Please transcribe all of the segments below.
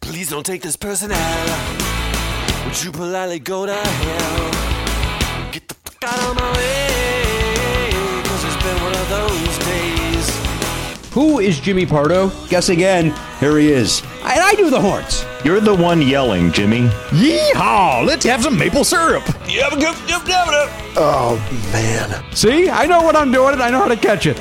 Please don't take this person out. Would you politely go to hell? Get the fuck out of my way. Cause it's been one of those days. Who is Jimmy Pardo? Guess again. Here he is. And I do the horns. You're the one yelling, Jimmy. Yeehaw! Let's have some maple syrup. Yep, yep, yep, yep, yep. Oh, man. See, I know what I'm doing and I know how to catch it.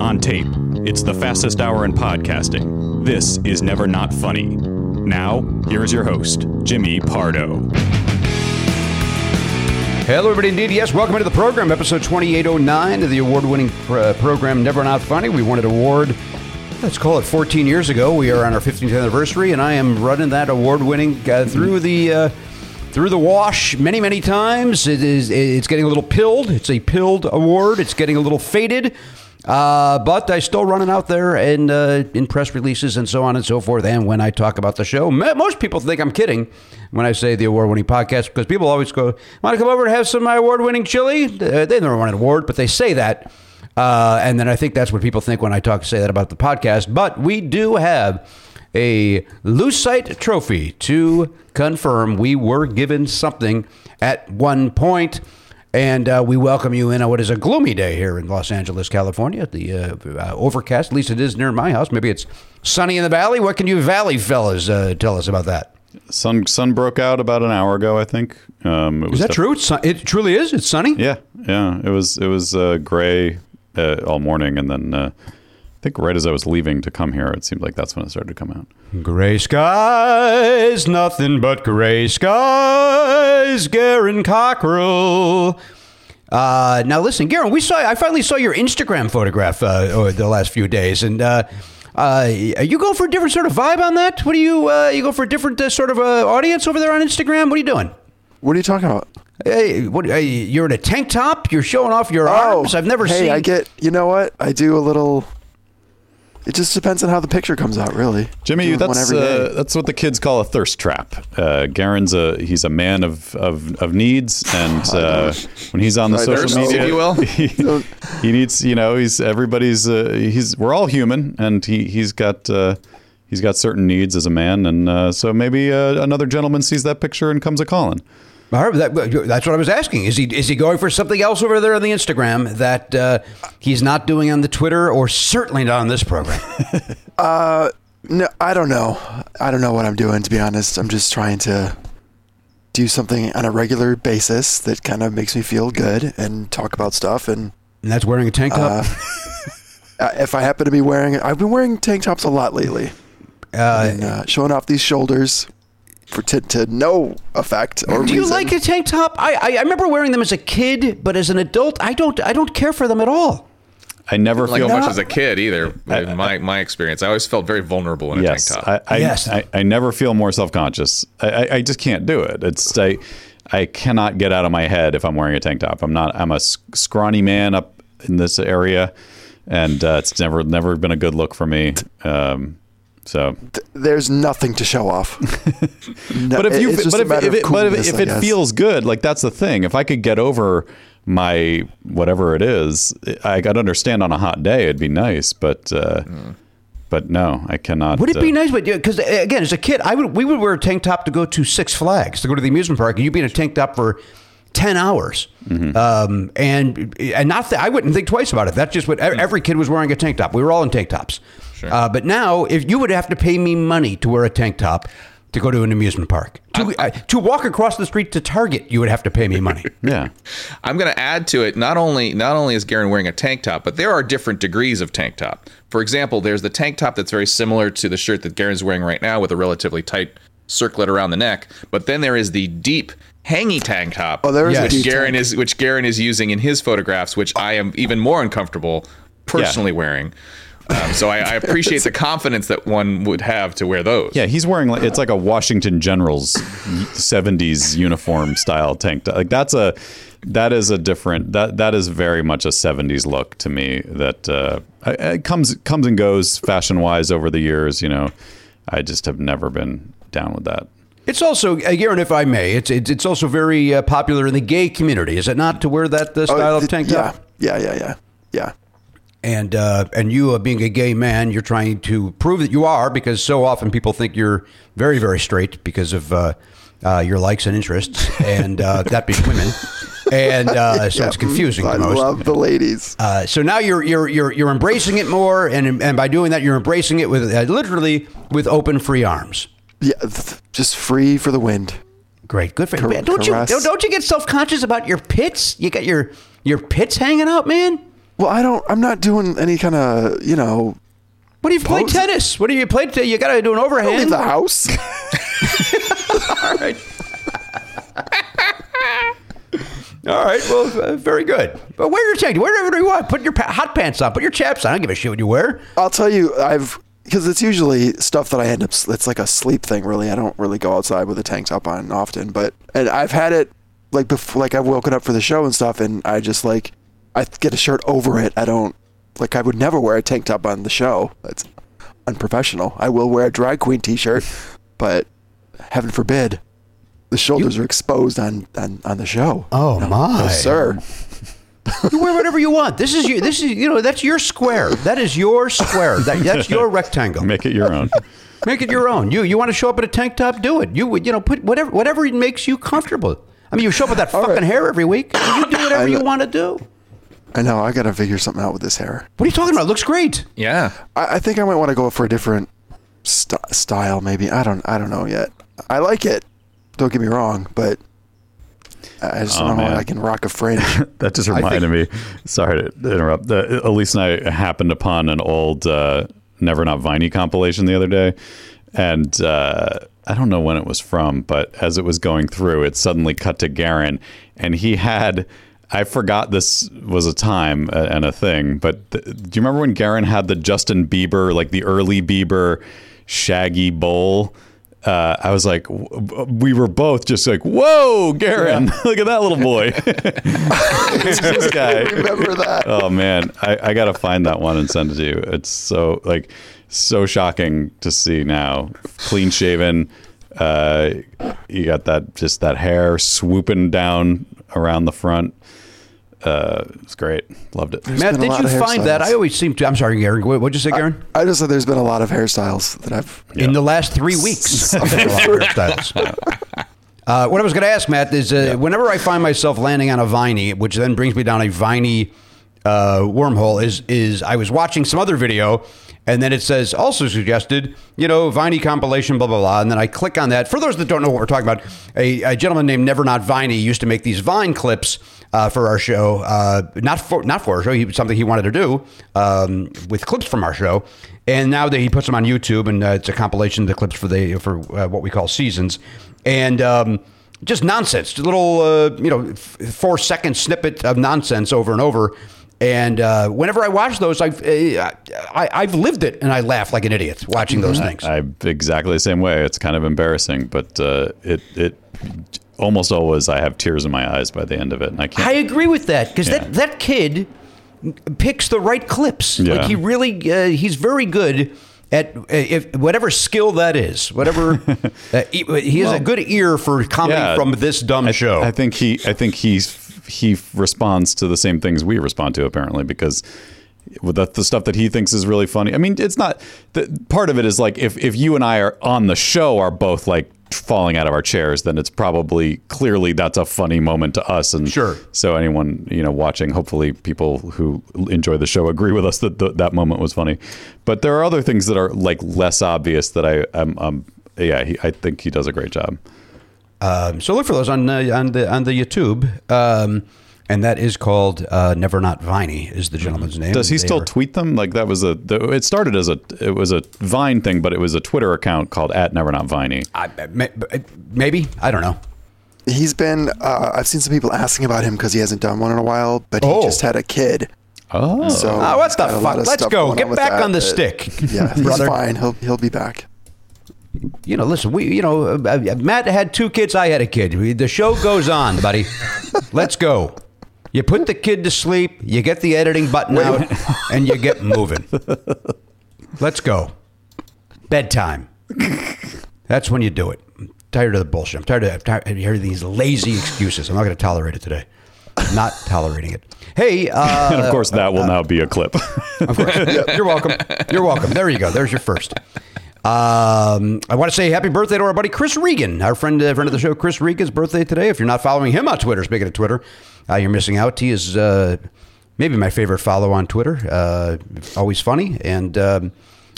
On tape. It's the fastest hour in podcasting. This is Never Not Funny. Now, here's your host, Jimmy Pardo. Hello, everybody. Indeed, yes. Welcome to the program, episode 2809 of the award-winning pr- program Never Not Funny. We won an award. Let's call it 14 years ago. We are on our 15th anniversary, and I am running that award-winning uh, through the uh, through the wash many, many times. It is. It's getting a little pilled. It's a pilled award. It's getting a little faded. Uh, but I still run it out there uh, in press releases and so on and so forth. And when I talk about the show, most people think I'm kidding when I say the award-winning podcast because people always go, "Want to come over and have some of my award-winning chili?" Uh, they never won an award, but they say that, uh, and then I think that's what people think when I talk say that about the podcast. But we do have a Lucite trophy to confirm we were given something at one point. And uh, we welcome you in on what is a gloomy day here in Los Angeles, California. The uh, uh, overcast, at least it is near my house. Maybe it's sunny in the valley. What can you valley fellas uh, tell us about that? Sun sun broke out about an hour ago, I think. Um, it Is that def- true? Sun- it truly is. It's sunny. Yeah, yeah. It was it was uh, gray uh, all morning, and then uh, think right as I was leaving to come here, it seemed like that's when it started to come out. Gray skies, nothing but gray skies. Garen Cockrell. Uh, now listen, Garen, we saw. I finally saw your Instagram photograph uh, over the last few days, and uh, uh, you go for a different sort of vibe on that. What do you? Uh, you go for a different uh, sort of uh, audience over there on Instagram. What are you doing? What are you talking about? Hey, what? Hey, you're in a tank top. You're showing off your Oh, arms. I've never hey, seen. I get. You know what? I do a little. It just depends on how the picture comes out, really. Jimmy, one that's uh, that's what the kids call a thirst trap. Uh, Garen's a he's a man of of, of needs, and uh, when he's on the Sorry, social media, if you will. he, he needs you know he's everybody's uh, he's we're all human, and he he's got. Uh, He's got certain needs as a man, and uh, so maybe uh, another gentleman sees that picture and comes a calling. That, that's what I was asking. Is he is he going for something else over there on the Instagram that uh, he's not doing on the Twitter or certainly not on this program? Uh, no, I don't know. I don't know what I'm doing, to be honest. I'm just trying to do something on a regular basis that kind of makes me feel good and talk about stuff. And And that's wearing a tank top. uh, if I happen to be wearing, it I've been wearing tank tops a lot lately, Uh, and uh, showing off these shoulders to, to no effect or do you reason. like a tank top? I, I I remember wearing them as a kid, but as an adult, I don't I don't care for them at all. I never like feel much as a kid either. In my my experience, I always felt very vulnerable in a yes, tank top. I, I, Yes. I, I never feel more self conscious. I, I, I just can't do it. It's I, I cannot get out of my head if I'm wearing a tank top. I'm not. I'm a scrawny man up in this area, and uh, it's never never been a good look for me. Um, so, There's nothing to show off. No, but if you, but if, if it, but if, if it feels good, like that's the thing. If I could get over my whatever it is, I could understand on a hot day it'd be nice, but. Uh, But no, I cannot. Would it uh, be nice? But because again, as a kid, I would we would wear a tank top to go to Six Flags to go to the amusement park, and you'd be in a tank top for ten hours, Mm-hmm. um, and and not that I wouldn't think twice about it. That's just what Mm. every kid was wearing a tank top. We were all in tank tops. Uh, but now, if you would have to pay me money to wear a tank top to go to an amusement park, to uh, to walk across the street to Target, you would have to pay me money. Yeah. I'm going to add to it. Not only not only is Garen wearing a tank top, but there are different degrees of tank top. For example, there's the tank top that's very similar to the shirt that Garen's wearing right now, with a relatively tight circlet around the neck. But then there is the deep hangy tank top, Oh, there is a which deep Garen tank. is which Garen is using in his photographs, which I am even more uncomfortable personally wearing. Um, so I, I appreciate the confidence that one would have to wear those. Yeah, he's wearing like it's like a Washington Generals '70s uniform style tank top. Like that's a that is a different that that is very much a '70s look to me. That uh, it comes comes and goes fashion wise over the years. You know, I just have never been down with that. It's also, uh, Garen, if I may, it's it's, it's also very uh, popular in the gay community, is it not, to wear that uh, Oh, style of th- tank yeah, top? yeah, yeah, yeah, yeah. And uh, and you uh, being a gay man, you're trying to prove that you are because so often people think you're very very straight because of uh, uh, your likes and interests, and uh, that being women, and uh, so Yeah, it's confusing I love the ladies. Uh, so now you're you're you're you're embracing it more, and and by doing that, you're embracing it with uh, literally with open free arms. Yeah, just free for the wind. Great, good for you. Car- Don't you caress. don't, don't you get self conscious about your pits? You got your your pits hanging out, man. Well, I don't. I'm not doing any kind of, you know, What do you play Pose- tennis? What do you play? T- you got to do an I don't leave the house. All right. All right. Well, uh, very good. But wear your tank. Wear whatever you want. Put your pa- hot pants on. Put your chaps on. I don't give a shit what you wear. I'll tell you, I've because it's usually stuff that I end up. It's like a sleep thing. Really, I don't really go outside with a tank top on often. But and I've had it like before. Like I've woken up for the show and stuff, and I just like I get a shirt over it. I don't like. I would never wear a tank top on the show. That's unprofessional. I will wear a drag queen T-shirt, but heaven forbid, the shoulders are exposed on on on the show. Oh No, my, no, sir. You wear whatever you want. This is you. This is you know that's your square. That is your square. That, that's your rectangle. Make it your own. Make it your own. You you want to show up in a tank top? Do it. You would you know put whatever whatever makes you comfortable. I mean, you show up with that fucking right. hair every week. You do whatever I you want to do. I know. I gotta figure something out with this hair. What are you talking about? It looks great. Yeah. I, I think I might want to go for a different st- style. Maybe I don't. I don't know yet. I like it. Don't get me wrong, but I just Oh, don't know man. I can rock a fringe. That just I reminded me. Sorry to interrupt. The, Elise and I happened upon an old uh, Never Not Viney compilation the other day, and uh, I don't know when it was from, but as it was going through, it suddenly cut to Garen, and he had. I forgot this was a time and a thing, but th- do you remember when Garen had the Justin Bieber, like the early Bieber, shaggy bowl? uh, I was like, w- we were both just like, whoa, Garen, look at that little boy. this guy. Remember that? Oh man, I, I gotta find that one and send it to you. It's so like so shocking to see now. Clean shaven. Uh, you got that just that hair swooping down around the front. Uh, it's great. Loved it. Matt, did you find that? I always seem to. I'm sorry, Garen. What- What'd you say, Garen? I just said there's been a lot of hairstyles that I've. In the last three weeks, I've had a lot of hairstyles. Uh, what I was going to ask, Matt, is uh, whenever I find myself landing on a viney, which then brings me down a viney uh, wormhole, is is I was watching some other video, and then it says also suggested, you know, viney compilation, blah blah blah, and then I click on that. For those that don't know what we're talking about, a, a gentleman named Never Not Viney used to make these Vine clips uh, for our show, uh, not for not for our show, he, something he wanted to do um, with clips from our show, and now that he puts them on YouTube, and uh, it's a compilation of the clips for the for uh, what we call seasons, and um, just nonsense, just a little uh, you know f- four second snippet of nonsense over and over. And uh, whenever I watch those, I've uh, I, I've lived it, and I laugh like an idiot watching those things. I'm exactly the same way. It's kind of embarrassing, but uh, it it almost always I have tears in my eyes by the end of it, and I can't. I agree with that because Yeah. that that kid picks the right clips. Yeah. Like he really, uh, he's very good at uh, if whatever skill that is. Whatever uh, he, he has a good ear for comedy Yeah. from this dumb show. I think he I think he's he responds to the same things we respond to apparently because with the, the stuff that he thinks is really funny. I mean, it's not the part of it is like if if you and I are on the show are both like falling out of our chairs, then it's probably clearly that's a funny moment to us. And Sure. So anyone you know watching, hopefully people who enjoy the show agree with us that th- that moment was funny. But there are other things that are like less obvious that I am. Um, yeah, he, I think he does a great job. Um, so look for those on uh, on the on the YouTube, um, and that is called uh, Never Not Viney is the gentleman's name. Does he They still are- tweet them? Like that was a. The, it started as a. It was a Vine thing, but it was a Twitter account called at Never Not Viney. I, maybe I don't know. He's been. Uh, I've seen some people asking about him because he hasn't done one in a while, but he Oh. just had a kid. Oh, So Ah, what the got a lot fuck? Let's go. Get with back that on the that- stick, Yeah, he's brother. fine. He'll he'll be back. You know, listen, we, you know, uh, Matt had two kids. I had a kid. The show goes on, buddy. Let's go. You put the kid to sleep. You get the editing button out, and you get moving. Let's go. Bedtime. That's when you do it. I'm tired of the bullshit. I'm tired of, I'm tired of hearing these lazy excuses. I'm not going to tolerate it today. I'm not tolerating it. Hey, uh, and of course that will now be a clip. of course. You're welcome. You're welcome. There you go. There's your first. Um, I want to say happy birthday to our buddy Chris Regan, our friend, uh, friend of the show. Chris Regan's birthday today. If you're not following him on Twitter, speaking of Twitter, uh, you're missing out. He is uh, maybe my favorite follow on Twitter. Uh, always funny and um,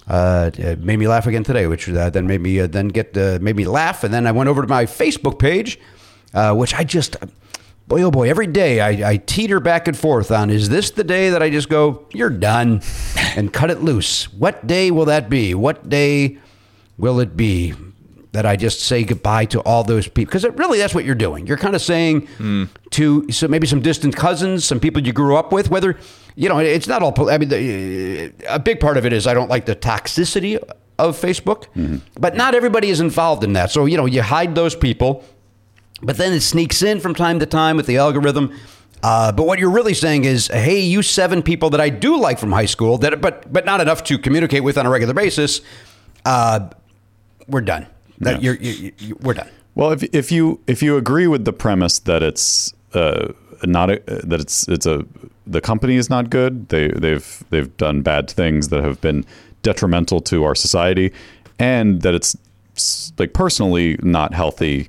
uh, made me laugh again today, which uh, then made me then get made me laugh. And then I went over to my Facebook page, which I just boy oh boy every day I, I teeter back and forth on is this the day that i just go you're done and cut it loose. What day will that be? What day will it be that i just say goodbye to all those people because really that's what you're doing. You're kind of saying hmm. to so maybe some distant cousins some people you grew up with whether you know it's not all i mean the, a big part of it is i don't like the toxicity of facebook mm-hmm. but not everybody is involved in that. So you know you hide those people but then it sneaks in from time to time with the algorithm. Uh, but what you're really saying is, hey, you seven people that I do like from high school, that but but not enough to communicate with on a regular basis. Uh, we're done. That Yeah. you're, you, you, we're done. Well, if if you if you agree with the premise that it's uh, not a, that it's it's a the company is not good, they they've they've done bad things that have been detrimental to our society, and that it's like personally not healthy,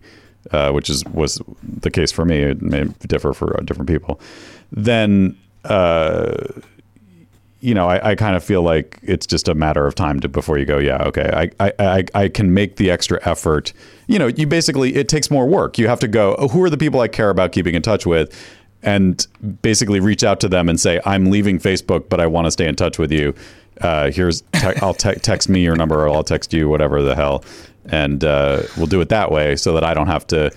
uh, which is was the case for me. It may differ for uh, different people. Then. Uh, you know, I, I kind of feel like it's just a matter of time to before you go, yeah, okay, I, I, I, I can make the extra effort. You know, you basically, it takes more work. You have to go, oh, who are the people I care about keeping in touch with? And basically reach out to them and say, I'm leaving Facebook, but I want to stay in touch with you. Uh, here's, te- I'll te- text me your number or I'll text you, whatever the hell. And uh, we'll do it that way so that I don't have to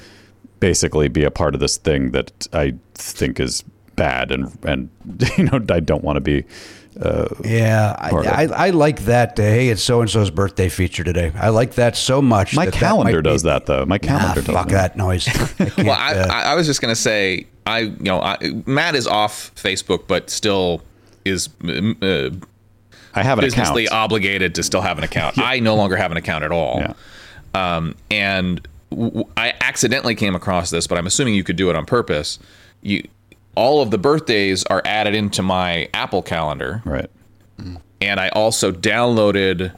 basically be a part of this thing that I think is bad and, and you know, I don't want to be. Uh, Yeah, I, I. I like that. Hey, it's so and so's birthday feature today. I like that so much. My that that calendar be- does that though. My calendar does fuck that noise. I Well, I, uh, I, I was just gonna say, I you know, I, Matt is off Facebook, but still is uh, I have an account. businessly obligated to still have an account. I no longer have an account at all. Yeah. Um, and w- I accidentally came across this, but I'm assuming you could do it on purpose. You, all of the birthdays are added into my Apple calendar, Right. and I also downloaded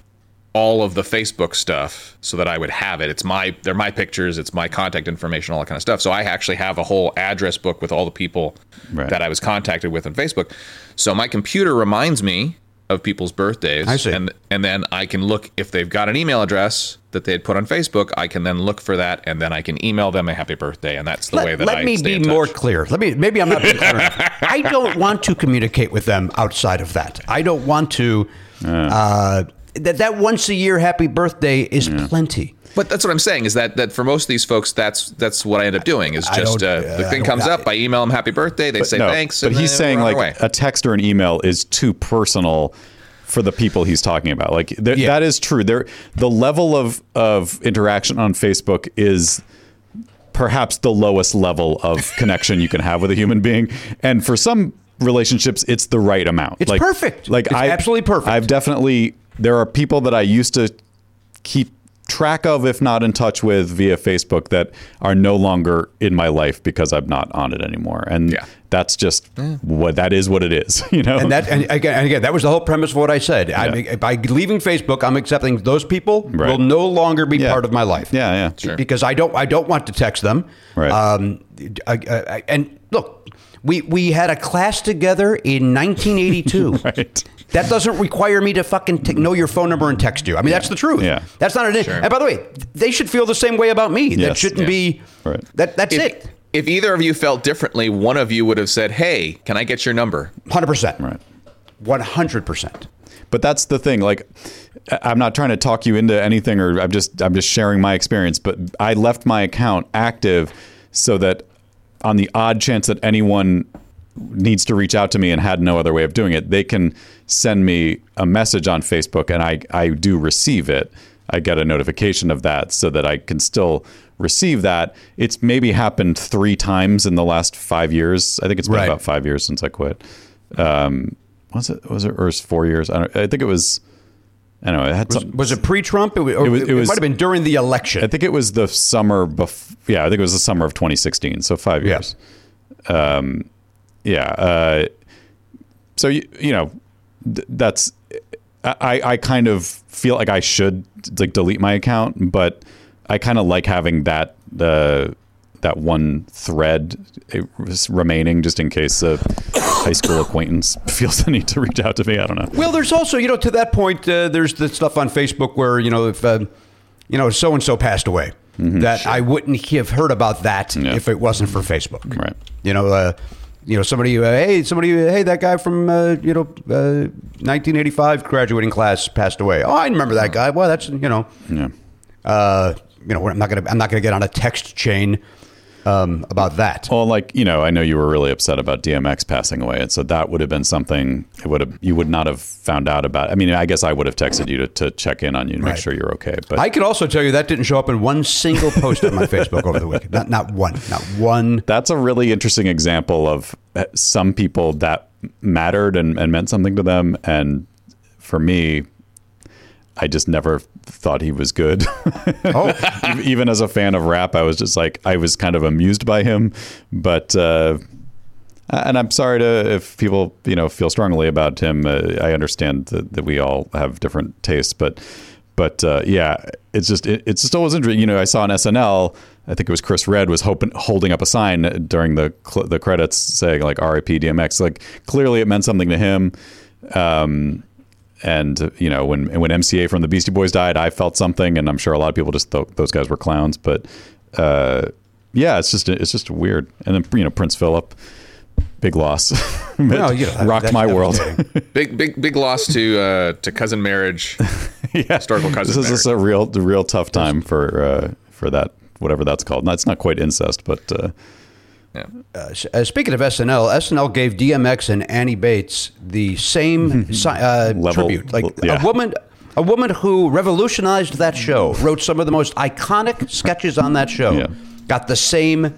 all of the Facebook stuff so that I would have it. It's my they're my pictures, it's my contact information, all that kind of stuff. So I actually have a whole address book with all the people Right. that I was contacted with on Facebook. So my computer reminds me of people's birthdays. I see. And and then I can look if they've got an email address that they had put on Facebook, I can then look for that and then I can email them a happy birthday. And that's the let, way that let I me stay be more clear. Let me maybe I'm not being clear. I don't want to communicate with them outside of that. I don't want to. Uh, that that once a year happy birthday is plenty. But that's what I'm saying is that that for most of these folks, that's that's what I end up doing is just uh, the I thing don't- comes up, I email them happy birthday, they say no, thanks, But and he's then saying we're on our like way. a text or an email is too personal for the people he's talking about. Like th- Yeah. that is true. There, the level of of interaction on Facebook is perhaps the lowest level of connection you can have with a human being, and for some relationships, it's the right amount. It's like, perfect. Like It's I absolutely perfect. I've definitely there are people that I used to keep track of if not in touch with via Facebook that are no longer in my life because I'm not on it anymore and Yeah. that's just what that is what it is you know And that, and again, and again, that was the whole premise of what I said. I, by leaving Facebook, I'm accepting those people Right. will no longer be Yeah. part of my life. yeah yeah Sure. because I don't, I don't want to text them. Right. Um, I, I, and look, we we had a class together in 1982. right That doesn't require me to fucking t- know your phone number and text you. I mean, that's the truth. Yeah. That's not an. Issue. And by the way, they should feel the same way about me. that shouldn't Yeah. be. Right. That that's if, it. if either of you felt differently, one of you would have said, "Hey, can I get your number?" Hundred percent. right One hundred percent. but that's the thing like I- i'm not trying to talk you into anything or i'm just i'm just sharing my experience but i left my account active so that on the odd chance that anyone needs to reach out to me and had no other way of doing it they can send me a message on facebook and i i do receive it i get a notification of that so that i can still receive that it's maybe happened three times in the last five years i think it's been Right. about five years since i quit um was it was it or was four years i don't i think it was I don't know. It had Was, some, was it pre-Trump? It, was, It was- it, it was- might have been during the election. I think it was the summer bef- Yeah, I think it was the summer of 2016. So five Yeah. years. Um, yeah. Uh, so you you know, th- that's I I kind of feel like I should like delete my account, but I kind of like having that uh, that one thread uh, remaining just in case a high school acquaintance feels the need to reach out to me. I don't know. Well, there's also, you know, to that point, uh, there's the stuff on Facebook where, you know, if, uh, you know, so and so passed away, that I wouldn't have heard about that Mm-hmm. Yeah. if it wasn't for Facebook. Right. You know, uh, you know, somebody, uh, hey, somebody, hey, that guy from, uh, you know, uh, 1985 graduating class passed away. Oh, I remember that guy. Well, that's, you know, Yeah. uh, you know, I'm not gonna, I'm not gonna get on a text chain um, about that. Well, like you know, I know you were really upset about DMX passing away, and so that would have been something. It would have you would not have found out about. I mean, I guess I would have texted you to, to check in on you to make sure you're okay. But I can also tell you that didn't show up in one single post on my Facebook over the weekend. Not, not one, not one. that's a really interesting example of uh, some people that mattered and, and meant something to them, and for me, I just never thought he was good. Oh, Even as a fan of rap, I was just like I was kind of amused by him, but. Uh, and I'm sorry to if people you know feel strongly about him. Uh, I understand that, that we all have different tastes, but but uh, yeah, it's just it, it's just always interesting. You know, I saw on SNL. I think it was Chris Redd was hoping, holding up a sign during the cl- the credits saying like "R.I.P. DMX." Like clearly, it meant something to him. Um, and uh, you know, when when MCA from the Beastie Boys died, I felt something, and I'm sure a lot of people just thought those guys were clowns. But uh, yeah, it's just it's just weird. And then you know, Prince Philip, big loss, Well, you know, that- rocked that's my world. Big big big loss to uh, to cousin marriage. yeah, Historical cousin This is just marriage. a real, a real tough time for uh, for that, whatever that's called. No, it's not quite incest, but uh, Uh, speaking of SNL, SNL gave DMX and Annie Beatts the same si- uh, Level- tribute. Like yeah. a woman, a woman who revolutionized that show, wrote some of the most iconic sketches on that show, Yeah. got the same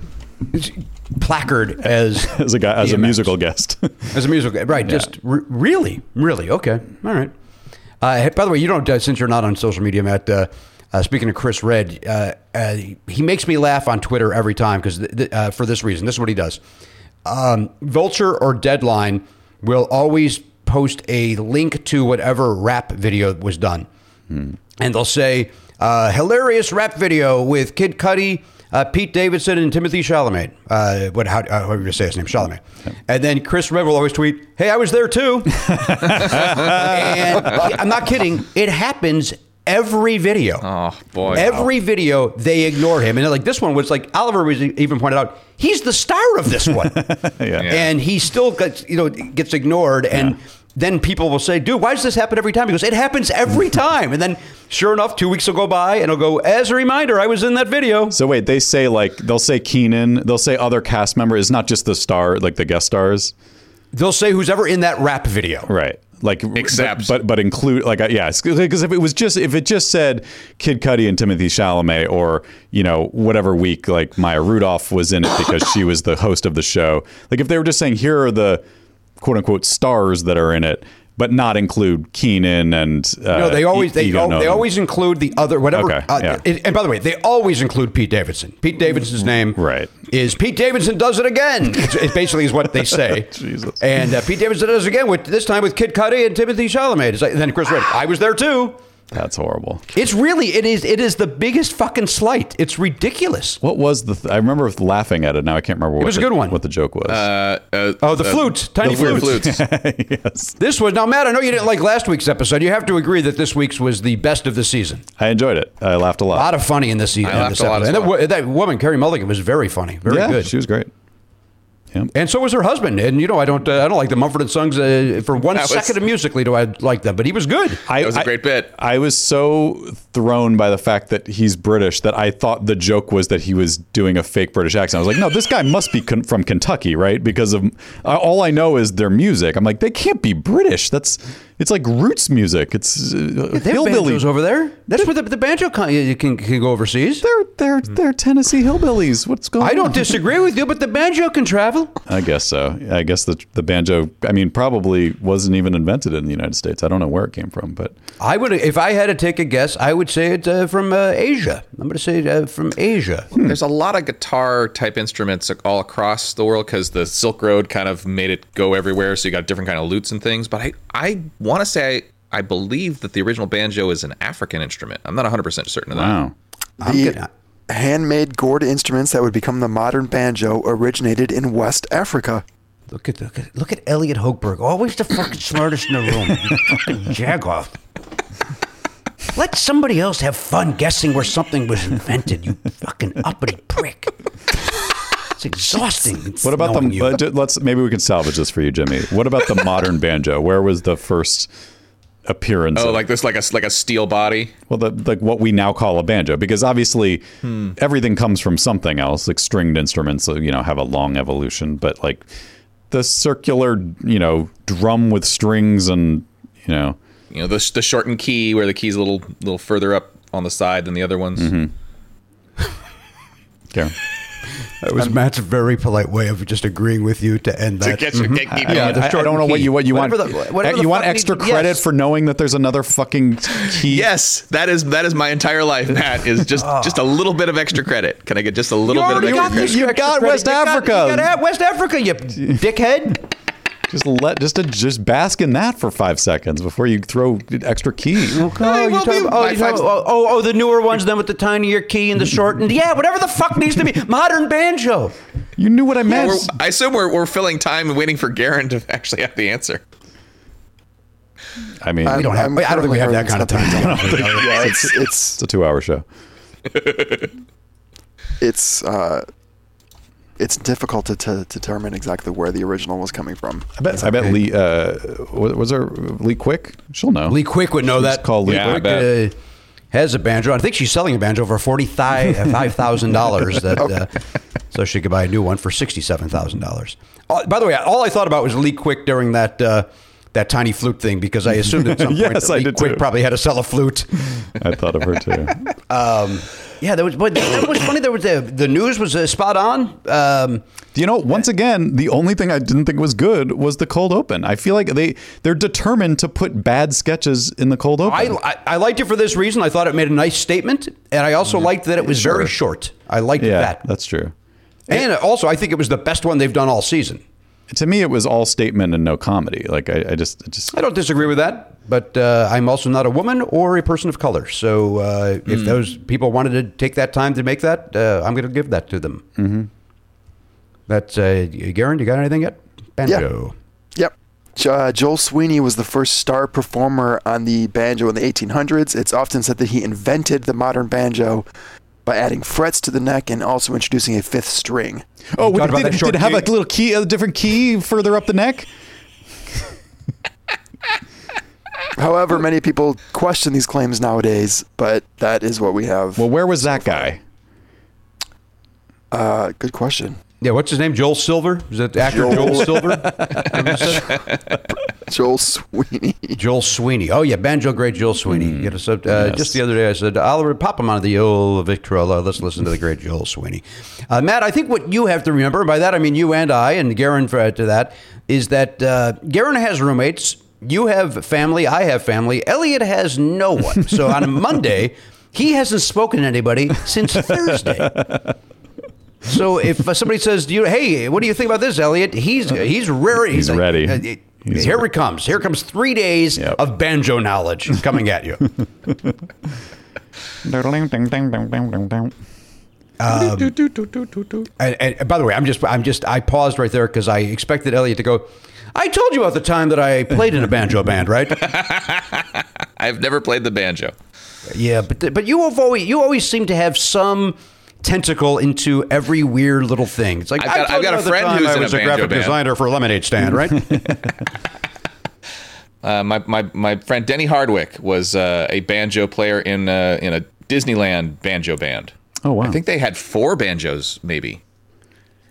placard as as a guy, as a musical guest. As a musical, right? Just r- really, really okay. All right. Uh, by the way, you don't uh, since you're not on social media, Matt. Uh, speaking of Chris Redd, uh, uh, he makes me laugh on Twitter every time because th- th- uh, for this reason, this is what he does. Um, Vulture or Deadline will always post a link to whatever rap video was done, and they'll say uh, hilarious rap video with Kid Cudi. Uh, Pete Davidson and Timothée Chalamet. Uh, what? How? How do you say his name? Chalamet. And then Chris Redd will always tweet, "Hey, I was there too." and I'm not kidding. It happens every video. Oh boy. Every video they ignore him, and like this one was like Oliver was even pointed out. He's the star of this one, yeah. and he still gets you know gets ignored. And then people will say, "Dude, why does this happen every time?" He goes, "It happens every time." And then, sure enough, two weeks will go by, and it'll go as a reminder, "I was in that video." So wait, they say like they'll say Kenan, they'll say other cast members, not just the star, like the guest stars, They'll say who's ever in that rap video. right? Like Except- but but include like uh, yeah, because if it was just if it just said Kid Cudi and Timothée Chalamet, or you know whatever week like Maya Rudolph was in it because she was the host of the show, like if they were just saying here are the quote unquote stars that are in it, but not include Kenan and uh, No, they always they, they always include the other whatever. Okay, uh, yeah. it- and by the way, they always include Pete Davidson. Pete Davidson's name Right. is Pete Davidson does it again. It basically is what they say. Jesus. And uh, Pete Davidson does it again with this time with Kid Cudi and Timothée Chalamet. It's like, and then Chris Redd. I was there too. That's horrible. It's really it is it is the biggest fucking slight. It's ridiculous. What was the? Th- I remember laughing at it. Now I can't remember. What was a good one. What the joke was. Uh, uh, Oh, the flute, tiny the flutes. flutes. yes, This was now, Matt. I know you didn't like last week's episode. You have to agree that this week's was the best of the season. I enjoyed it. I laughed a lot. A lot. lot of funny in this season. I laughed a lot as And that, that woman, Carey Mulligan, was very funny. Very yeah, good. she was great. Yep. And so was her husband. And you know, I don't, uh, I don't like the Mumford and Sons uh, for one That second was- of musically. Do I like them? But he was good. I, That was a I- great bit. I was so thrown by the fact that he's British that I thought the joke was that he was doing a fake British accent. I was like, no, this guy must be con- from Kentucky, right? Because of uh, all I know is their music. I'm like, they can't be British. That's it's like roots music. It's uh, They have hillbilly. banjos over there. That's where the, the banjo con- you can, can go overseas. They're they're they're Tennessee hillbillies. What's going on? I don't disagree with you, but the banjo can travel. I guess so. I guess the the banjo. I mean, probably wasn't even invented in the United States. I don't know where it came from, but I would, if I had to take a guess, I would say it's uh, from uh, Asia. I'm going to say uh, from Asia. There's a lot of guitar type instruments all across the world because the Silk Road kind of made it go everywhere. So you got different kind of lutes and things. But I, I want to say I, I believe that the original banjo is an African instrument. I'm not 100 percent certain of that. wow. The gonna- handmade gourd instruments that would become the modern banjo originated in West Africa. Look at look at look at Elliot Hochberg, always the fucking smartest in the room. You fucking jagoff. Let somebody else have fun guessing where something was invented. You fucking uppity prick. It's exhausting. What about the? Uh, ju- let's maybe we can salvage this for you, Jimmy. What about the modern banjo? Where was the first appearance? Oh, of, like this, like a like a steel body. well, the, like what we now call a banjo, because obviously Hmm. everything comes from something else. Like stringed instruments, you know, have a long evolution, but like the circular, you know, drum with strings and you know, You know, the the shortened key where the key's a little little further up on the side than the other ones. Mm-hmm. Karen. That was um, Matt's very polite way of just agreeing with you to end To that. get your get, keep I, going. the I- I don't know what you what you Whatever want. the- whatever uh, you want extra needs- credit yes. for knowing that there's another fucking key. Yes, that is that is my entire life, Matt. Is just oh. just a little bit of extra credit. Can I get just a little You bit of extra got credit? You extra got credit. West You got- Africa. You got West Africa, you dickhead. Just let just to just bask in that for five seconds before you throw extra key. Oh, Hey, you well, talking oh, my you five- talking- oh, oh, oh, the newer ones then with the tinier key and the shortened. Yeah, whatever the fuck needs to be. Modern banjo. You knew what I meant. We're, I assume we're, we're filling time and waiting for Garen to actually have the answer. I mean, We don't have. I'm I don't think we have that kind of currently time. yeah, it's it's it's a two-hour show. it's uh, it's difficult to, to determine exactly where the original was coming from. I bet. I bet Lee. Uh, was was there Lee Quick? She'll know. Lee Quick would know She's that. called Lee Yeah, I Quick. bet. uh, has a banjo. I think she's selling a banjo for forty five thousand dollars. That uh, so she could buy a new one for sixty seven thousand dollars. By the way, all I thought about was Lee Quick during that. That tiny flute thing because I assumed at some point Yes, that I did Quick too. probably had to sell a flute. I thought of her too. Yeah, that was. But that was funny. There was the the news was uh, spot on. Um, you know, once again, the only thing I didn't think was good was the cold open. I feel like they they're determined to put bad sketches in the cold open. I, I I liked it for this reason. I thought it made a nice statement, and I also liked that it was very short. I liked yeah, that, that's true. and also I think it was the best one they've done all season. To me, it was all statement and no comedy. Like I, I just, I just I don't disagree with that, but uh, I'm also not a woman or a person of color. So uh, if those people wanted to take that time to make that, uh, I'm going to give that to them. Mm-hmm. That's uh, Garen. You got anything yet? Banjo. Yeah. Yep. Uh, Joel Sweeney was the first star performer on the banjo in the 1800s. It's often said that he invented the modern banjo by adding frets to the neck and also introducing a fifth string. Oh, talked about did, did it have key? like a little key, a different key further up the neck? However, many people question these claims nowadays, but that is what we have. Well, where was that guy? Uh, good question. Yeah, what's his name? Joel Silver? Is that actor Joel, Joel- Silver? Joel Sweeney. Joel Sweeney. Oh yeah, banjo great Joel Sweeney. You know, so, uh, yes. Just the other day, I said, "I'll pop him on the old Victrola. Let's listen to the great Joel Sweeney." Uh, Matt, I think what you have to remember by that, I mean you and I and Garen for, to that, is that uh, Garen has roommates. You have family. I have family. Elliot has no one. So on a Monday, he hasn't spoken to anybody since Thursday. So if uh, somebody says, "Do you, "Hey, what do you think about this, Elliot?" He's he's rare. He's like, ready. He's here ready. it comes. Here comes three days Yep. of banjo knowledge coming at you. Um, and, and by the way, I'm just I'm just I paused right there because I expected Elliot to go. I told you about the time that I played in a banjo band, right? I've never played the banjo. yeah, but but you have always you always seem to have some tentacle into every weird little thing. It's like I've got- I I've got a friend time who's I in a was a banjo graphic band. designer for a lemonade stand, right? Uh, my, my my friend Denny Hardwick was uh, a banjo player in uh, in a Disneyland banjo band. Oh wow! I think they had four banjos, maybe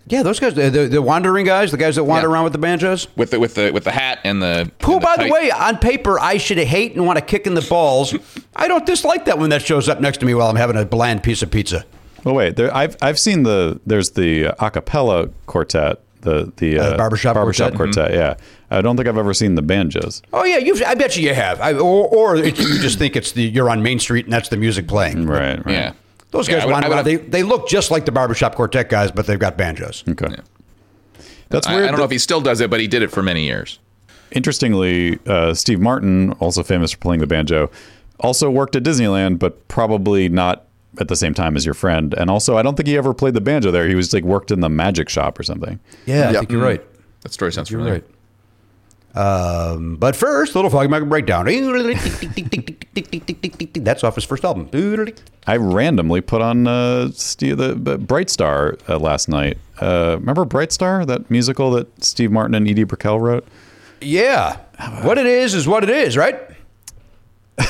yeah, those guys, the, the, the wandering guys, the guys that wander Yeah. around with the banjos. with the with the with the hat and the. Who, and by the way, on paper, I should hate and want to kick in the balls. I don't dislike that when that shows up next to me while I'm having a bland piece of pizza. Well, wait. There, I've I've seen the there's the a cappella quartet, the the Uh, barbershop barbershop quartet? quartet. Yeah, I don't think I've ever seen the banjos. Oh yeah, you. I bet you you have. I, or or it, you just think it's the you're on Main Street and that's the music playing. Right. right. yeah, Those guys I would- wander I around. have- They they look just like the barbershop quartet guys, but they've got banjos. Okay. That's I, weird. I don't know if he still does it, but he did it for many years. Interestingly, uh, Steve Martin, also famous for playing the banjo, also worked at Disneyland, but probably not at the same time as your friend. And also, I don't think he ever played the banjo there. He was like worked in the magic shop or something. Yeah, I Yep. think you're right. That story sounds You're familiar. right. Um, but first, little foggy mountain breakdown. That's off his first album. I randomly put on uh, Steve, the the Bright Star uh, last night. Uh, remember Bright Star, that musical that Steve Martin and Edie Brickell wrote? Yeah, what it is is what it is, right?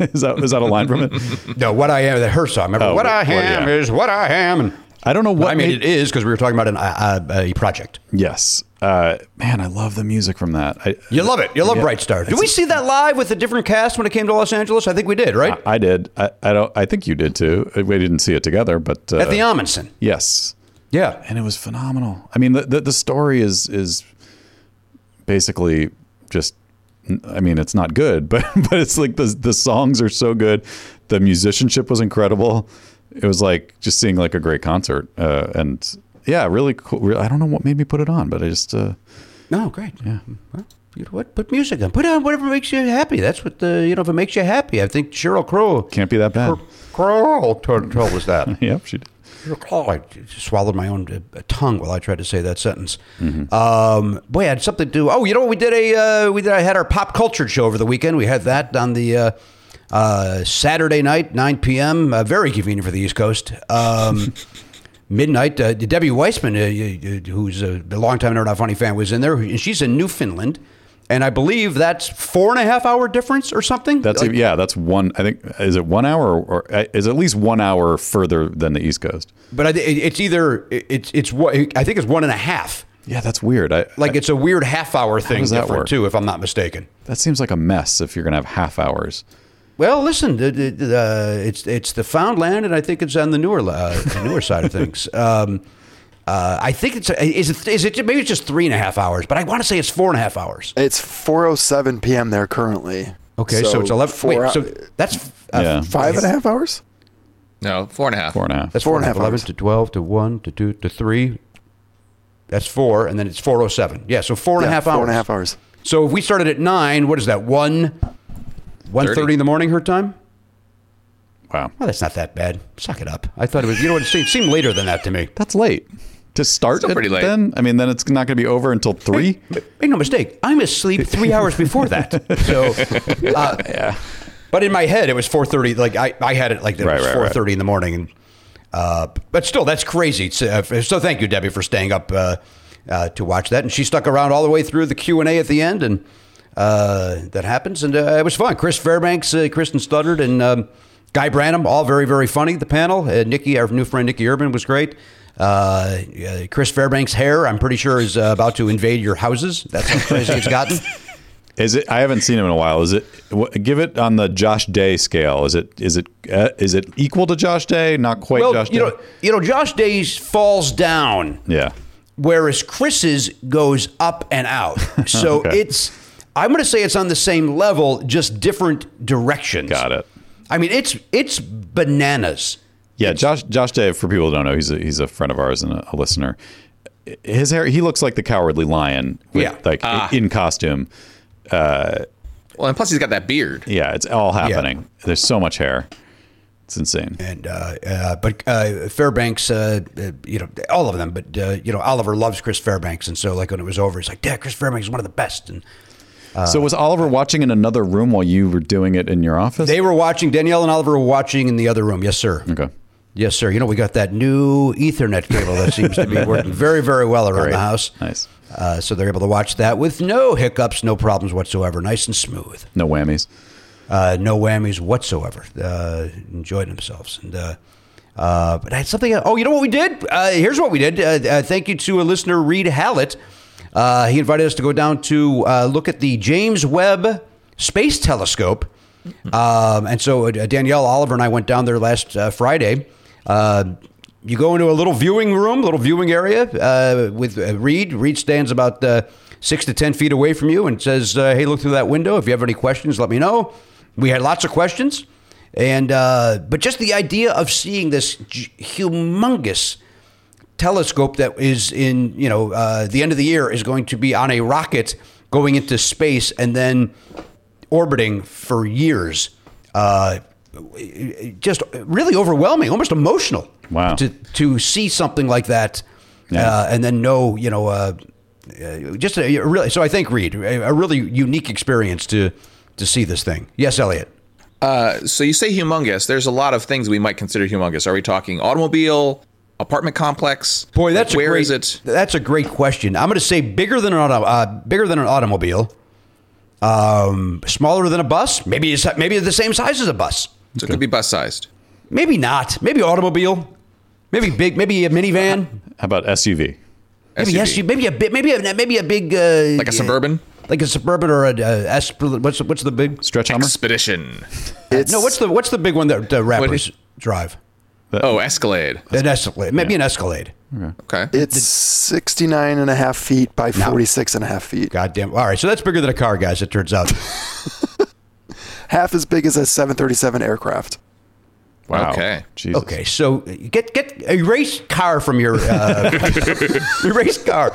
is that is that a line from it? No, what I am, that her song. Remember, Oh, what I well, am yeah. is what I am. And I don't know what I mean, made- it is because we were talking about an, uh, a project. Yes, uh, man, I love the music from that. I, You love it. You love Yeah. Bright Star. Did we see that live with a different cast when it came to Los Angeles? I think we did, right? I, I did. I, I don't. I think you did too. We didn't see it together, but uh, At the Ahmanson. yes, Yeah. and it was phenomenal. I mean, the, the the story is is basically just. I mean, it's not good, but but it's like the the songs are so good. The musicianship was incredible. It was like just seeing like a great concert, uh, and yeah, really cool. I don't know what made me put it on, but I just uh, No, great. Yeah. Well, you know what? Put music on. Put on whatever makes you happy. That's what the you know. If it makes you happy, I think Sheryl Crow. can't be that bad. Crow told, told us that. yep, she did. Oh, I swallowed my own uh, tongue while I tried to say that sentence. Um, boy, I had something to do. Oh, you know, we did a uh, we did. I had our pop culture show over the weekend. We had that on the uh, uh, Saturday night, 9 p.m. Uh, very convenient for the East Coast. Um, midnight. Uh, Debbie Weissman, uh, who's a, a longtime Never Not Funny fan, was in there. and She's in Newfoundland. And I believe that's four and a half hour difference or something. That's Like- yeah. That's one. I think is it one hour or, or uh, is at least one hour further than the East Coast. But I, it's either it's it's what I think it's one and a half. Yeah, that's weird. I Like it's a weird half hour thing that different work? too, if I'm not mistaken. that seems like a mess if you're gonna have half hours. Well, listen, the, the, the, uh, it's it's the found land, and I think it's on the newer uh, the newer side of things. Um, uh, I think it's is it is it maybe it's just three and a half hours, but I want to say it's four and a half hours. It's 4:07 p.m. there currently. Okay, so, it's eleven. Four, Wait, so that's uh, Yeah. five and a half hours. No, four and a half. Four and a half. That's Four four and a half Eleven hours. to twelve to one to two to three. That's four, and then it's four oh seven. Yeah, so four and a Yeah, half hours. Four and a half hours. So if we started at nine, what is that? One, one thirty in the morning her time. Wow, Well, that's not that bad. Suck it up. I thought it was. You know what? It seemed, it seemed later than that to me. that's late to start. Still pretty late. Then I mean, then it's not going to be over until three. Make no mistake. I'm asleep three hours before that. So, uh, yeah. But in my head, it was four thirty. Like I, I had it like that. Right, it was right, four right. thirty in the morning, and uh, but still, that's crazy. It's, uh, so thank you, Debbie, for staying up uh, uh, to watch that. And she stuck around all the way through the Q and A at the end, and uh, that happens, and uh, it was fun. Chris Fairbanks, uh, Kristen Studard, and um, Guy Branum, all very very funny. The panel, uh, Nikki, our new friend Nikki Urban, was great. Uh, Chris Fairbanks' hair, I'm pretty sure, is uh, about to invade your houses. That's how crazy it's gotten. Is it? I haven't seen him in a while. Is it? Give it on the Josh Day scale. Is it? Is it? Uh, is it equal to Josh Day? Not quite well, Josh you Day. know, you know, Josh Day's falls down. yeah. whereas Chris's goes up and out. So Okay. it's I'm going to say it's on the same level, just different directions. Got it. I mean, it's it's bananas. Yeah, Josh Josh Day. For people who don't know, he's a, he's a friend of ours and a, a listener. His hair. He looks like the Cowardly Lion. With, Yeah. like Ah. in costume. Well, and plus he's got that beard. Yeah, it's all happening. There's so much hair. It's insane. And uh, uh, but uh, Fairbanks, uh, uh, you know, all of them. But uh, you know, Oliver loves Chris Fairbanks, and so like when it was over, he's like, "Yeah, Chris Fairbanks is one of the best." And so was Oliver watching in another room while you were doing it in your office? they were watching. Danielle and Oliver were watching in the other room. Yes, sir. okay. Yes, sir. You know, we got that new Ethernet cable that seems to be working very, very well around Great. the house. Nice. Uh, so they're able to watch that with no hiccups, no problems whatsoever. Nice and smooth. No whammies. Uh, no whammies whatsoever. Uh, enjoyed themselves. And uh, uh, but I had something. Oh, you know what we did? Uh, here's what we did. Uh, uh, thank you to a listener, Reed Hallett. Uh, he invited us to go down to uh, look at the James Webb Space Telescope. Um, and so uh, Danielle Oliver and I went down there last uh, Friday. Uh, you go into a little viewing room, little viewing area uh, with uh, Reed. Reed stands about uh, six to ten feet away from you and says, uh, "Hey, look through that window. If you have any questions, let me know." We had lots of questions, and uh, but just the idea of seeing this j- humongous telescope that is in you know the end of the year is going to be on a rocket going into space and then orbiting for years. Uh, just really overwhelming, almost emotional. Wow. To to see something like that, Yeah. uh, and then know you know uh, uh, just a, a really. So I think Reed a, a really unique experience to to see this thing. Yes, Elliot. Uh, so you say humongous. There's a lot of things we might consider humongous. Are we talking automobile, apartment complex? Boy, that's Like, where a great, is it? That's a great question. I'm going to say bigger than an auto, uh, bigger than an automobile. Um, smaller than a bus. Maybe it's maybe the same size as a bus. So it could be bus sized. Maybe not. Maybe automobile. Maybe big. Maybe a minivan. How about SUV? Maybe SUV. yes. Maybe a bit. Maybe a maybe a big. Uh, Like a suburban? Like a suburban or a, uh What's what's the big? Stretch Hummer? Expedition. It's, No. What's the what's the big one that uh, rappers is- drive? Oh, Escalade. An Escalade. Maybe an Escalade. Okay. It's 69 and a half feet by 46 and a half feet. Goddamn. All right. So that's bigger than a car, guys. It turns out. Half as big as a 737 aircraft. Wow. Okay. Jesus. Okay, so get get a race car from your uh, erase car.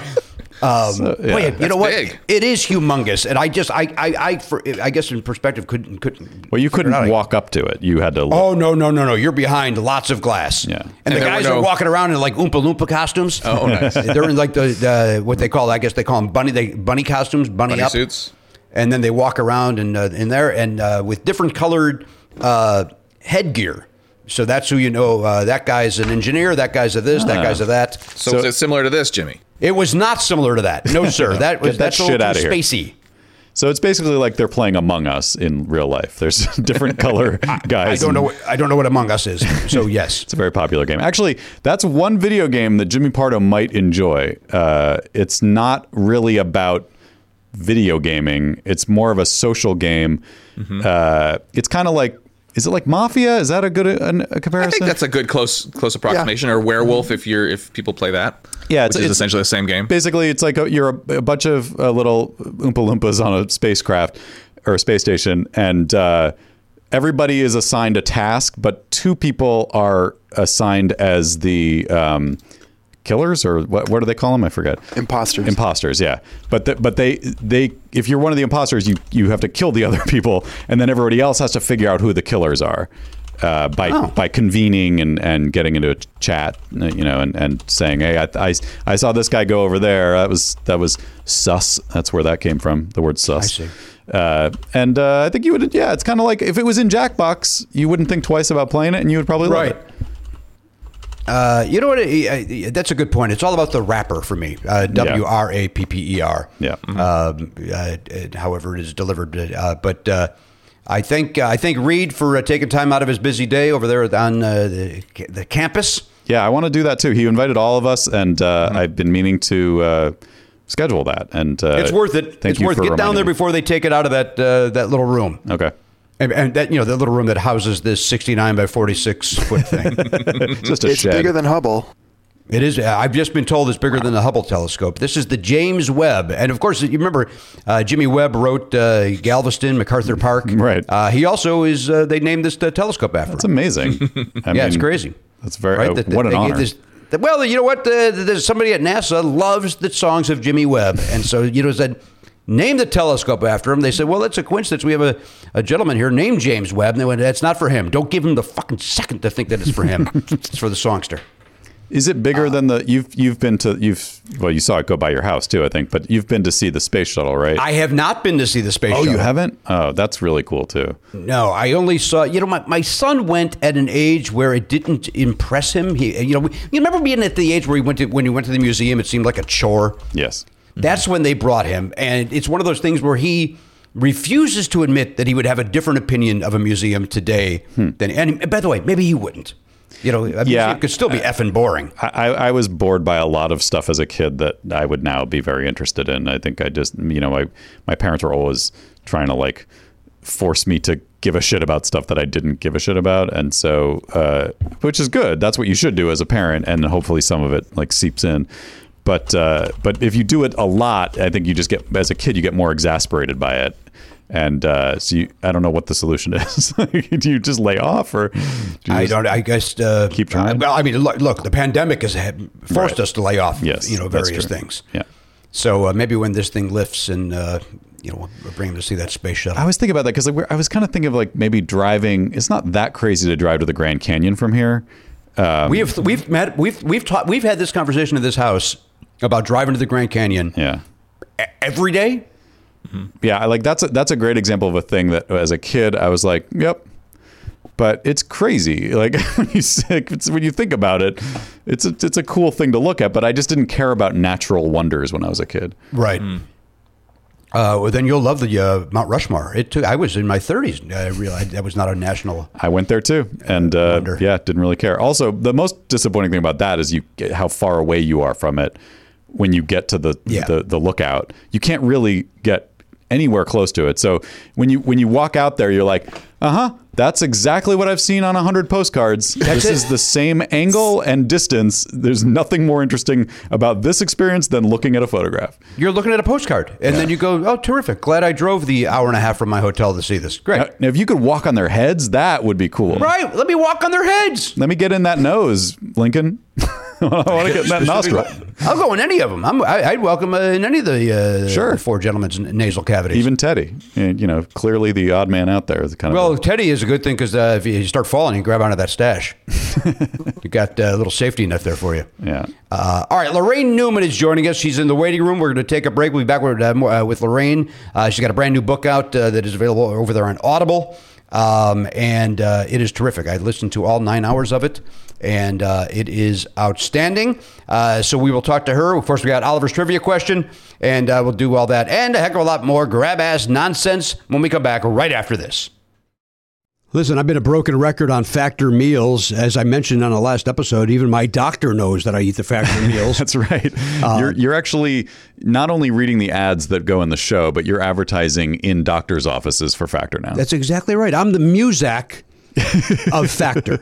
Um, yeah, boy, you know what? big. It is humongous, and I just I I I, for, I guess in perspective couldn't couldn't. Well, you couldn't out. walk up to it. You had to. Oh no no no no! You're behind lots of glass. Yeah. and, And the guys no- are walking around in like Oompa Loompa costumes. Oh, nice. They're in like the, the what they call I guess they call them bunny they bunny costumes bunny, Bunny up suits. And then they walk around in uh, in there and uh, with different colored uh, headgear. So that's who you know. Uh, that guy's an engineer. That guy's a this. That guy's a that. So, So- is it similar to this, Jimmy? It was not similar to that. No, sir. That was Get that that's a shit little outta too here. spacey. So it's basically like they're playing Among Us in real life. There's different color guys. I don't know. What, I don't know what Among Us is. So yes. It's a very popular game. Actually, that's one video game that Jimmy Pardo might enjoy. Uh, it's not really about video gaming. It's more of a social game. Mm-hmm. Uh, it's kind of like, is it like Mafia? Is that a good a, a I comparison? I think that's a good close close approximation. Or werewolf if you're if people play that. Yeah, which it's- is it's- essentially the same game. Basically, it's like a, you're a, a bunch of uh, little Oompa Loompas on a spacecraft or a space station, and uh, everybody is assigned a task, but two people are assigned as the um, killers, or what, what do they call them? I forget. Imposters. Imposters, yeah. But the, but they they if you're one of the imposters, you you have to kill the other people, and then everybody else has to figure out who the killers are. Uh, by Oh. by convening and, and getting into a chat, you know, and, and saying, hey, I, I, I saw this guy go over there. That was that was sus. That's where that came from. The word sus. see. Uh, and uh, I think you would, yeah, it's kind of like if it was in Jackbox, you wouldn't think twice about playing it, and you would probably love Right. it. Uh, you know what? uh, That's a good point. It's all about the rapper for me. Uh, W R A P P E R. Yeah. Um, uh, uh, however, it is delivered. Uh, but uh, I think uh, I think Reed for uh, taking time out of his busy day over there on uh, the, the campus. Yeah, I want to do that too. He invited all of us, and uh, I've been meaning to uh, schedule that. And uh, it's worth it. Thank it's you worth it. Get down there me. before they take it out of that uh, that little room. Okay. And, and that you know the little room that houses this 69 by 46 foot thing. Just a It's shed. bigger than Hubble. It is. uh, I've just been told it's bigger than the Hubble telescope. This is the James Webb, and of course, you remember uh, Jimmy Webb wrote uh, Galveston, MacArthur Park. Right. Uh, he also is. Uh, they named this uh, telescope after. That's him. amazing. I yeah, it's crazy. That's very. Right? oh, That- what an honor. this- that- well, you know what? Uh, there's somebody at NASA loves the songs of Jimmy Webb, and so you know said. Name the telescope after him. They said, "Well, that's a coincidence. We have a, a gentleman here named James Webb." And they went, "That's not for him. Don't give him the fucking second to think that it's for him. it's for the songster." Is it Uh, bigger than the you've you've been to you've well you saw it go by your house too I think but you've been to see the space shuttle right? I have not been to see the space oh, shuttle. you haven't? Oh, that's really cool too. No, I only saw. You know, my, my son went at an age where it didn't impress him. He, you know, you remember being at the age where he went to when he went to the museum, it seemed like a chore. Yes. That's when they brought him, and it's one of those things where he refuses to admit that he would have a different opinion of a museum today than. And by the way, maybe he wouldn't. You know, a Yeah. museum could still be effing boring. I, I I was bored by a lot of stuff as a kid that I would now be very interested in. I think I just, you know, my my parents were always trying to like force me to give a shit about stuff that I didn't give a shit about, and so, uh, which is good. That's what you should do as a parent, and hopefully some of it like seeps in. But uh, but if you do it a lot, I think you just get as a kid you get more exasperated by it. And uh, so you, I don't know what the solution is. do you just lay off, or do you I don't. I guess uh, Keep trying? Well, I mean, look, look the pandemic has had, forced Right. us to lay off. Yes, you know, various things. Yeah. So uh, maybe when this thing lifts and uh, you know we'll bring him to see that space shuttle. I was thinking about that because I was kind of thinking of like maybe driving. It's not that crazy to drive to the Grand Canyon from here. Um, we have we've met we've we've taught we've had this conversation in this house about driving to the Grand Canyon yeah, every day. yeah. I like that's a, that's a great example of a thing that as a kid I was like, yep. But it's crazy. Like when you think- it's, when you think about it, it's a, it's a cool thing to look at. But I just didn't care about natural wonders when I was a kid. Right. Uh, well, then you'll love the uh, Mount Rushmore. It took. I was in my 30s. I realized that was not a national. I went there too, and uh, yeah, didn't really care. Also, the most disappointing thing about that is you how far away you are from it when you get to the Yeah. the, the lookout. You can't really get anywhere close to it. So when you when you walk out there, you're like, uh huh. That's exactly what I've seen on a hundred postcards. this it. is the same angle and distance. There's nothing more interesting about this experience than looking at a photograph. You're looking at a postcard, and then you go, "Oh, terrific! Glad I drove the hour and a half from my hotel to see this. Great, Now, now, if you could walk on their heads, that would be cool. right? Let me walk on their heads. Let me get in that nose, Lincoln. I want to get in that nostril. I'll go in any of them. I'm, I, I'd welcome uh, in any of the uh, Sure. four gentlemen's nasal cavities. Even Teddy, you know, clearly the odd man out there. The kind of well, Teddy is a good thing because uh, if you start falling, you grab onto that stash. you got uh, a little safety net there for you. yeah. Uh, all right, Laraine Newman is joining us. She's in the waiting room. We're going to take a break. We'll be back with, uh, uh, with Laraine. Uh, she's got a brand new book out uh, that is available over there on Audible, um, and uh, it is terrific. I listened to all nine hours of it, and uh, it is outstanding. Uh, so we will talk to her. Of course, we got Oliver's trivia question, and uh, we'll do all that and a heck of a lot more grab ass nonsense when we come back right after this. Listen, I've been a broken record on Factor meals. As I mentioned on the last episode, even my doctor knows that I eat the Factor meals. That's right. you're you're actually not only reading the ads that go in the show, but you're advertising in doctors' offices for Factor now. That's exactly right. I'm the Muzak of Factor.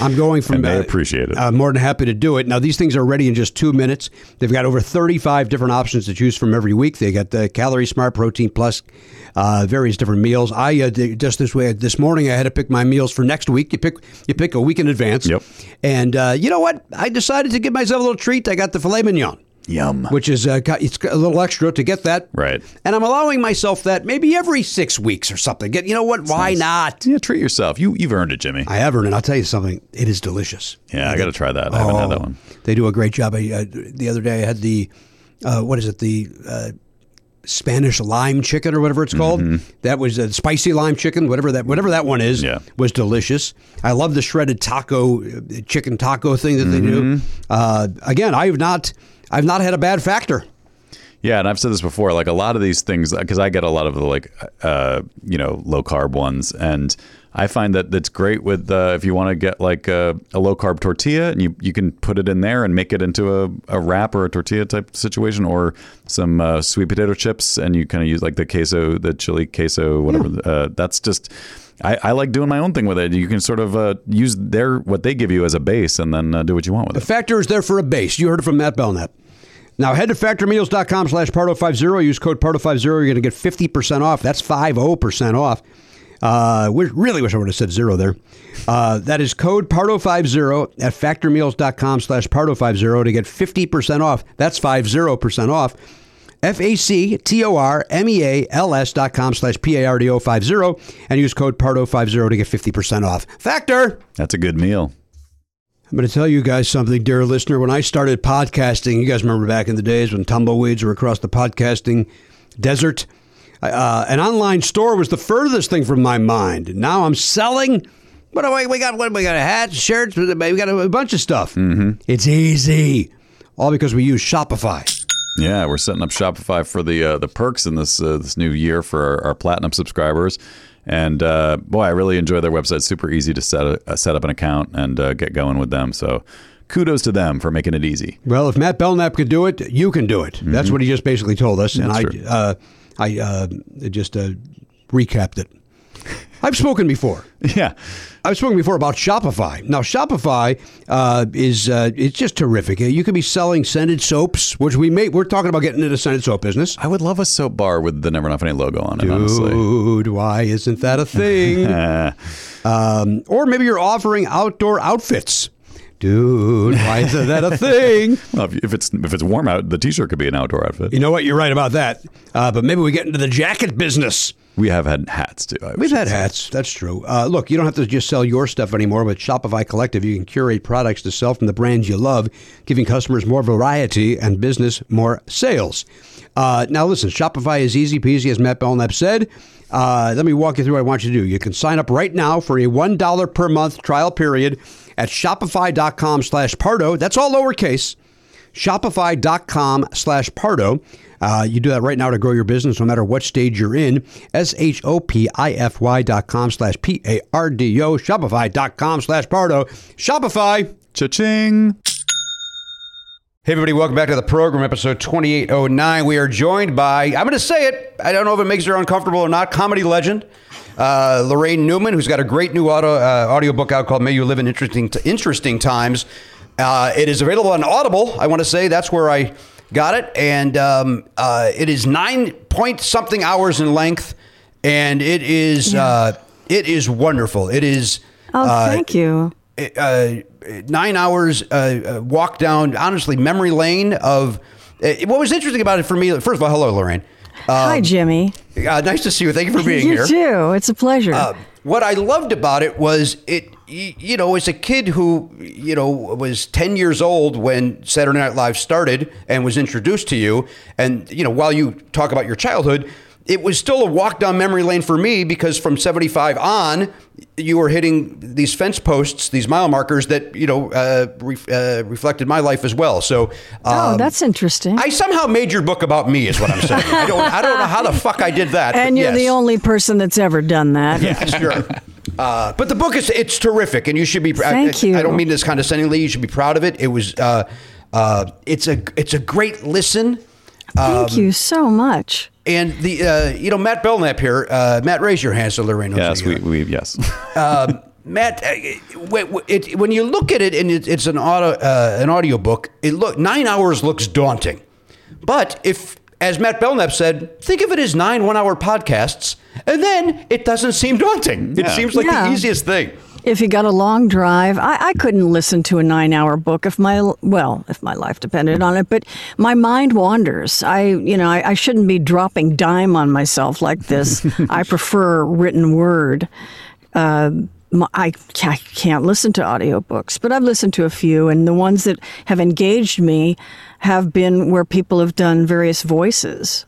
I'm going from. And they uh, appreciate it. I'm more than happy to do it. Now these things are ready in just two minutes. They've got over 35 different options to choose from every week. They got the Calorie Smart, Protein Plus, uh, various different meals. I uh, just this way this morning I had to pick my meals for next week. You pick you pick a week in advance. Yep. And uh, you know what? I decided to give myself a little treat. I got the filet mignon. Yum. Which is uh, it's a little extra to get that Right. and I'm allowing myself that maybe every six weeks or something. Get you know what? Why not? Yeah, treat yourself. You you've earned it, Jimmy. I have earned it. I'll tell you something. It is delicious. yeah, I got to try that. I haven't had that one. They do a great job. I, uh, the other day I had the uh, what is it? The uh, Spanish lime chicken or whatever it's called. That was a spicy lime chicken, whatever that whatever that one is, Yeah. was delicious. I love the shredded taco, uh, chicken taco thing that they do. Uh, again, I've not I've not had a bad factor. Yeah, and I've said this before. Like a lot of these things, because I get a lot of the like, uh, you know, low carb ones, and I find that that's great with uh, if you want to get like a, a low carb tortilla, and you you can put it in there and make it into a, a wrap or a tortilla type situation, or some uh, sweet potato chips, and you kind of use like the queso, the chili queso, whatever. Uh, that's just. I, I like doing my own thing with it. You can sort of uh, use their what they give you as a base, and then uh, do what you want with The it. The factor is there for a base. You heard it from Matt Belknap. Now head to factormeals.com slash Pardo50. Use code Pardo50. You're going to get 50% off. That's 50% off. Uh, really wish I would have said zero there. Uh, that is code Pardo50 at factormeals.com slash Pardo50 to get 50% off. That's 50% off. F-A-C-T-O-R-M-E-A-L-S dot com slash P-A-R-D-O 50 and use code Pardo50 to get 50% off. Factor! That's a good meal. I'm going to tell you guys something, dear listener. When I started podcasting, you guys remember back in the days when tumbleweeds were across the podcasting desert? Uh, an online store was the furthest thing from my mind. Now I'm selling. What do we, we got? What we got? Hats, shirts. We got a, bunch of stuff. Mm-hmm. It's easy, all because we use Shopify. Yeah, we're setting up Shopify for the uh, the perks in this uh, this new year for our, our platinum subscribers. And uh, boy, I really enjoy their website. Super easy to set a, set up an account and uh, get going with them. So kudos to them for making it easy. Well, if Matt Belknap could do it, you can do it. That's what he just basically told us, and That's I, uh, I uh, just uh, recapped it. I've spoken before. Yeah, I've spoken before about Shopify. Now, Shopify uh, is uh, it's just terrific. You could be selling scented soaps, which we may we're talking about getting into the scented soap business. I would love a soap bar with the Never Not Funny logo on it. Honestly, Dude, why isn't that a thing? um, or maybe you're offering outdoor outfits. Dude, why isn't that a thing? well, if, if it's if it's warm out, the T-shirt could be an outdoor outfit. You know what? You're right about that. Uh, but maybe we get into the jacket business. We have had hats too. We've had say. hats. That's true. Uh, look, you don't have to just sell your stuff anymore. With Shopify Collective, you can curate products to sell from the brands you love, giving customers more variety and business more sales. Uh, now, listen, Shopify is easy peasy, as Matt Belknap said. Uh, let me walk you through what I want you to do. You can sign up right now for a $1 per month trial period at shopify.com slash Pardo. That's all lowercase. Shopify.com slash pardo. Uh, you do that right now to grow your business no matter what stage you're in. S-h-o-p-i-f-y dot com slash p-a-r-d-o shopify.com slash pardo. Shopify. Cha-ching! Hey, everybody, welcome back to the program, episode 2809. We are joined by, I'm going to say it, I don't know if it makes her uncomfortable or not, comedy legend, uh, Laraine Newman, who's got a great new auto, uh, audiobook out called May You Live in Interesting, interesting Times. Uh, it is available on Audible. I want to say that's where I got it. And um, uh, it is nine point something hours in length. And it is, uh, it is wonderful. It is. Oh, uh, thank you. uh, nine hours uh, uh, walk down, honestly, memory lane of. Uh, what was interesting about it for me, first of all, hello, Laraine. Hi, Jimmy. Uh, nice to see you. Thank you for being you here. too. It's a pleasure. Uh, what I loved about it was it, you know, as a kid who, you know, was 10 years old when Saturday Night Live started and was introduced to you. And, you know, while you talk about your childhood, it was still a walk down memory lane for me because from 75 on, you were hitting these fence posts, these mile markers that, you know, uh, re- uh, reflected my life as well. So, oh, um, that's interesting. I somehow made your book about me, is what I'm saying. I don't, I don't know how the fuck I did that. and you're yes. the only person that's ever done that. Yeah, sure. Uh, but the book is it's terrific, and you should be. Thank I, you. I don't mean this condescendingly. You should be proud of it. It was. Uh, uh, it's a it's a great listen. Thank Um, you so much. And the uh, you know Matt Belknap here. Uh, Matt, raise your hand so Laraine knows. Yes, we, we yes. Um, Matt, uh, when, it, when you look at it and it, it's an audio uh, an audio book, it look nine hours looks daunting, but if as Matt Belknap said, think of it as nine one hour podcasts, and then it doesn't seem daunting. It seems like Yeah. the easiest thing. If you got a long drive, I, I couldn't listen to a nine-hour book if my well, if my life depended on it. But my mind wanders. I, you know, I, I shouldn't be dropping dime on myself like this. I prefer written word. Uh, my- I, can't listen to audiobooks, but I've listened to a few, and the ones that have engaged me have been where people have done various voices.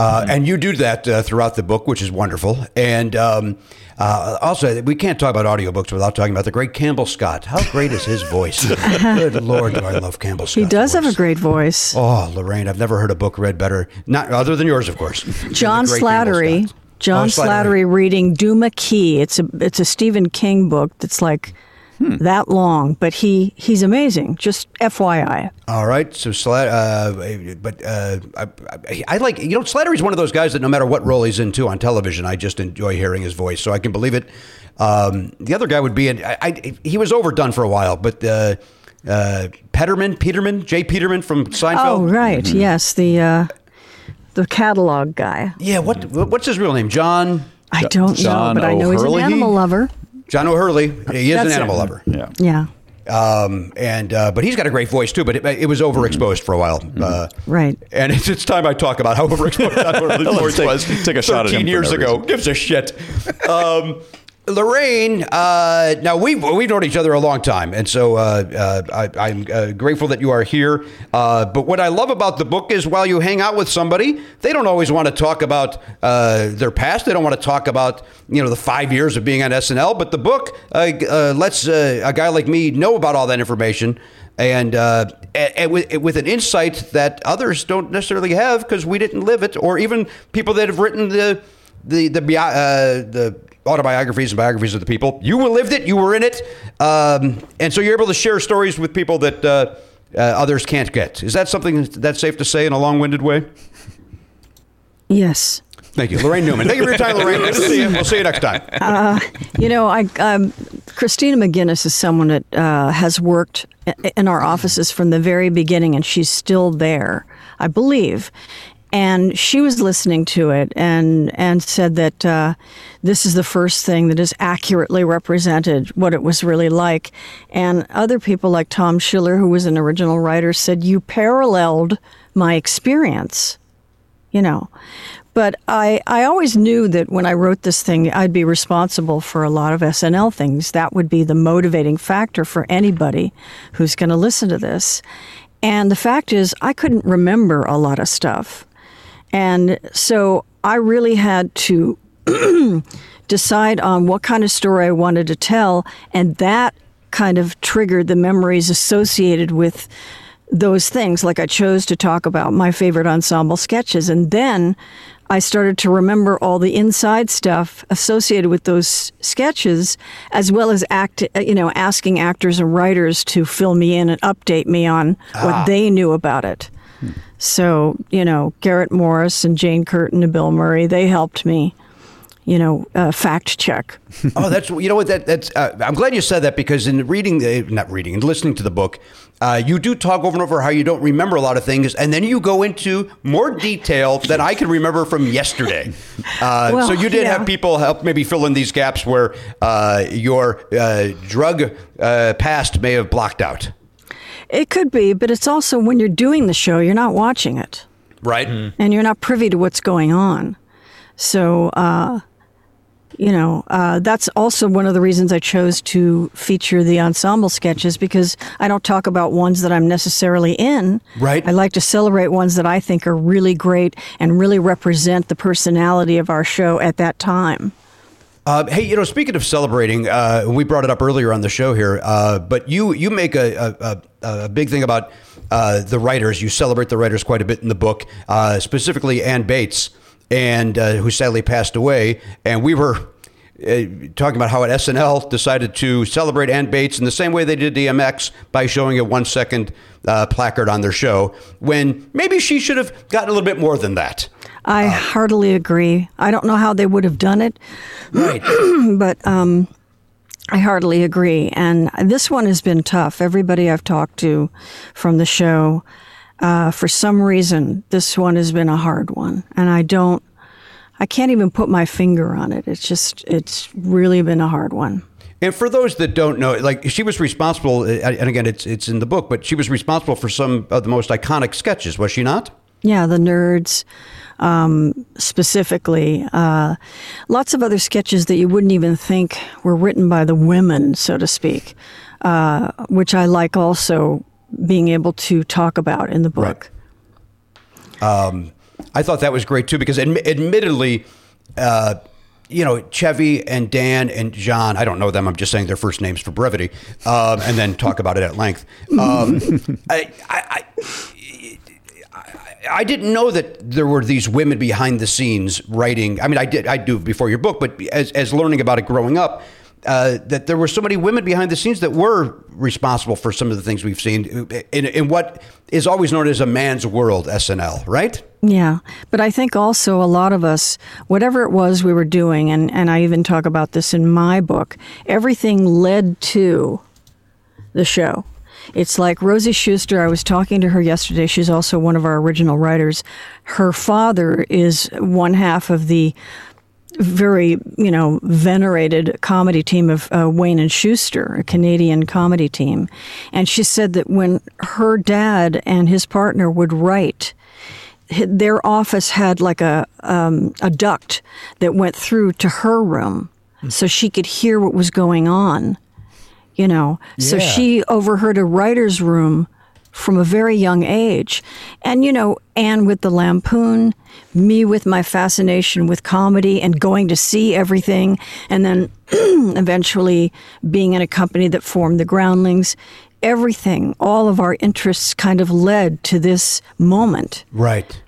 Uh, And you do that uh, throughout the book, which is wonderful. And um, uh, also, we can't talk about audiobooks without talking about the great Campbell Scott. How great is his voice? Good Lord, do I love Campbell Scott. He does have a great voice. Oh, Laraine, I've never heard a book read better. Not other than yours, of course. John The great Campbell Slattery. John Oh, Slattery reading Duma Key. It's a it's a Stephen King book that's like Hmm. that long, but he he's amazing. Just FYI. All right, so Slat, uh, but uh, I, I, I like you know Slattery's one of those guys that no matter what role he's into on television, I just enjoy hearing his voice, so I can believe it. Um, the other guy would be, I, I, he was overdone for a while, but uh, uh, Peterman, Peterman, J. Peterman from Seinfeld. Oh right, Mm-hmm. yes, the uh, the catalog guy. Yeah, what what's his real name? John. I don't John know, but I know he's an animal lover. John O'Hurley. He is That's an it. animal lover. Yeah. Yeah, Um, and uh, but he's got a great voice too. But it, it was overexposed for a while. Uh, right. and it's, it's time I talk about how overexposed that O'Hurley's voice take- was. take a shot at him 13 for years no ago. reason. Gives a shit. Um, Laraine, uh, now we've we've known each other a long time, and so uh, uh, I, I'm uh, grateful that you are here. Uh, but what I love about the book is while you hang out with somebody, they don't always want to talk about uh, their past. They don't want to talk about you know the five years of being on SNL. But the book lets a guy like me know about all that information and, uh, and with, with an insight that others don't necessarily have because we didn't live it, or even people that have written the the the uh, the autobiographies and biographies of the people. You lived it, you were in it, um, and so you're able to share stories with people that uh, uh, others can't get. Is that something that's safe to say in a long-winded way? Yes. Thank you, Laraine Newman. Thank you for your time, Laraine. Good to see you. We'll see you next time. Uh, you know, I um, Christina McGinnis is someone that uh, has worked in our offices from the very beginning, and she's still there, I believe. And she was listening to it and and said that uh, this is the first thing that has accurately represented what it was really like. And other people like Tom Schiller, who was an original writer, said you paralleled my experience you know. But I, I always knew that when I wrote this thing, I'd be responsible for a lot of SNL things. That would be the motivating factor for anybody who's going to listen to this. And the fact is, I couldn't remember a lot of stuff. And so I really had to decide on what kind of story I wanted to tell. And that kind of triggered the memories associated with those things. Like I chose to talk about my favorite ensemble sketches. And then I started to remember all the inside stuff associated with those sketches, as well as act, you know, asking actors and writers to fill me in and update me on Ah. what they knew about it. So, you know, Garrett Morris and Jane Curtin and Bill Murray, they helped me, you know, uh, fact check. oh, that's you know what that that's. Uh, I'm glad you said that because in reading the not reading and listening to the book, uh, you do talk over and over how you don't remember a lot of things, and then you go into more detail than I can remember from yesterday. Uh, Well, so you did yeah. have people help maybe fill in these gaps where uh, your uh, drug uh, past may have blocked out. It could be, but it's also when you're doing the show, you're not watching it. Right. and you're not privy to what's going on. So, uh, you know, uh, that's also one of the reasons I chose to feature the ensemble sketches because I don't talk about ones that I'm necessarily in. Right. I like to celebrate ones that I think are really great and really represent the personality of our show at that time. Uh, hey, you know, speaking of celebrating, uh, we brought it up earlier on the show here, uh, but you you make a, a, a, a big thing about uh, the writers. You celebrate the writers quite a bit in the book, uh, specifically Anne Beatts, and uh, who sadly passed away. And we were talking about how at SNL decided to celebrate Anne Beatts in the same way they did DMX by showing a one second placard on their show, when maybe she should have gotten a little bit more than that. I heartily agree. I don't know how they would have done it, Right. but um, I heartily agree. And this one has been tough. Everybody I've talked to from the show, uh, for some reason, this one has been a hard one. And I don't, I can't even put my finger on it. It's just, it's really been a hard one. And for those that don't know, like she was responsible, and again, it's it's in the book, but she was responsible for some of the most iconic sketches, was she not? Yeah, the nerds, um, specifically. Uh, lots of other sketches that you wouldn't even think were written by the women, so to speak, uh, which I like also being able to talk about in the book. Um, I thought that was great too because admi- admittedly, uh, you know, Chevy and Dan and John, I don't know them. I'm just saying their first names for brevity, um, and then talk about it at length. Um, I, I, I, I didn't know that there were these women behind the scenes writing. I mean, I did, I do before your book, but as, as learning about it growing up, uh, that there were so many women behind the scenes that were responsible for some of the things we've seen in, in what is always known as a man's world, SNL, right? Yeah, but I think also a lot of us, whatever it was we were doing, and, and I even talk about this in my book, everything led to the show. It's like Rosie Shuster. I was talking to her yesterday. She's also one of our original writers. Her father is one half of the very, you know, venerated comedy team of uh, Wayne and Shuster, a Canadian comedy team. And she said that when her dad and his partner would write, their office had like a um, a duct that went through to her room, so she could hear what was going on. You know, so she overheard a writer's room from a very young age. And, you know, Anne with the Lampoon, me with my fascination with comedy and going to see everything, and then eventually being in a company that formed the Groundlings. Everything, all of our interests kind of led to this moment. Right.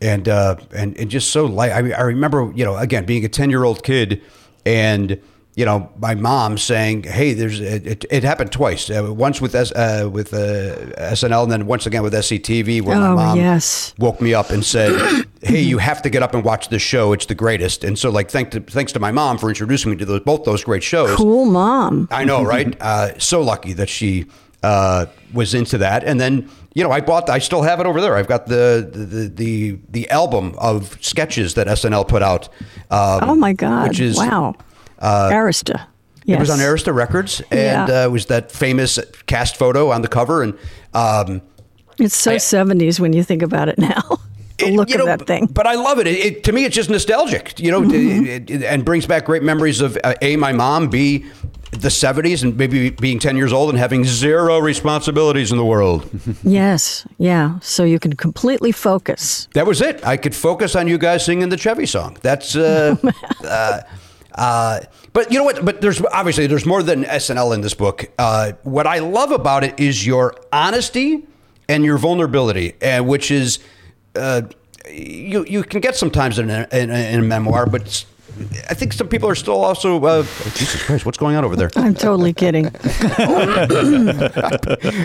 And uh, and and just so light. I mean, I remember, you know, again being a ten year old kid, and you know, my mom saying, "Hey, there's it, it, it happened twice. Uh, once with S, uh, with uh, SNL, and then once again with SCTV, where my Oh, mom yes. woke me up and said, "Hey, you have to get up and watch this show. It's the greatest." And so, like, thank to, thanks to my mom for introducing me to those, both those great shows. Cool mom. I know, right? uh, so lucky that she uh, was into that, and then you know, I bought. I still have it over there. I've got the the the, the album of sketches that SNL put out. Um, oh my God. Which is wow. Uh, Arista. It was on Arista Records, and Yeah. uh, it was that famous cast photo on the cover, and. Um, It's so 70s when you think about it now. the look you of that thing. But I love it. It, it. To me, it's just nostalgic, you know, Mm-hmm. it- it- and brings back great memories of uh, A, my mom, B, the 70s, and maybe being 10 years old and having zero responsibilities in the world. Yes, yeah. So you can completely focus. That was it. I could focus on you guys singing the Chevy song. That's. Uh, uh, uh, but you know what? But there's obviously there's more than SNL in this book. Uh, what I love about it is your honesty and your vulnerability, and which is uh, you you can get sometimes in a, in a, in a memoir, but I think some people are still also. Uh, Jesus Christ, what's going on over there? I'm totally kidding.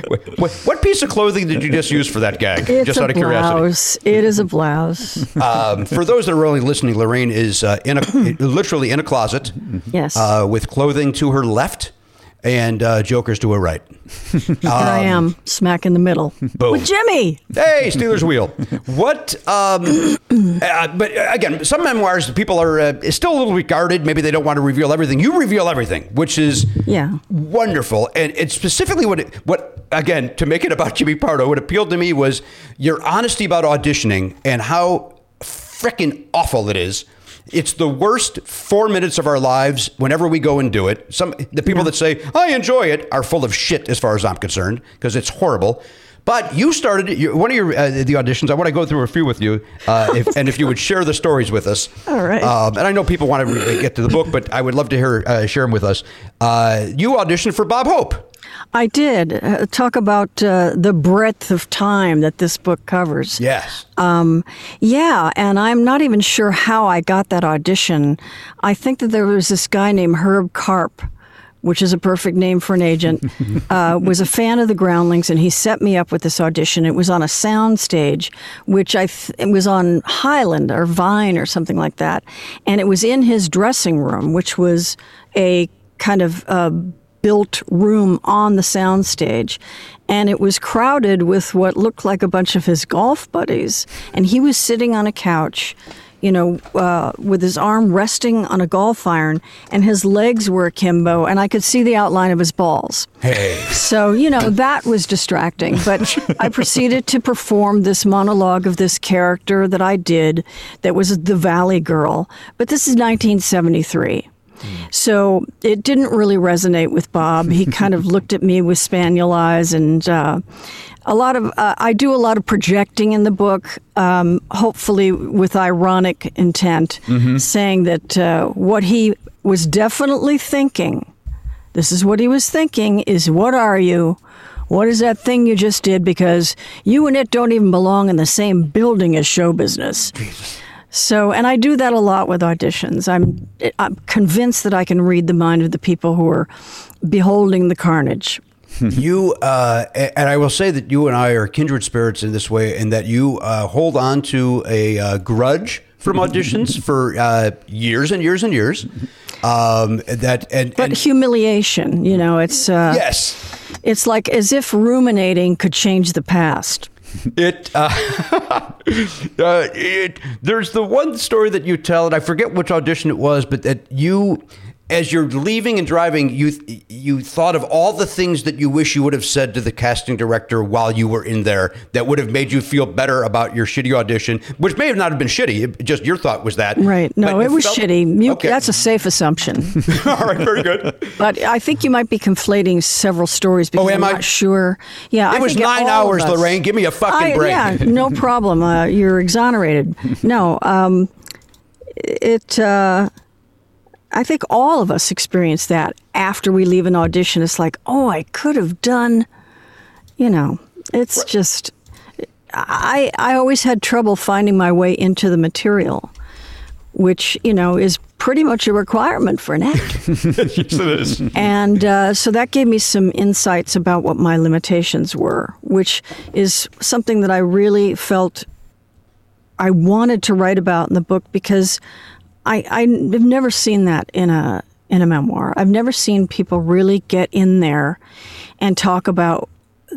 what, what piece of clothing did you just use for that gag? It's just a out of curiosity. It is a blouse. um, for those that are only listening, Laraine is uh, in a literally in a closet. Yes. Uh, with clothing to her left and uh, jokers to her right. Here I am, smack in the middle. Um, Boom. With Jimmy. Hey, Stealers Wheel. What? Um, uh, but uh, again, some memoirs people are uh, still a little regarded. Maybe they don't want to reveal everything. You reveal everything, which is Yeah. wonderful. And it's specifically what it, what again to make it about Jimmy Pardo. What appealed to me was your honesty about auditioning and how freaking awful it is. It's the worst four minutes of our lives whenever we go and do it. Some the people that say I enjoy it are full of shit as far as I'm concerned because it's horrible. But you started you, one of your uh, the auditions. I want to go through a few with you, uh, if, and if you would share the stories with us. All right. Um, and I know people want to get to the book, but I would love to hear uh, share them with us. Uh, you auditioned for Bob Hope. I did. Uh, talk about uh, the breadth of time that this book covers. Yes. Um, yeah, and I'm not even sure how I got that audition. I think that there was this guy named Herb Karp, which is a perfect name for an agent, uh, was a fan of the Groundlings, and he set me up with this audition. It was on a sound stage, which I th- it was on Highland or Vine or something like that, and it was in his dressing room, which was a kind of uh, built room on the soundstage, and it was crowded with what looked like a bunch of his golf buddies. And he was sitting on a couch, you know, uh, with his arm resting on a golf iron, and his legs were akimbo, and I could see the outline of his balls. Hey. So, you know, that was distracting. But I proceeded to perform this monologue of this character that I did that was the Valley Girl. But this is 1973. So it didn't really resonate with Bob. He kind of looked at me with spaniel eyes, and uh, a lot of uh, I do a lot of projecting in the book, um, hopefully with ironic intent, saying that uh, what he was definitely thinking, this is what he was thinking, is what are you? What is that thing you just did? Because you and it don't even belong in the same building as show business. So, and I do that a lot with auditions. I'm, I'm convinced that I can read the mind of the people who are beholding the carnage. you uh, and I will say that you and I are kindred spirits in this way, in that you uh, hold on to a uh, grudge from auditions for uh, years and years and years. Um, that and, But and humiliation, you know, it's uh, yes, it's like as if ruminating could change the past. It, uh, uh, it, there's the one story that you tell, and I forget which audition it was, but that you, as you're leaving and driving, you you thought of all the things that you wish you would have said to the casting director while you were in there that would have made you feel better about your shitty audition, which may have not have been shitty. It, just your thought was that, Right. No, it was felt- shitty. You, Okay. That's a safe assumption. all right, very good. but I think you might be conflating several stories because Oh, am I'm I? not sure. Yeah, It I was nine hours, Laraine. Give me a fucking I- break. Yeah, no problem. Uh, you're exonerated. No, um, it. Uh, I think all of us experience that after we leave an audition. It's like, oh, I could have done. You know, it's just. I I always had trouble finding my way into the material, which you know is pretty much a requirement for an actor. yes, it is. And uh, so that gave me some insights about what my limitations were, which is something that I really felt I wanted to write about in the book because I, I've never seen that in a in a memoir. I've never seen people really get in there and talk about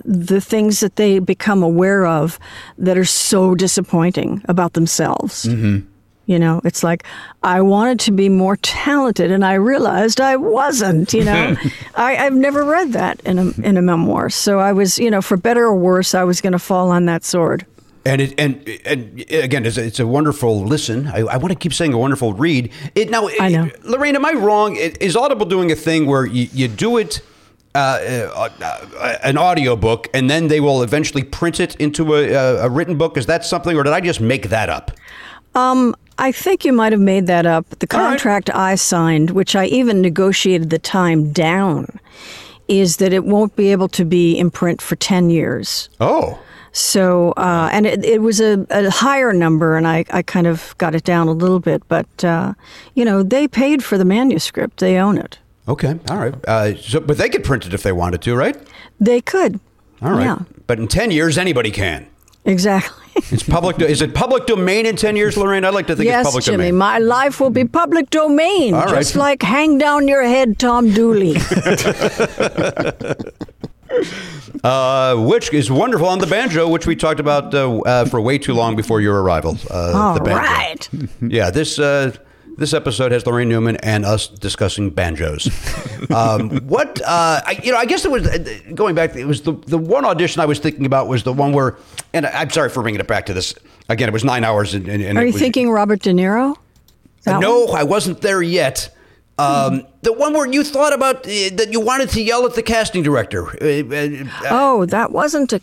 the things that they become aware of that are so disappointing about themselves. Mm-hmm. You know, it's like I wanted to be more talented, and I realized I wasn't. You know, I, I've never read that in a in a memoir, so I was, you know, for better or worse, I was going to fall on that sword. And it and and again, it's a, it's a wonderful listen. I, I want to keep saying a wonderful read. It now, I know. Laraine, am I wrong? Is Audible doing a thing where you, you do it? Uh, uh, uh, an audio book, and then they will eventually print it into a, a, a written book. Is that something, or did I just make that up? I think you might have made that up. The All right. contract I signed, which I even negotiated the time down, is that it won't be able to be in print for 10 years. Oh, So, uh, and it, it was a, a higher number, and I, I kind of got it down a little bit. But, uh, you know, they paid for the manuscript, they own it. okay, all right. Uh, so, but they could print it if they wanted to, right? They could. All right. Yeah, But in ten years, anybody can. exactly. It's public. is it public domain in ten years, Laraine? I'd like to think it's yes, public Jimmy, domain. my life will be public domain, All right. just like hang down your head, Tom Dooley. uh, which is wonderful on the banjo, which we talked about uh, uh, for way too long before your arrival. Uh, All the banjo. right. Yeah, this uh, this episode has Laraine Newman and us discussing banjos. um, what uh, I, you know, I guess it was uh, going back. It was the the one audition I was thinking about was the one where, and I'm sorry for bringing it back to this again. It was nine hours, and, and, and Are you was- thinking Robert De Niro? No, one? I wasn't there yet. Um, the one where you thought about uh, that you wanted to yell at the casting director. Uh, uh, Oh, that wasn't a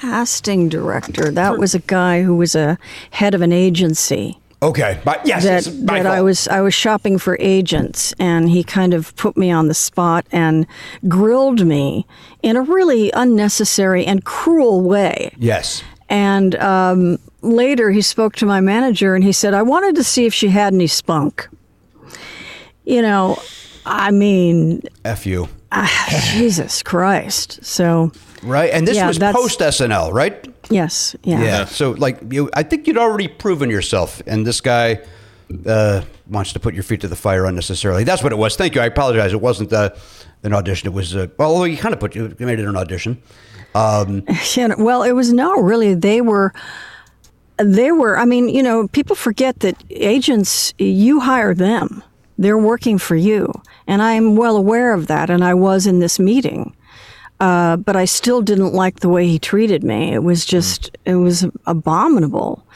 casting director. That was a guy who was a head of an agency. okay, but yes, that that I was I was shopping for agents, and he kind of put me on the spot and grilled me in a really unnecessary and cruel way. Yes. And um, later, he spoke to my manager, and he said, "I wanted to see if she had any spunk." You know, I mean, F you. ah, Jesus Christ. So Right, and this Yeah, was post SNL, right? yes, yeah. Yeah. So, like, you, I think you'd already proven yourself, and this guy uh, wants to put your feet to the fire unnecessarily. That's what it was. Thank you. I apologize. It wasn't uh, an audition. It was, uh, well, you kind of put you made it an audition. Um, Yeah, well, it was no, really. They were, they were. I mean, you know, people forget that agents, you hire them. They're working for you, and I'm well aware of that. And I was in this meeting, uh, but I still didn't like the way he treated me. It was just, it was abominable.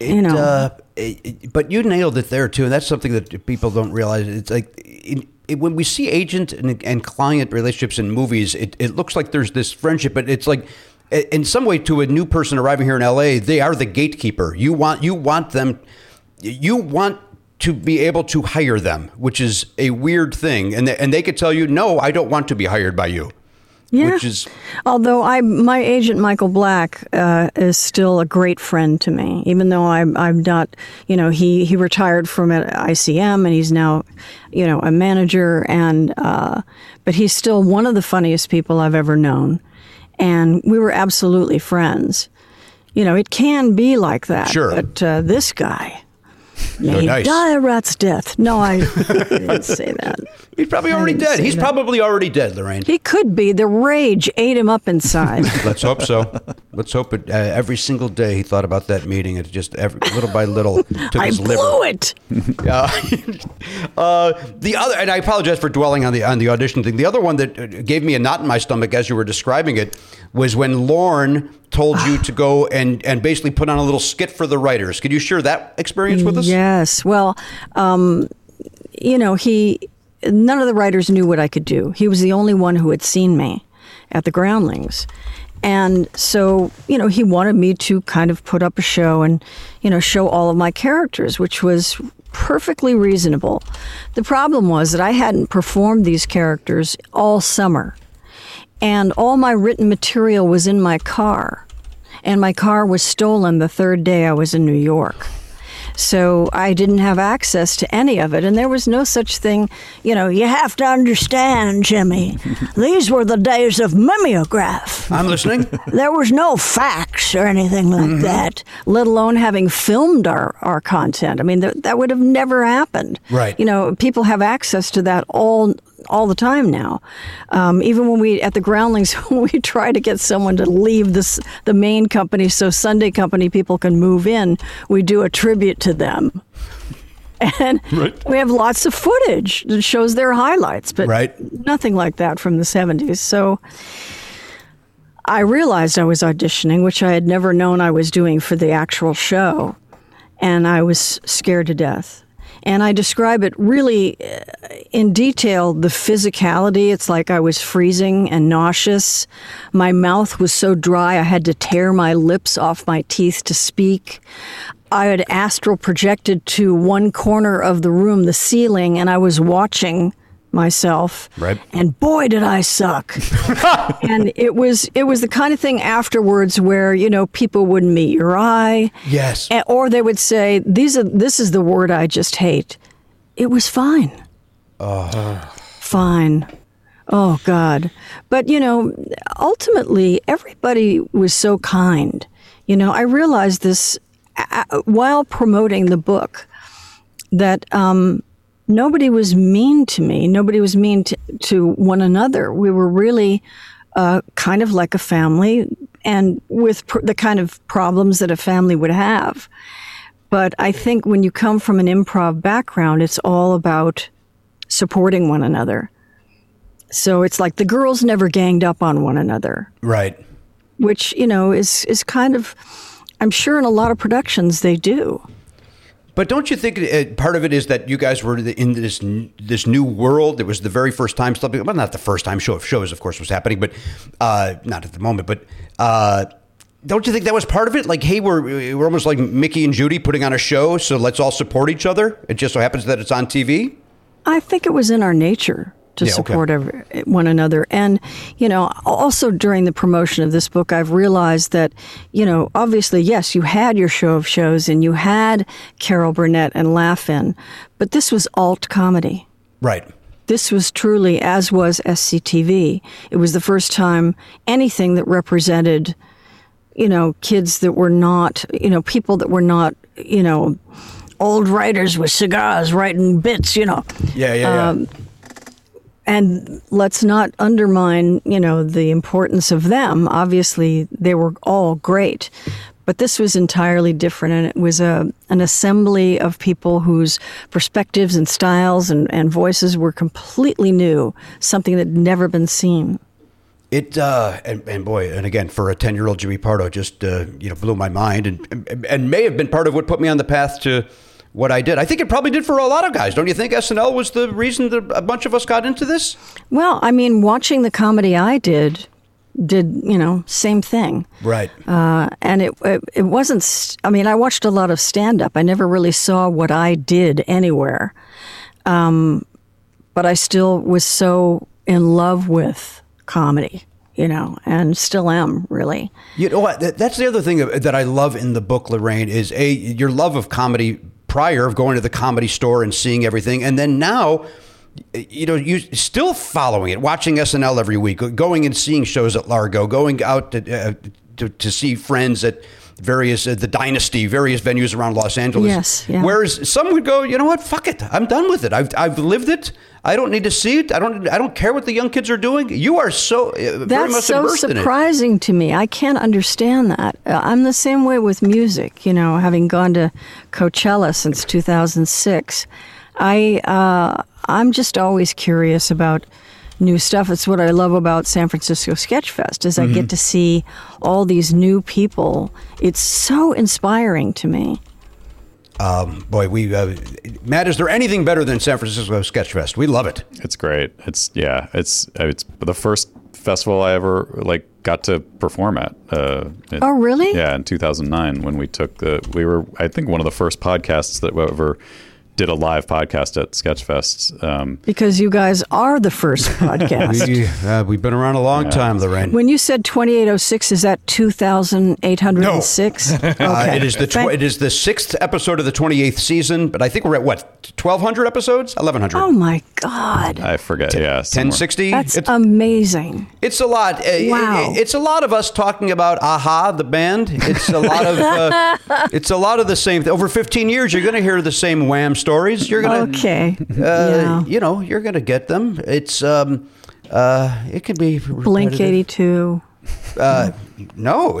you know, uh, it- it- but you nailed it there too, and that's something that people don't realize. It's like it, when we see agent and, and client relationships in movies, it, it looks like there's this friendship, but it's like in some way to a new person arriving here in LA, they are the gatekeeper. You want you want them you want to be able to hire them, which is a weird thing. And they, and they could tell you, "No, I don't want to be hired by you." Yeah. Which is Although I, my agent Michael Black uh, is still a great friend to me, even though I'm, I'm not, you know, he he retired from ICM and he's now, you know, a manager and, uh, but he's still one of the funniest people I've ever known, and we were absolutely friends. You know, it can be like that. Sure. But uh, this guy, Oh, he nice. died a rat's death. No, I, I didn't say that. he's probably already dead. He's that. probably already dead, Laraine. He could be. The rage ate him up inside. Let's hope so. Let's hope it. Uh, every single day he thought about that meeting. It just every, little by little took I his blew liver. it. Uh, uh, the other, and I apologize for dwelling on the on the audition thing. The other one that uh, gave me a knot in my stomach as you were describing it was when Lorne told you to go and and basically put on a little skit for the writers. Could you share that experience with us? Yes. Well, um, you know, he none of the writers knew what I could do. He was the only one who had seen me at the Groundlings. And so, you know, he wanted me to kind of put up a show and, you know, show all of my characters, which was perfectly reasonable. The problem was that I hadn't performed these characters all summer. And all my written material was in my car. And my car was stolen the third day I was in New York. So I didn't have access to any of it. And there was no such thing, you know, you have to understand, Jimmy. These were the days of mimeograph. I'm listening. There was no fax or anything like mm-hmm. that, let alone having filmed our, our content. I mean, th- that would have never happened. Right. You know, people have access to that all all the time now. Um, even when we at the Groundlings, when we try to get someone to leave this the main company so Sunday company people can move in, we do a tribute to them. And we have lots of footage that shows their highlights, but Right. nothing like that from the 70s. So I realized I was auditioning, which I had never known I was doing for the actual show, and I was scared to death. And I describe it really uh, in detail the physicality. It's like I was freezing and nauseous. My mouth was so dry I had to tear my lips off my teeth to speak. I had astral projected to one corner of the room, the ceiling, and I was watching myself. Right. And boy, did I suck. and it was it was the kind of thing afterwards where you know people wouldn't meet your eye. Yes. And, or they would say, "These are this is the word I just hate." It was fine. Fine. Oh God. But you know, ultimately, everybody was so kind. You know, I realized this uh, while promoting the book that um, nobody was mean to me. Nobody was mean to, to one another. We were really uh, kind of like a family and with pr- the kind of problems that a family would have. But I think when you come from an improv background, it's all about supporting one another. So it's like the girls never ganged up on one another, Right. which, you know, is, is kind of, I'm sure in a lot of productions they do. But don't you think uh, part of it is that you guys were in this this new world? It was the very first time something. Well, not the first time show of shows, of course, was happening, but uh, not at the moment. But uh, don't you think that was part of it? Like, hey, we're we're almost like Mickey and Judy putting on a show, so let's all support each other. It just so happens that it's on TV. I think it was in our nature to Yeah, okay. support every, one another. And, you know, also during the promotion of this book, I've realized that, you know, obviously, yes, you had your show of shows and you had Carol Burnett and Laugh-In, but this was alt comedy. Right. This was truly, as was SCTV. It was the first time anything that represented, you know, kids that were not, you know, people that were not, you know, old writers with cigars writing bits, you know. Yeah, yeah, yeah. Um, and let's not undermine, you know, the importance of them. Obviously, they were all great, but this was entirely different, and it was a an assembly of people whose perspectives and styles and, and voices were completely new, something that had never been seen. It uh, and, and boy, and again for a ten year old Jimmy Pardo, just uh, you know blew my mind, and, and and may have been part of what put me on the path to what I did. I think it probably did for a lot of guys. Don't you think SNL was the reason that a bunch of us got into this? Well, I mean, watching the comedy I did did you know same thing. Right. Uh, and it, it it wasn't. I mean, I watched a lot of stand up. I never really saw what I did anywhere, um, but I still was so in love with comedy, you know, and still am really. You know what? That's the other thing that I love in the book, Laraine, is a your love of comedy prior of going to the comedy store and seeing everything, and then now, you know, you still following it, watching SNL every week, going and seeing shows at Largo, going out to uh, to, to see friends at various uh, the Dynasty, various venues around Los Angeles. Yes, yeah. Whereas some would go, you know what? Fuck it, I'm done with it. I've I've lived it. I don't need to see it. I don't. I don't care what the young kids are doing. You are so uh, very That's much so immersed in it. That's surprising to me. I can't understand that. Uh, I'm the same way with music. You know, having gone to Coachella since 2006, I uh, I'm just always curious about new stuff. It's what I love about San Francisco Sketch Fest is I Mm-hmm. get to see all these new people. It's so inspiring to me. Um, boy, we uh, Matt, is there anything better than San Francisco Sketch Fest? We love it. It's great. It's yeah. It's it's the first festival I ever like got to perform at. Uh, it- Oh, really? Yeah, in 2009 when we took the we were I think one of the first podcasts that ever did a live podcast at Sketchfest. Um, Because you guys are the first podcast. We, uh, we've been around a long time, Laraine. when you said 2806, is that 2806? Uh, it is the tw- it is the sixth episode of the twenty eighth season, but I think we're at what twelve hundred episodes, eleven hundred. Oh my God. I forget. yeah, ten somewhere. sixty. That's It's, amazing. it's a lot. Uh, Wow. it- it's a lot of us talking about a-ha, the band. It's a lot of uh, it's a lot of the same. Over fifteen years, you're going to hear the same Wham stories. You're to Okay. uh, yeah. you know, you're to get them. It's um, uh, it can be Blink 82. Uh, no,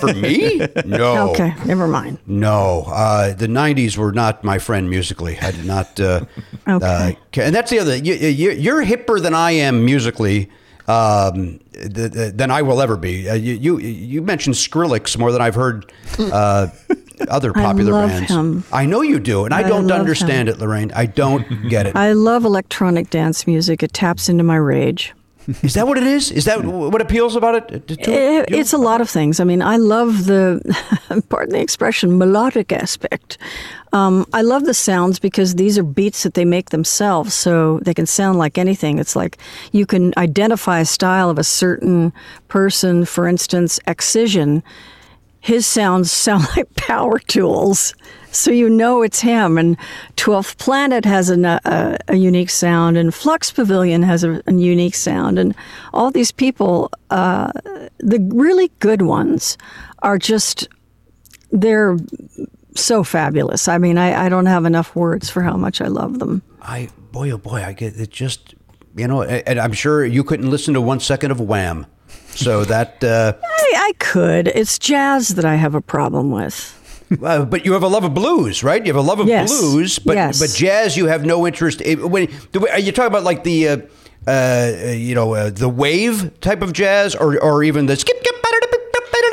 for me, no. Okay, never mind. No, uh, the '90s were not my friend musically. I did not. Uh, Okay. uh, and that's the other. You, you, you're hipper than I am musically. Um, th- th- than I will ever be. Uh, you, you you mentioned Skrillex more than I've heard other I popular love bands. him. I know you do, and I, I don't understand him. it, Laraine. I don't get it. I love electronic dance music. It taps into my rage. Is that what it is? Is that what appeals about it? It- it's a lot of things. I mean, I love the, pardon the expression, melodic aspect. Um, I love the sounds because these are beats that they make themselves, so they can sound like anything. It's like you can identify a style of a certain person, for instance, Excision. His sounds sound like power tools, so you know it's him. And Twelfth Planet has a, a, a unique sound, and Flux Pavilion has a, a unique sound, and all these people, uh, the really good ones, are just they're so fabulous. I mean, I, I don't have enough words for how much I love them. I boy oh boy, I get it. Just you know, and I'm sure you couldn't listen to one second of Wham. So that, uh, I, I could. It's jazz that I have a problem with. uh, but you have a love of blues, right? You have a love of Yes. blues, but Yes. but jazz, you have no interest. In, when are you talking about like the, uh, uh, you know, uh, the wave type of jazz, or or even the skip skip?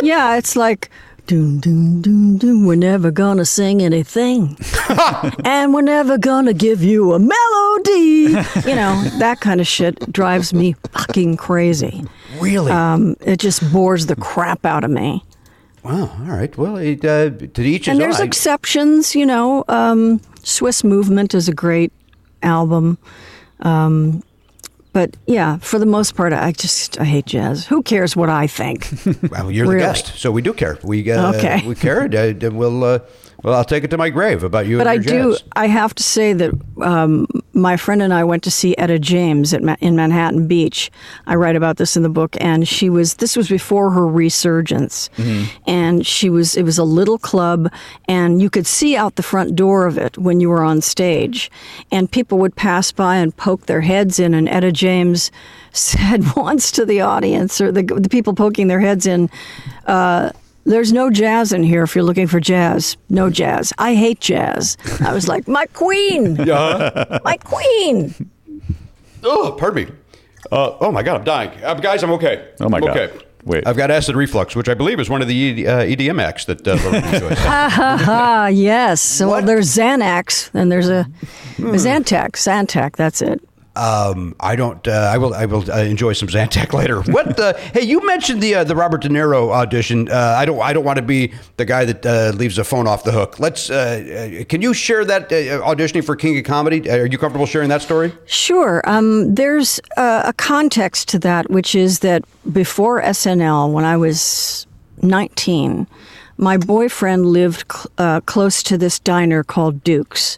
Yeah, it's like. Doom, doom, doom, doom. We're never gonna sing anything. and we're never gonna give you a melody. You know, that kind of shit drives me fucking crazy. Really? Um, it just bores the crap out of me. wow. All right. Well, it, uh, to each and there's own. Exceptions, you know. Um, Swiss Movement is a great album. Um, but yeah, for the most part, I just I hate jazz. Who cares what I think? Well, you're Really? the guest, so we do care. We uh, Okay. we care. Uh, we'll uh, well, I'll take it to my grave about you. but I do. jazz. I have to say that um, my friend and I went to see Etta James at Ma- in Manhattan Beach. I write about this in the book, and she was. This was before her resurgence, and she was. It was a little club, and you could see out the front door of it when you were on stage, and people would pass by and poke their heads in, and Etta James said once to the audience or the the people poking their heads in. Uh, there's no jazz in here if you're looking for jazz. No jazz. I hate jazz. I was like, my queen. My queen. Oh, pardon me. Uh, oh my God, I'm dying, uh, guys. I'm okay. Oh, my I'm God. Okay. Wait. I've got acid reflux, which I believe is one of the E- uh, EDM acts that uh, Laraine enjoys. Ah, yes. So What? there's Xanax and there's a Hmm. Zantac. Zantac, that's it. Um, I don't. Uh, I will. I will uh, enjoy some Zantac later. What? Uh, hey, you mentioned the uh, the Robert De Niro audition. Uh, I don't. I don't want to be the guy that uh, leaves the phone off the hook. Let's. Can you share that auditioning for King of Comedy? Are you comfortable sharing that story? Sure. Um, there's a, a context to that, which is that before SNL, when I was 19, my boyfriend lived cl- close to this diner called Duke's,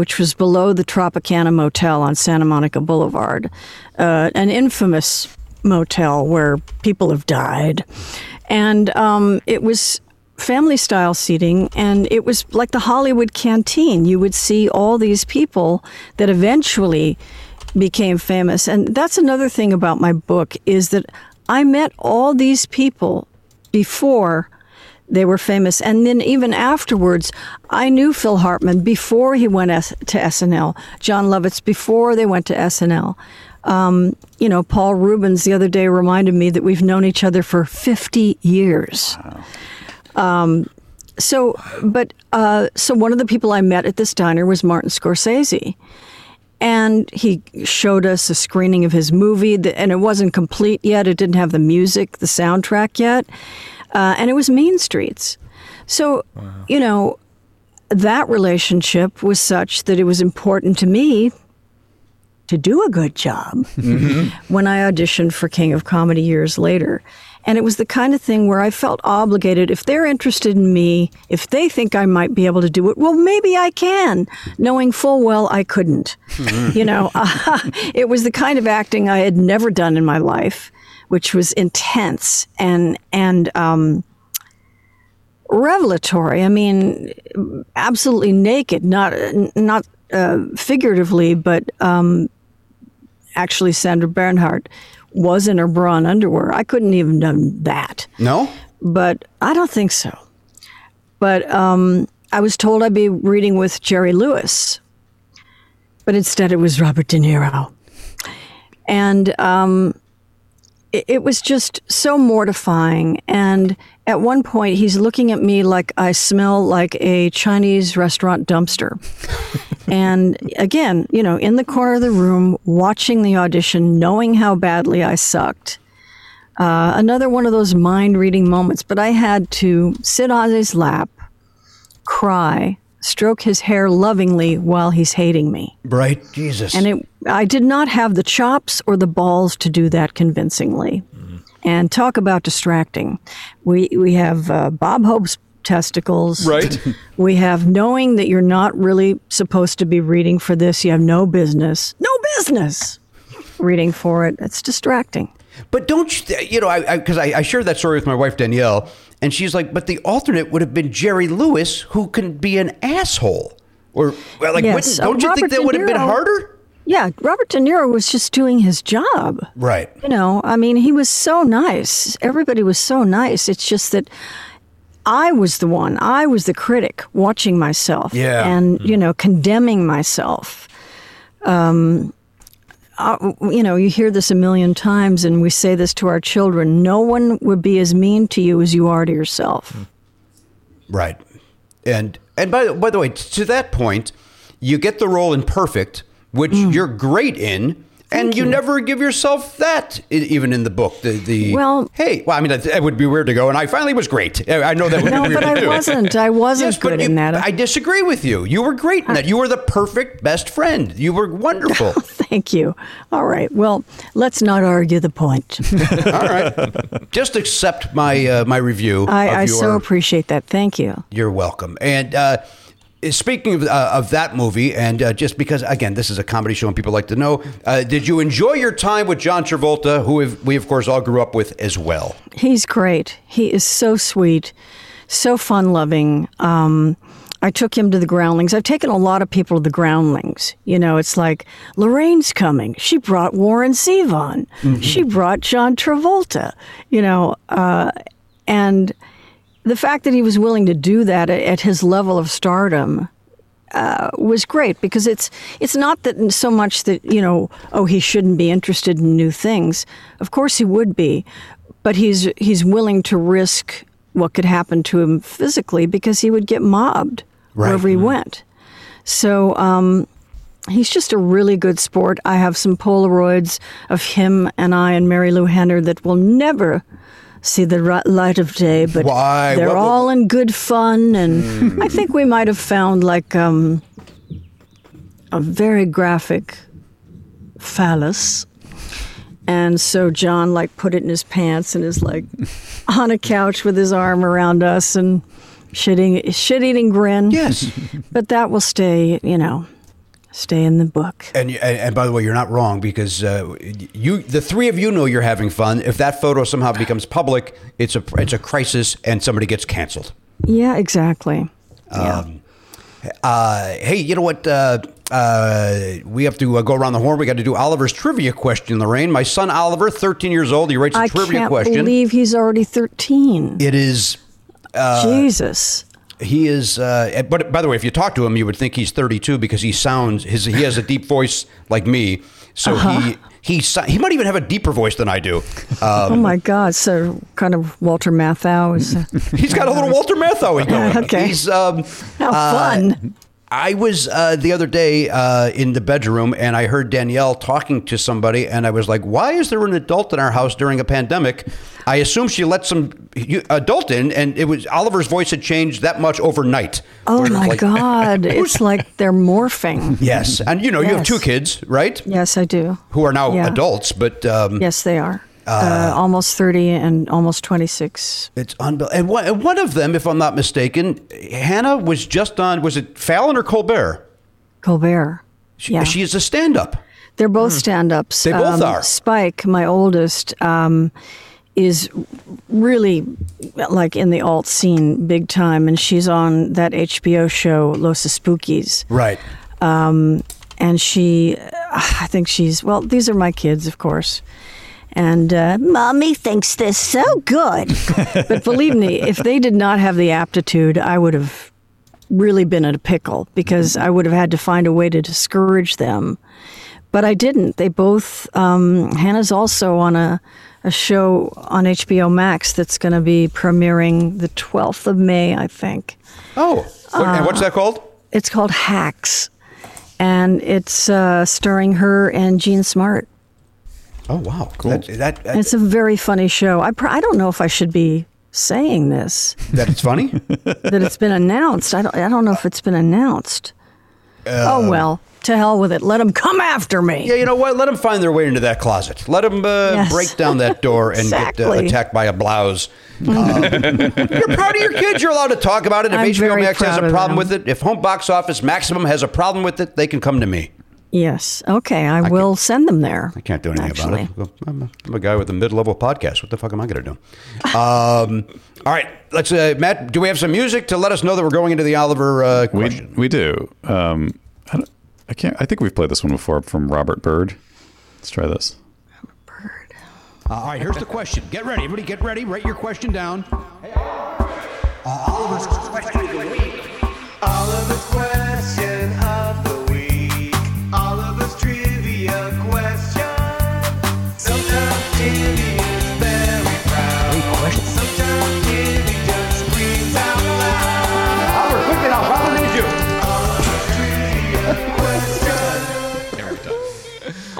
which was below the Tropicana Motel on Santa Monica Boulevard, uh, an infamous motel where people have died. And um, it was family style seating, and it was like the Hollywood canteen. You would see all these people that eventually became famous. And that's another thing about my book is that I met all these people before they were famous. And then even afterwards, I knew Phil Hartman before he went S- to SNL, Jon Lovitz before they went to SNL. Um, you know, Paul Reubens the other day reminded me that we've known each other for 50 years. Um, so, but uh, so one of the people I met at this diner was Martin Scorsese. And he showed us a screening of his movie, and it wasn't complete yet. It didn't have the music, the soundtrack yet. Uh, and it was Mean Streets. So, you know, that relationship was such that it was important to me to do a good job when I auditioned for King of Comedy years later. And it was the kind of thing where I felt obligated. If they're interested in me, if they think I might be able to do it, well, maybe I can, knowing full well I couldn't. you know, it was the kind of acting I had never done in my life, which was intense and and um, revelatory. I mean, absolutely naked, not not uh, figuratively, but um, actually, Sandra Bernhard was in her bra and underwear. I couldn't even done that, No. but I don't think so. But um, I was told I'd be reading with Jerry Lewis, but instead it was Robert De Niro, and um, it, was just so mortifying. And at one point, he's looking at me like I smell like a Chinese restaurant dumpster. and again, you know, in the corner of the room, watching the audition, knowing how badly I sucked. Uh, another one of those mind reading moments, but I had to sit on his lap, cry, stroke his hair lovingly while he's hating me. Right. Jesus. And it, I did not have the chops or the balls to do that convincingly. And talk about distracting. We we have uh, Bob Hope's testicles. Right. We have knowing that you're not really supposed to be reading for this. You have no business, no business reading for it. It's distracting. But don't you, you know, I because I, I, shared that story with my wife Danielle, and she's like, but the alternate would have been Jerry Lewis, who can be an asshole. Or well, like, Yes, wouldn't- uh, don't you think that would have been harder? Yeah, Robert De Niro was just doing his job. Right. You know, I mean, he was so nice. Everybody was so nice. It's just that I was the one, I was the critic watching myself Yeah. and, you know, condemning myself. Um, uh, you know, you hear this a million times, and we say this to our children no one would be as mean to you as you are to yourself. Right. And and by by the way, to that point, you get the role in Perfect, which you're great in. And you, you. never give yourself that, even in the book. The, the Well- hey, well, I mean, it, it would be weird to go. And I finally was great. I know that would No, be weird but to I do. wasn't. I wasn't Yes, good you- in that. I disagree with you. You were great in that. You were the perfect best friend. You were wonderful. Thank you. All right. Well, let's not argue the point. All right, just accept my uh, my review. I, I so appreciate that. Thank you. You're welcome. And uh, speaking of, uh, of that movie, and uh, just because, again, this is a comedy show and people like to know, uh, did you enjoy your time with John Travolta, who we've- we, of course, all grew up with as well? He's great. He is so sweet, so fun loving. Um, I took him to the Groundlings. I've taken a lot of people to the Groundlings. You know, it's like Laraine's coming. She brought Warren Zevon. She brought John Travolta. You know, uh, and the fact that he was willing to do that at, at his level of stardom uh, was great because it's it's not that so much that you know oh he shouldn't be interested in new things. Of course he would be, but he's he's willing to risk what could happen to him physically because he would get mobbed Right. wherever he went. So um, He's just a really good sport. I have some Polaroids of him and I and Marilu Henner that will never see the light of day, but Why? they're What- what- all in good fun. And I think we might have found like um, a very graphic phallus. And so John like put it in his pants and is like on a couch with his arm around us and shit-eating, shit-eating grin. Yes. But that will stay, you know, stay in the book. And, and and by the way, you're not wrong because uh, you, the three of you know you're having fun. If that photo somehow becomes public, it's a it's a crisis, and somebody gets canceled. Yeah, exactly. Um, uh, hey, you know what? Uh, uh, we have to uh, go around the horn. We got to do Oliver's trivia question, Laraine. My son Oliver, 13 years old, he writes a I trivia question. I can't question. believe he's already 13. it is. Uh, Jesus. He is, uh, but by the way, if you talk to him, you would think he's 32 because he sounds his he has a deep voice like me. So Uh-huh. he he he might even have a deeper voice than I do. Um, oh my God. So kind of Walter Matthau is. Uh, He's got a little Walter Matthau going. Okay. He's um, How uh, fun. I was uh, the other day uh, in the bedroom and I heard Danielle talking to somebody, and I was like, "Why is there an adult in our house during a pandemic?" I assume she let some adult in, and it was Oliver's voice had changed that much overnight. oh Where it was my like- God. It's like they're morphing. Yes, and you know you have two kids, right? Yes, I do. Who are now Yeah. adults, but um, Yes, they are. Uh, almost 30 and almost 26. It's unbelievable. And one, and one of them, if I'm not mistaken, Hannah was just on. Was it Fallon or Colbert? Colbert. She, Yeah. she is a stand-up. They're both stand ups. They both are. Spike, my oldest, um, is really like in the alt scene big time, and she's on that HBO show, Los Espookys. Right. And she, I think she's, well, these are my kids, of course. And uh, mommy thinks this so good. but believe me, if they did not have the aptitude, I would have really been in a pickle because I would have had to find a way to discourage them. But I didn't. They both, um, Hannah's also on a, a show on HBO Max that's going to be premiering the 12th of May, I think. Oh, what, and what's that called? It's called Hacks. And it's uh, starring her and Jean Smart. Oh wow, cool. That, that, And it's a very funny show. I, pr- I don't know if I should be saying this, that it's funny. that it's been announced. I don't, I don't know if it's been announced. oh, well, to hell with it. Let them come after me. yeah, you know what? Let them find their way into that closet. Let them uh, Yes. break down that door and get uh, attacked by a blouse. Um, you're proud of your kids. You're allowed to talk about it. If I'm HBO Max has a problem with it, if Home Box Office Maximum has a problem with it, they can come to me. Yes. Okay. I, will send them there. I can't do anything actually. about it. I'm a, I'm a guy with a mid-level podcast. What the fuck am I going to do? Um, all right, let's. Uh, Matt, do we have some music to let us know that we're going into the Oliver uh, We question? we do. Um, I, don't, I can't. I think we've played this one before from Robert Bird. Let's try this. Robert Bird. Uh, all right, here's the question. Get ready, everybody. Get ready. Write your question down. Uh, Oliver's question of the week. Oliver's question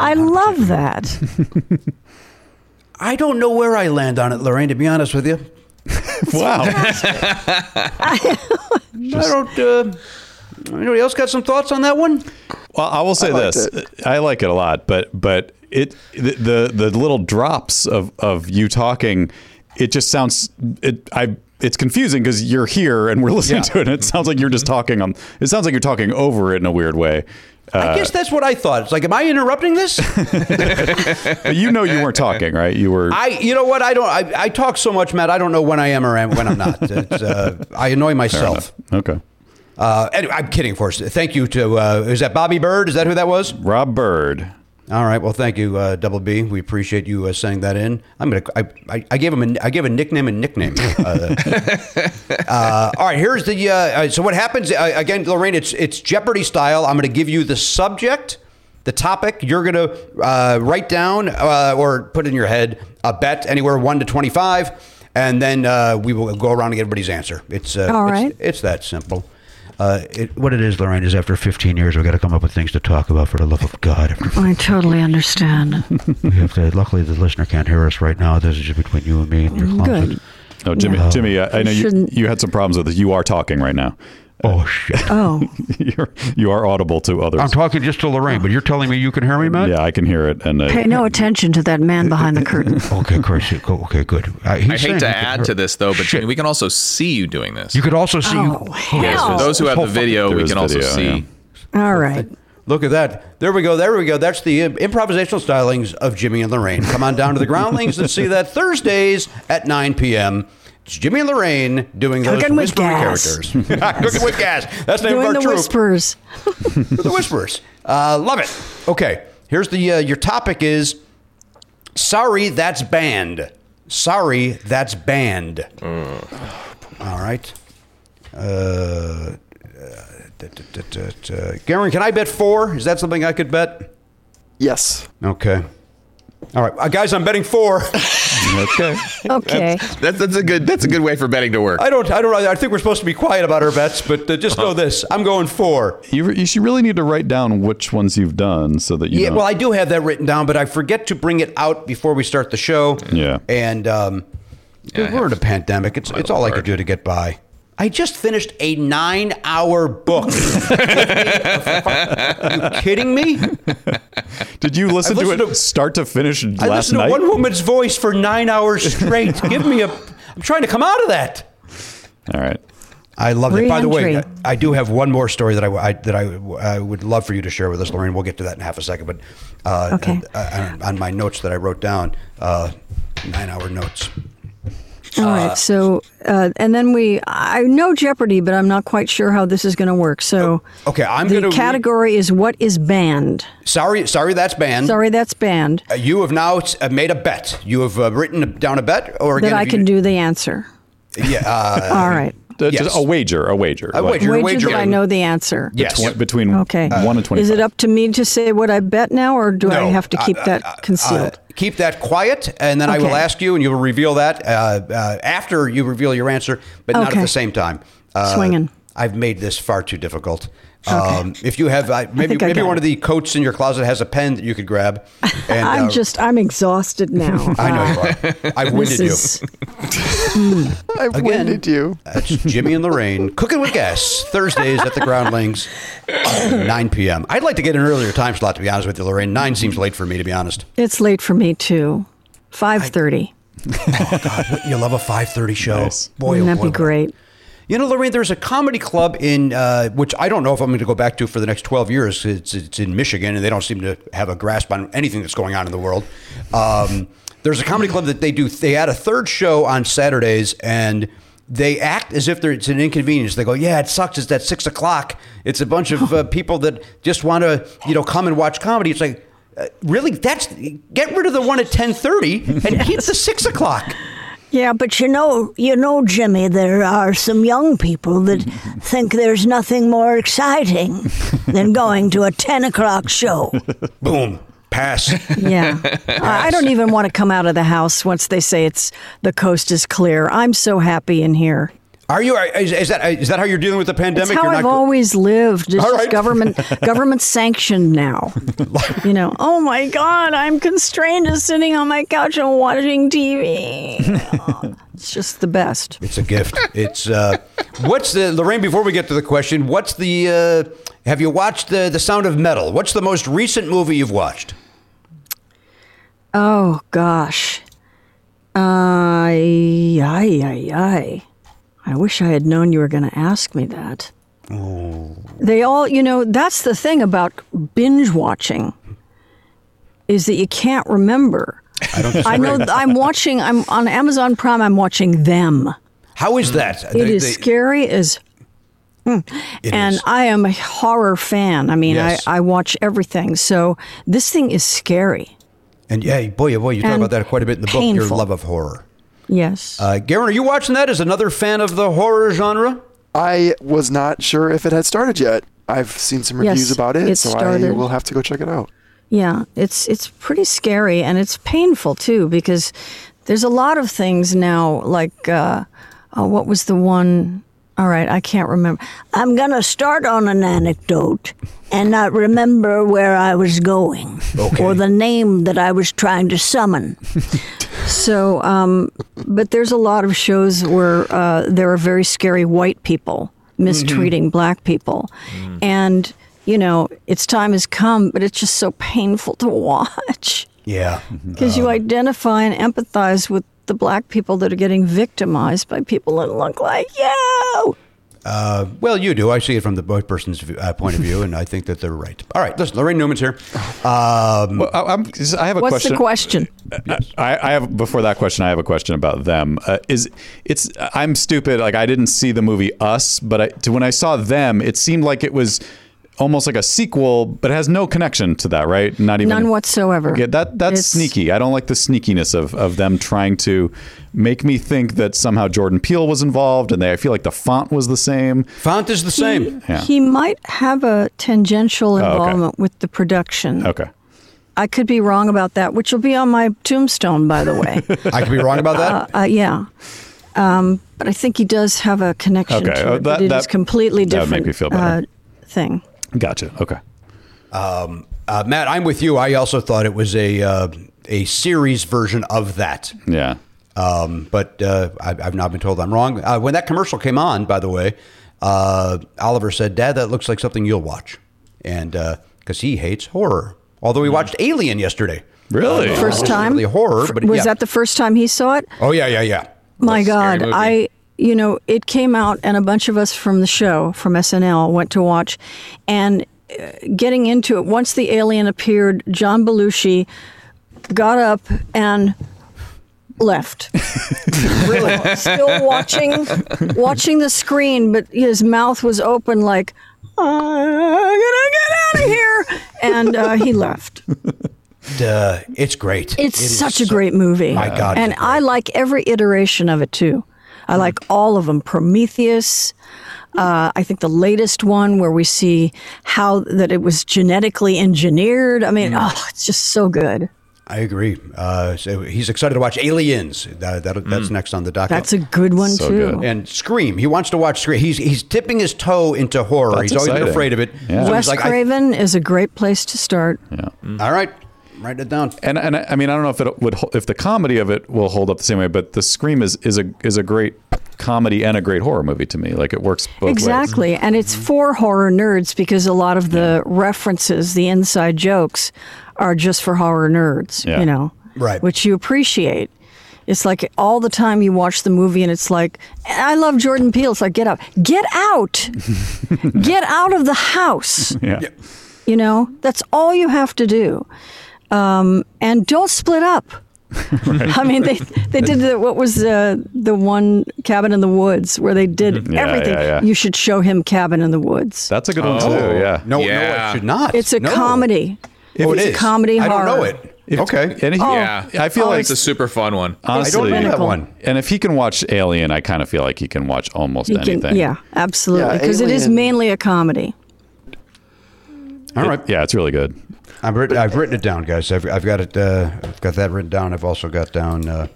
I love that. I don't know where I land on it, Laraine. To be honest with you, Wow. I don't. Uh, anybody else got some thoughts on that one? Well, I will say I liked this: I like it a lot, but but it the the, the little drops of of you talking, it just sounds it I. It's confusing because you're here and we're listening Yeah. to it. and It sounds like you're just talking on. It sounds like you're talking over it in a weird way. I guess that's what I thought. It's like, am I interrupting this? You know you weren't talking, right? You were. I, you know what? I don't. I, I talk so much, Matt. I don't know when I am or am, when I'm not. It's, uh, I annoy myself. okay. Uh, anyway, I'm kidding, of course. Thank you to. Uh, is that Bobby Bird? Is that who that was? Rob Bird. All right. Well, thank you, uh, Double B. We appreciate you uh, saying that in. I'm gonna. I, I, I gave him a. I gave a nickname and nickname. Uh, uh, all right. Here's the. Uh, so what happens uh, again, Laraine? It's it's Jeopardy style. I'm going to give you the subject, the topic. You're going to uh, write down uh, or put in your head a bet anywhere one to twenty five, and then uh, we will go around and get everybody's answer. It's uh, All it's- It's, that simple. Uh, it, what it is, Laraine, is after 15 years, we've got to come up with things to talk about for the love of God. I totally understand. we have to, luckily, the listener can't hear us right now. This is just between you and me and your closet. Good. Oh, Jimmy, Yeah. Jimmy, I, I know you, you had some problems with it. You are talking right now. Oh, shit. Oh, You're, you are audible to others. I'm talking just to Laraine, but you're telling me you can hear me, Matt? yeah, I can hear it. And uh, pay no attention to that man behind the curtain. Okay, Chris. Okay, good. Uh, he's I hate to add to this though, but Shit. we can also see you doing this. You could also see. Oh, yes, for hell. those who have the video, There we is can also video, see. yeah. All right. Look at that. There we go. There we go. That's the improvisational stylings of Jimmy and Laraine. Come on down to the groundlings and see that Thursdays at 9 p.m. It's Jimmy and Laraine doing those Cooking with whispery gas. characters. Cooking with gas. That's the name Doing of the our troupe. whispers. the whispers. Uh, love it. Okay. Here's the uh, your topic is sorry that's banned. Sorry that's banned. All right. Uh, da, da, da, da, da. Garen, can I bet four? Is that something I could bet? Yes. Okay. All right, uh, guys, I'm betting four. okay. Okay. That's, that's a good that's a good way for betting to work. I don't. I don't. I think we're supposed to be quiet about our bets, but uh, just know this: I'm going four. You, you should really need to write down which ones you've done so that you Yeah, know. well, I do have that written down, but I forget to bring it out before we start the show. Yeah. and um, we're in a pandemic. It's it's all I could do to get by. I just finished a nine-hour book. Are you kidding me? Did you listen to it to- start to finish I listened night? to one woman's voice for nine hours straight. Give me a. I'm trying to come out of that. All right. I love it. By the way, I do have one more story that I, I- that I, I would love for you to share with us, Laraine. We'll get to that in half a second. But uh, Okay. uh, on my notes that I wrote down, uh, nine-hour notes. All right. So, uh, and then we, I know Jeopardy, but I'm not quite sure how this is going to work. So, Okay, I'm the going to. Re- category is what is banned. sorry, sorry, that's banned. Sorry, that's banned. Uh, you have now uh, made a bet. You have uh, written down a bet, or again, That I if you- can do the answer. Yeah. Uh, All right. Uh, yes. Just a wager, a wager. A Like, wager. Your Wager that I know the answer. Yes. tw- between Okay. 1 and 25. Is it up to me to say what I bet now, or do I have to keep uh, that uh, concealed? uh, keep that quiet, and then I will ask you, and you will reveal that uh, uh, after you reveal your answer, but not at the same time. Uh, Swinging. I've made this far too difficult. Um, if you have, uh, maybe think I maybe one it. of the coats in your closet has a pen that you could grab. And, I'm uh, just, I'm exhausted now. I know you are. I've This winded you. is, I've Again. winded you. That's Jimmy and Laraine cooking with gas Thursdays at the Groundlings, 9 p.m. I'd like to get an earlier time slot. To be honest with you, Laraine, nine seems late for me. To be honest, it's late for me too. 5:30. you love a 5:30 show. Nice. Boy, Wouldn't oh that boy, be would I- great? You know, Laraine, there's a comedy club in uh, which I don't know if I'm going to go back to for the next 12 years. It's, it's in Michigan, and they don't seem to have a grasp on anything that's going on in the world. Um, there's a comedy club that they do. They add a third show on Saturdays, and they act as if it's an inconvenience. They go, "Yeah, it sucks. It's at six o'clock. It's a bunch of uh, people that just want to, you know, come and watch comedy." It's like. Uh, really, that's get rid of the one at ten thirty and keep the six o'clock. Yeah, but you know, you know, Jimmy, there are some young people that think there's nothing more exciting than going to a ten o'clock show. Boom, pass. Yeah. I I don't even want to come out of the house once they say it's the coast is clear. I'm so happy in here. Are you? Is, is that is that how you're dealing with the pandemic? It's how I've always lived. It's just right. government government sanctioned now. you know, oh my God, I'm constrained to sitting on my couch and watching TV. Oh, it's just the best. It's a gift. It's uh, what's the Laraine? Before we get to the question, what's the? Uh, have you watched the the Sound of Metal? What's the most recent movie you've watched? Oh gosh. Ay, ay, ay. I wish I had known you were going to ask me that. They all, you know, that's the thing about binge watching is that you can't remember. I don't. I know I'm watching, I'm on Amazon Prime, I'm watching them. How is that? It is scary as. Mm. And is. I am a horror fan. I mean, Yes. I, I watch everything. So this thing is scary. And yeah, boy, boy, you talk about that quite a bit in the book. Your love of horror. Yes. Uh, Garen, are you watching that? As another fan of the horror genre? I was not sure if it had started yet. I've seen some reviews Yes, about it, it so I started. will have to go check it out. Yeah, it's it's pretty scary and it's painful too because there's a lot of things now like uh, uh, what was the one All right, I can't remember. I'm going to start on an anecdote and not remember where I was going or the name that I was trying to summon. So, um, but there's a lot of shows where uh, there are very scary white people mistreating black people, and you know its time has come, but it's just so painful to watch Yeah. because you identify and empathize with the black people that are getting victimized by people that look like you. Uh, well, you do. I see it from the white person's view- uh, point of view, and I think that they're right. All right, listen, Laraine Newman's here. Um, Well, I, I'm, I have a What's question. the question? I, I have before that question. I have a question about them. Uh, is it's I'm stupid. Like I didn't see the movie Us, but I, to, when I saw them, it seemed like it was almost like a sequel, but it has no connection to that, right? Not even None whatsoever. Yeah, that that's It's- sneaky. I don't like the sneakiness of of them trying to make me think that somehow Jordan Peele was involved, and they I feel like the font was the same. font is the same. Yeah. He might have a tangential okay. involvement with the production. Okay. I could be wrong about that, which will be on my tombstone, by the way. I could be wrong about that. uh, yeah. Um, but I think he does have a connection Okay, to uh, it, but that- it is that- completely that would different make me feel better. Uh, thing. Gotcha. Okay. Uh, Matt, I'm with you. I also thought it was a uh, a series version of that. Yeah. Um, but uh, I, I've not been told I'm wrong. Uh, when that commercial came on, by the way, uh, Oliver said, "Dad, that looks like something you'll watch," and because he hates horror. Although he watched Alien yesterday. Really? Uh, First time? really horror, but Was yeah. that the first time he saw it? Oh yeah, yeah, yeah. My That's God. I you know it came out and a bunch of us from the show from SNL went to watch, and uh, getting into it once the alien appeared, John Belushi got up and left. really, still watching watching the screen, but his mouth was open like. I'm gonna get out of here, and uh, he left. Uh, it's great. It's It such a so- great movie. My God, And I like every iteration of it too. I like all of them. Prometheus. Uh, I think the latest one where we see how that it was genetically engineered. I mean, oh, it's just so good. I agree. Uh, so he's excited to watch Aliens. That, that, that's next on the docket. That's a good one So too. good. and Scream. He wants to watch Scream. He's he's dipping his toe into horror. That's he's always been afraid of it. Yeah. So Wes he's like, I- Craven is a great place to start. Yeah. all right, write it down. And and I I mean I don't know if it would if the comedy of it will hold up the same way, but the Scream is is a is a great comedy and a great horror movie to me. Like it works both ways. Exactly. And it's mm-hmm. for horror nerds because a lot of the references, the inside jokes, are just for horror nerds, Yeah. you know, Right. which you appreciate. It's like all the time you watch the movie and it's like, I love Jordan Peele. It's like, get out. Get out. get out of the house. Yeah. You know, that's all you have to do. Um, and don't split up. I mean, they they did the, what was the the one cabin in the woods where they did Mm-hmm. Yeah, everything. yeah, yeah. You should show him cabin in the woods. That's a good one Oh. too. Yeah. No, no, Yeah. it should not. it's a No. comedy. Oh, it it's is. a comedy I don't know horror. it. okay. And he, Yeah. I feel Oh, like It's a super fun one. honestly, I don't know that one. and if he can watch Alien, I kind of feel like he can watch almost He anything. can, yeah, absolutely, Yeah, because it is mainly a comedy. All right. Yeah, it's really good. I've written, I've written it down, guys. I've, I've got it. Uh, I've got that written down. I've also got down uh,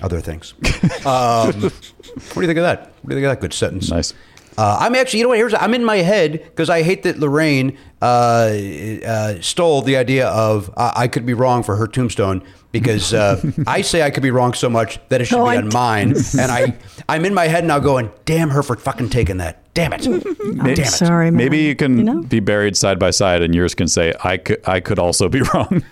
other things. um, what do you think of that? What do you think of that good sentence? Nice. Uh, I'm actually, you know what? Here's I'm in my head because I hate that Laraine uh, uh, stole the idea of uh, I could be wrong for her tombstone because uh, I say I could be wrong so much that it should No, be I on d- mine, and I I'm in my head now going, damn her for fucking taking that. Damn it. damn it. Sorry, man. Maybe you can You know? be buried side by side, and yours can say, "I could, I could also be wrong."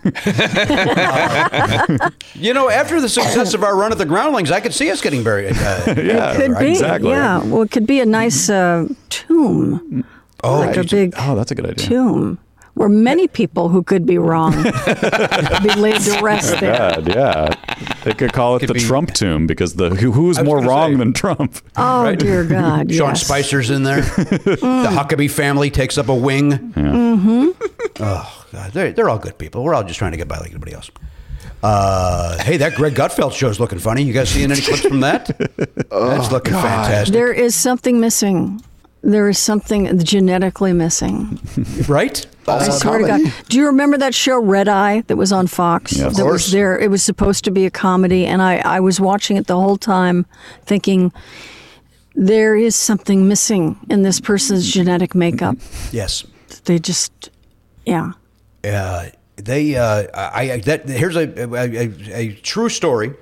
You know, after the success of our run at the Groundlings, I could see us getting buried. Uh, yeah, Could be, exactly. yeah. Well, it could be a nice uh, tomb, oh, like a big Oh, that's a good idea. tomb where many people who could be wrong be laid to rest there. Bad, yeah. They could call it Could the be- Trump tomb because the who, who's more wrong say. than Trump? Oh dear God! Sean yes. Spicer's in there. the Huckabee family takes up a wing. Mm-hmm. Oh, God. They're, they're all good people. We're all just trying to get by like anybody else. Uh, hey, that Greg Gutfeld show's looking funny. You guys seeing any clips from that? That's looking fantastic. There is something missing. There is something genetically missing. right? I swear to God. Do you remember that show Red Eye that was on Fox? Yeah, of that course. was there. It was supposed to be a comedy, and I, I was watching it the whole time, thinking, there is something missing in this person's genetic makeup. Yes. They just, yeah. Uh, they uh, I, I that here's a a, a, a true story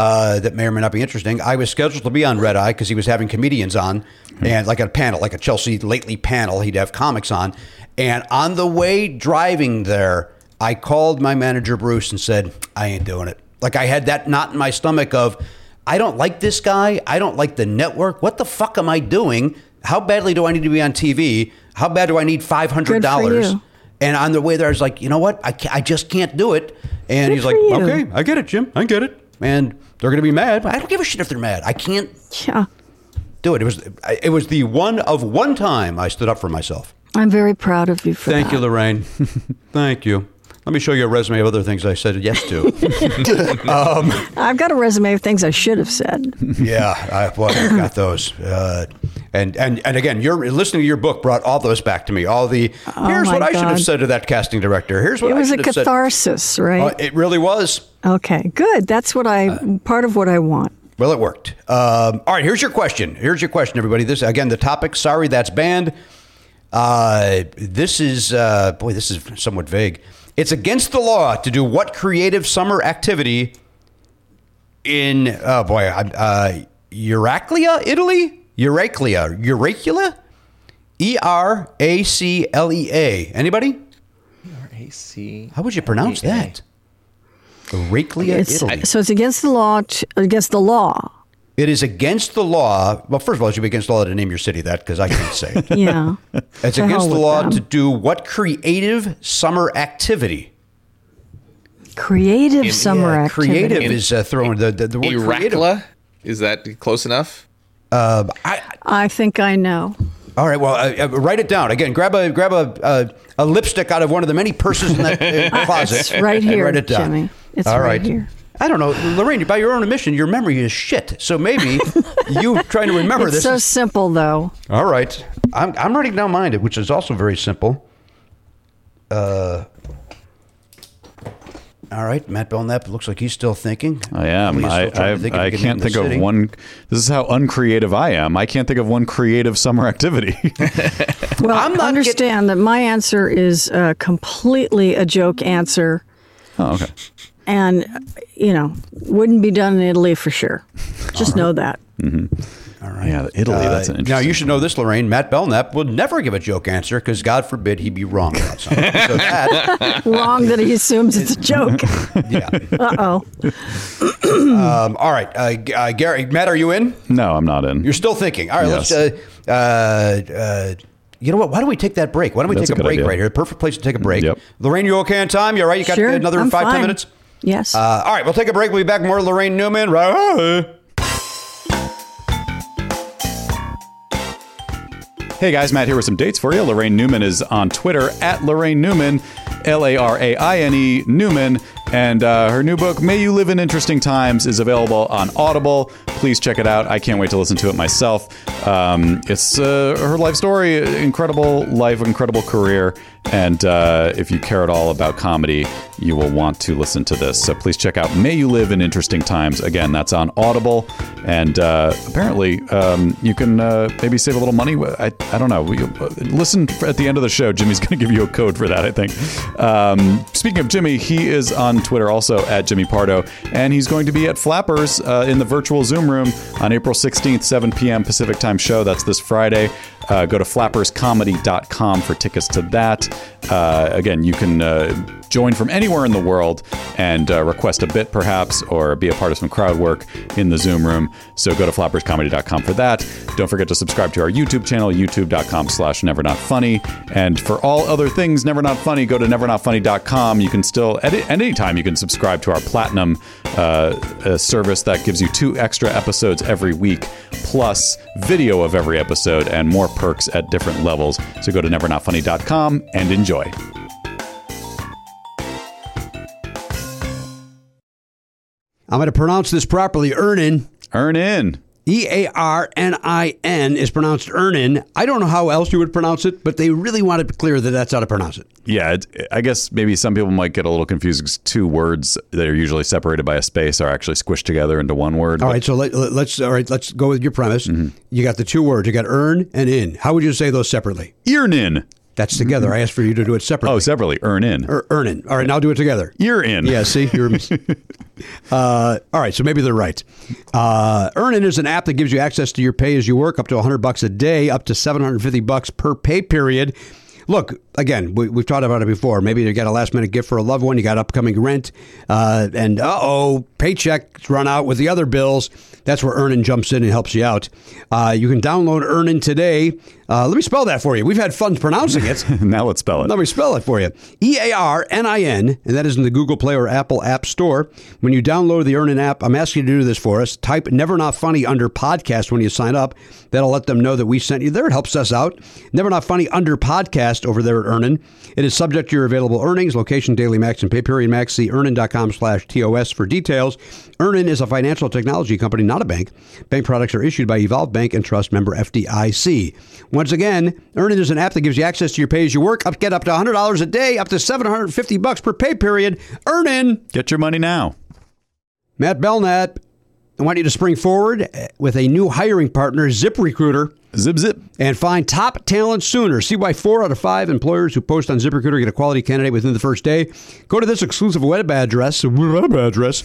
uh, that may or may not be interesting. I was scheduled to be on Red Eye because he was having comedians on, and like a panel, like a Chelsea lately panel, he'd have comics on. And on the way driving there, I called my manager Bruce and said, "I ain't doing it." Like I had that knot in my stomach of, I don't like this guy. I don't like the network. What the fuck am I doing? How badly do I need to be on TV? How bad do I need $500? And on the way there, I was like, you know what? I, ca- I just can't do it. And Good he's like, you. okay, I get it, Jim. I get it. And they're going to be mad. But I don't give a shit if they're mad. I can't Yeah. do it. It was it was the one of one time I stood up for myself. I'm very proud of you for Thank that. you, Lorraine. Thank you. Let me show you a resume of other things I said yes to. um, I've got a resume of things I should have said. yeah, I, well, I got those. Uh, and, and and again, your listening to your book brought all those back to me. All the here's Oh my what I should have said to that casting director. Here's what It I was a should have said. catharsis, right? Uh, it really was. okay, good. That's what I, part of what I want. Well, it worked. Um, all right, here's your question. Here's your question, everybody. This again, the topic. Sorry, that's banned. Uh, this is uh, boy, this is somewhat vague. It's against the law to do what creative summer activity in oh boy, uh, Euraclia, Italy? Euraclia, Euracula, E R A C L E A. Anybody? AC. How would you pronounce that? Euraclia, It's, Italy. so it's against the law. To, against the law. It is against the law. Well, first of all, it should be against the law to name your city that because I can't say it. Yeah. It's To against the law them. to do what creative summer activity? Creative In- summer Yeah, activity. creative is uh, thrown the the, the word creative. Is that close enough? Uh, I, I think I know. all right, well, uh, uh, write it down again. Grab a grab a uh, a lipstick out of one of the many purses in that uh, closet. It's right and here, write it down. Jimmy. It's All right right. here. I don't know, Laraine. By your own admission, your memory is shit. So maybe you trying to remember this. It's this. so is- simple, though. All right. I'm, I'm writing down mine, which is also very simple. Uh, all right. Matt Belknap looks like he's still thinking. I am. I, I, think if I can can't name the think of one. This is how uncreative I am. I can't think of one creative summer activity. Well, I'm not understand that my answer is uh, completely a joke answer, oh, okay. And you know wouldn't be done in Italy for sure. Just know that. All right. Yeah, Italy. that's an Uh, now you should know this, Laraine. Matt Belknap would never give a joke answer because God forbid he'd be wrong about something. so that, Wrong that he assumes it's a joke. yeah. Uh oh. Um, all right, uh, G- uh, Gary, Matt, are you in? No, I'm not in. You're still thinking. All right, Yes. let's. Uh, uh, uh, you know what? Why don't we take that break? Why don't we That's take a a, break idea. right here? Perfect place to take a break. Yep. Laraine, you okay on time? You all right? You got Sure, another I'm five, ten fine. minutes? Yes. Uh, all right, we'll take a break. We'll be back. More Laraine Newman. Hey guys, Matt here with some dates for you. Laraine Newman is on Twitter at Laraine Newman, L A R A I N E Newman. And uh, her new book, May You Live in Interesting Times, is available on Audible. Please check it out. I can't wait to listen to it myself. Um, it's uh, her life story, incredible life, incredible career. And uh, if you care at all about comedy, you will want to listen to this. So please check out May You Live in Interesting Times. Again, that's on Audible. And uh, apparently, um, you can uh, maybe save a little money. I, I don't know. Listen at the end of the show. Jimmy's going to give you a code for that, I think. Um, speaking of Jimmy, he is on Twitter also at Jimmy Pardo. And he's going to be at Flappers uh, in the virtual Zoom room on April 16th, 7 p.m. Pacific time show. That's this Friday. Uh, go to flapperscomedy.com for tickets to that. Uh, again, you can uh, join from anywhere in the world and uh, request a bit, perhaps, or be a part of some crowd work in the Zoom room. So go to flapperscomedy.com for that. Don't forget to subscribe to our YouTube channel, youtube.com slash never not funny. And for all other things never not funny, go to nevernotfunny.com. You can still, at, at any time, you can subscribe to our platinum uh, uh, service that gives you two extra episodes every week, plus video of every episode and more perks at different levels. So go to nevernotfunny.com and enjoy. I'm going to pronounce this properly. Earnin. Earn in. E A R N I N is pronounced Ernin. I don't know how else you would pronounce it, but they really want it clear that that's how to pronounce it. Yeah, it, I guess maybe some people might get a little confused because two words that are usually separated by a space are actually squished together into one word. All but- right, so let, us all right. Let's go with your premise. Mm-hmm. You got the two words. You got earn and in. How would you say those separately? Earnin. That's together. I asked for you to do it separately. Oh, separately. Earn in. or earning. All right, now do it together. You're in. Yeah, see, you're. uh, all right, so maybe they're right. Uh, Earnin is an app that gives you access to your pay as you work, up to 100 bucks a day, up to 750 bucks per pay period. Look, again, we, we've talked about it before. Maybe you got a last minute gift for a loved one, you got upcoming rent, uh, and uh oh, paycheck's run out with the other bills. That's where Earnin jumps in and helps you out. Uh, you can download Earnin today. Uh, let me spell that for you. We've had fun pronouncing it. now let's spell it. Let me spell it for you. E A R N I N, and that is in the Google Play or Apple App Store. When you download the Earnin app, I'm asking you to do this for us. Type Never Not Funny under podcast when you sign up. That'll let them know that we sent you there. It helps us out. Never Not Funny under podcast over there at Earnin. It is subject to your available earnings, location, daily max, and pay period max. See earnin.com slash TOS for details. Earnin is a financial technology company, not a bank. Bank products are issued by Evolve Bank and Trust member FDIC. Once again, Earnin is an app that gives you access to your pay as you work. Up get up to $100 a day, up to 750 bucks per pay period. Earnin. Get your money now. Matt Belknap, I want you to spring forward with a new hiring partner, ZipRecruiter. Zip zip. And find top talent sooner. See why four out of five employers who post on ZipRecruiter get a quality candidate within the first day. Go to this exclusive web address, web address,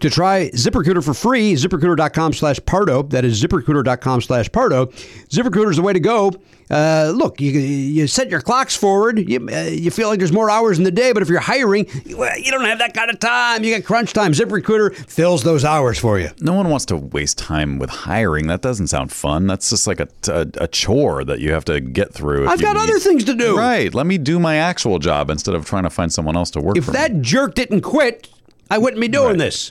to try ZipRecruiter for free. ZipRecruiter.com slash Pardo. That is ZipRecruiter.com slash Pardo. ZipRecruiter is the way to go. Uh, look, you, you set your clocks forward. You, uh, you feel like there's more hours in the day, but if you're hiring, you don't have that kind of time. You got crunch time. ZipRecruiter fills those hours for you. No one wants to waste time with hiring. That doesn't sound fun. That's just like a, a, a chore that you have to get through. I've got need- other things to do. Right. Let me do my actual job instead of trying to find someone else to work If for that me. jerk didn't quit, I wouldn't be doing this.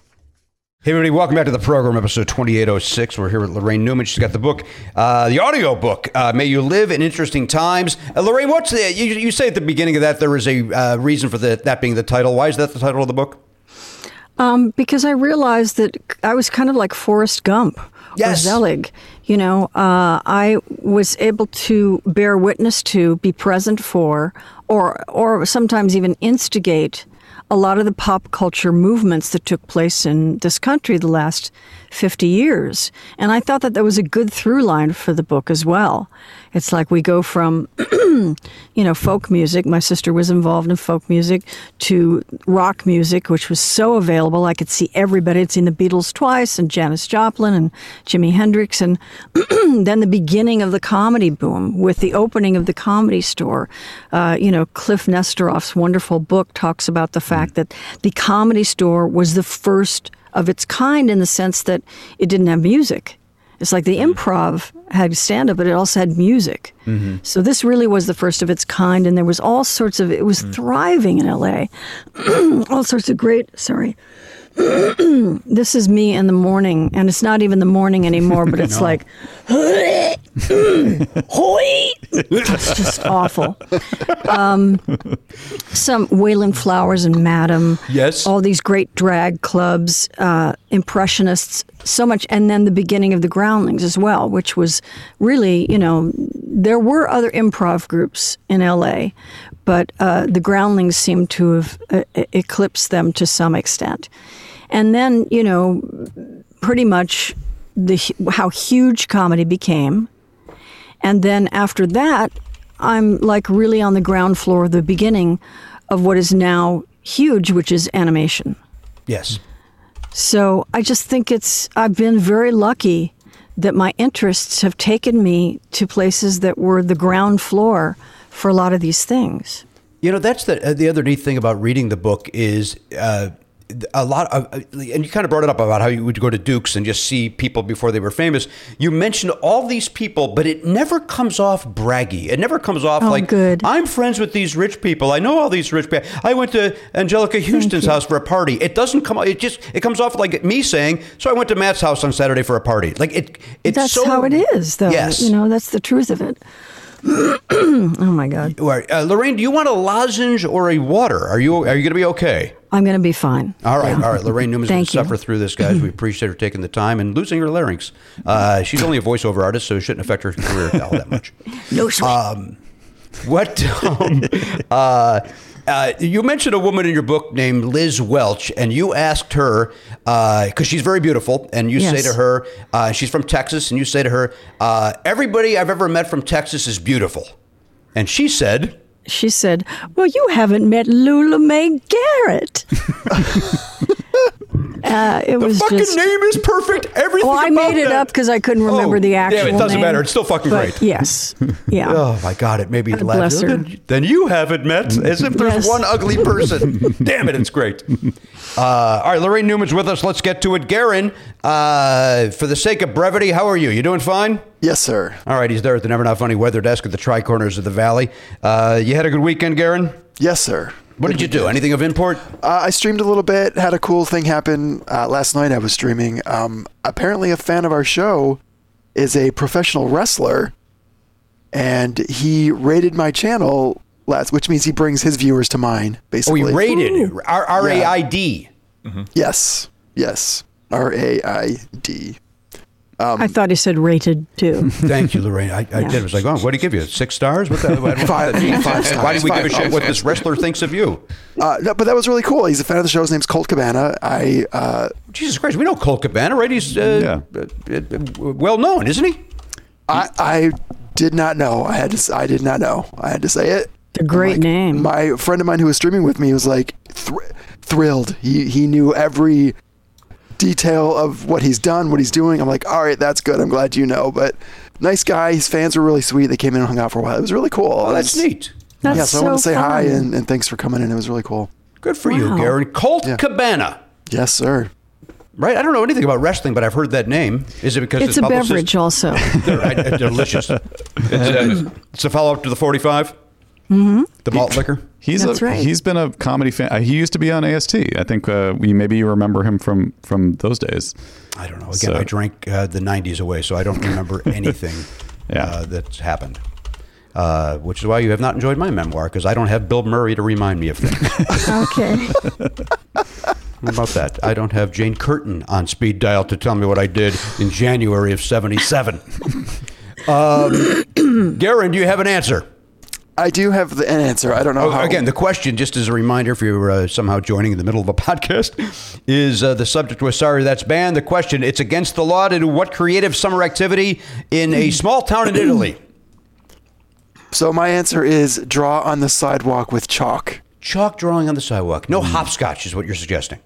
Hey, everybody, welcome back to the program, episode 2806. We're here with Laraine Newman. She's got the book, uh, the audio book, uh, May You Live in Interesting Times. Uh, Laraine, what's the, you, you say at the beginning of that there is a uh, reason for the, that being the title. Why is that the title of the book? Um, because I realized that I was kind of like Forrest Gump Yes. or Zelig. You know, uh, I was able to bear witness to, be present for, or or sometimes even instigate a lot of the pop culture movements that took place in this country the last 50 years. And I thought that that was a good through line for the book as well. It's like we go from, you know, folk music. My sister was involved in folk music to rock music, which was so available. I could see everybody. I'd seen the Beatles twice and Janis Joplin and Jimi Hendrix. And then the beginning of the comedy boom with the opening of the comedy store. Uh, you know, Kliph Nesteroff's wonderful book talks about the fact that the comedy store was the first of its kind in the sense that it didn't have music. It's like the improv had stand up, but it also had music. Mm-hmm. So this really was the first of its kind, and there was all sorts of. It was mm. thriving in L.A. all sorts of great. Sorry. this is me in the morning, and it's not even the morning anymore, but it's like, it's just awful. Um, some Wayland Flowers and Madam. Yes. All these great drag clubs, uh, impressionists, so much, and then the beginning of the Groundlings as well, which was really, you know, there were other improv groups in L.A., but uh, the Groundlings seemed to have uh, eclipsed them to some extent. And then, you know, pretty much the how huge comedy became. And then after that, I'm like really on the ground floor, the beginning of what is now huge, which is animation. Yes. So I just think it's, I've been very lucky that my interests have taken me to places that were the ground floor for a lot of these things. You know, that's the uh, the other neat thing about reading the book is uh, a lot of, and you kind of brought it up about how you would go to Duke's and just see people before they were famous. You mentioned all these people, but it never comes off braggy. It never comes off Oh, like, good. I'm friends with these rich people. I know all these rich people. I went to Anjelica Huston's house for a party. It doesn't come, it just, it comes off like me saying, so I went to Matt's house on Saturday for a party. Like it, it's That's so, how it is, though. Yes. You know, that's the truth of it. oh my God. Uh, Laraine, do you want a lozenge or a water? Are you, are you going to be okay? I'm going to be fine. All right, all right. Laraine Newman's going to suffer through this, guys. We appreciate her taking the time and losing her larynx. Uh, she's only a voiceover artist, so it shouldn't affect her career all that much. No sweat. Um, what? Um, uh, uh, you mentioned a woman in your book named Liz Welch, and you asked her because she's very beautiful, and you say to her, uh, she's from Texas, and you say to her, uh, "Everybody I've ever met from Texas is beautiful," and she said. She said, Well, you haven't met Lula Mae Garrett. uh, it The was fucking just. name is perfect. Everything. Well, I about made it that- up because I couldn't remember Oh, the damn, actual it doesn't name. matter. It's still fucking great. Yes. Yeah. Oh my God! It made me God laugh. Then, then you haven't met, as if there's Yes. one ugly person. Damn it! It's great. Uh, all right, Laraine Newman's with us. Let's get to it. Garen, uh, for the sake of brevity, how are you? You doing fine? Yes, sir. All right, he's there at the Never Not Funny weather desk at the Tri Corners of the Valley. Uh, you had a good weekend, Garen. Yes, sir. What did you do? Anything of import? Uh, I streamed a little bit. Had a cool thing happen uh, last night. I was streaming. Um, apparently, a fan of our show is a professional wrestler, and he rated my channel last, which means he brings his viewers to mine. Oh, Basically, he rated R R A I D. Yes, yes. R A I D. I thought he said rated too. Thank you, Laraine. I, I Yeah. did. I was like, oh, what did he give you? Six stars? What the, what, Five- five stars. Why did we give a Five shit what this wrestler thinks of you? Uh, no, but that was really cool. He's a fan of the show. His name's Colt Cabana. I uh, Jesus Christ, we know Colt Cabana, right? He's uh, uh, uh, well known, isn't he? I I did not know. I had to. I did not know. I had to say it. It's a great Like, name. My friend of mine who was streaming with me was like thr- thrilled. He he knew every detail of what he's done, what he's doing. I'm like, all right, that's good. I'm glad you know. But nice guy. His fans were really sweet. They came in and hung out for a while. It was really cool. Oh, that's was- neat. That's yeah, so, I want to say hi and, and thanks for coming in. It was really cool. Good for you, Wow. Garen. Colt Yeah. Cabana. Yes, sir. Right? I don't know anything about wrestling, but I've heard that name. Is it because It's his a beverage also. They're, uh, delicious. It's, uh, it's a follow up to the 45? Mm-hmm. The malt liquor? He's That's a, right. He's been a comedy fan. He used to be on AST. I think uh, you maybe you remember him from from those days. I don't know. Again, So- I drank uh, the 90s away, so I don't remember anything Yeah. uh, that's happened. Uh, which is why you have not enjoyed my memoir, because I don't have Bill Murray to remind me of things. okay. How about that? I don't have Jane Curtin on speed dial to tell me what I did in January of 77. um, Garen, do you have an answer? I do have the, an answer. I don't know Oh, how. again, the question, just as a reminder, if you're uh, somehow joining in the middle of a podcast, is uh, the subject was sorry that's banned. The question: It's against the law to do what creative summer activity in a small town in Italy? So my answer is draw on the sidewalk with chalk. Chalk drawing on the sidewalk. No hopscotch is what you're suggesting.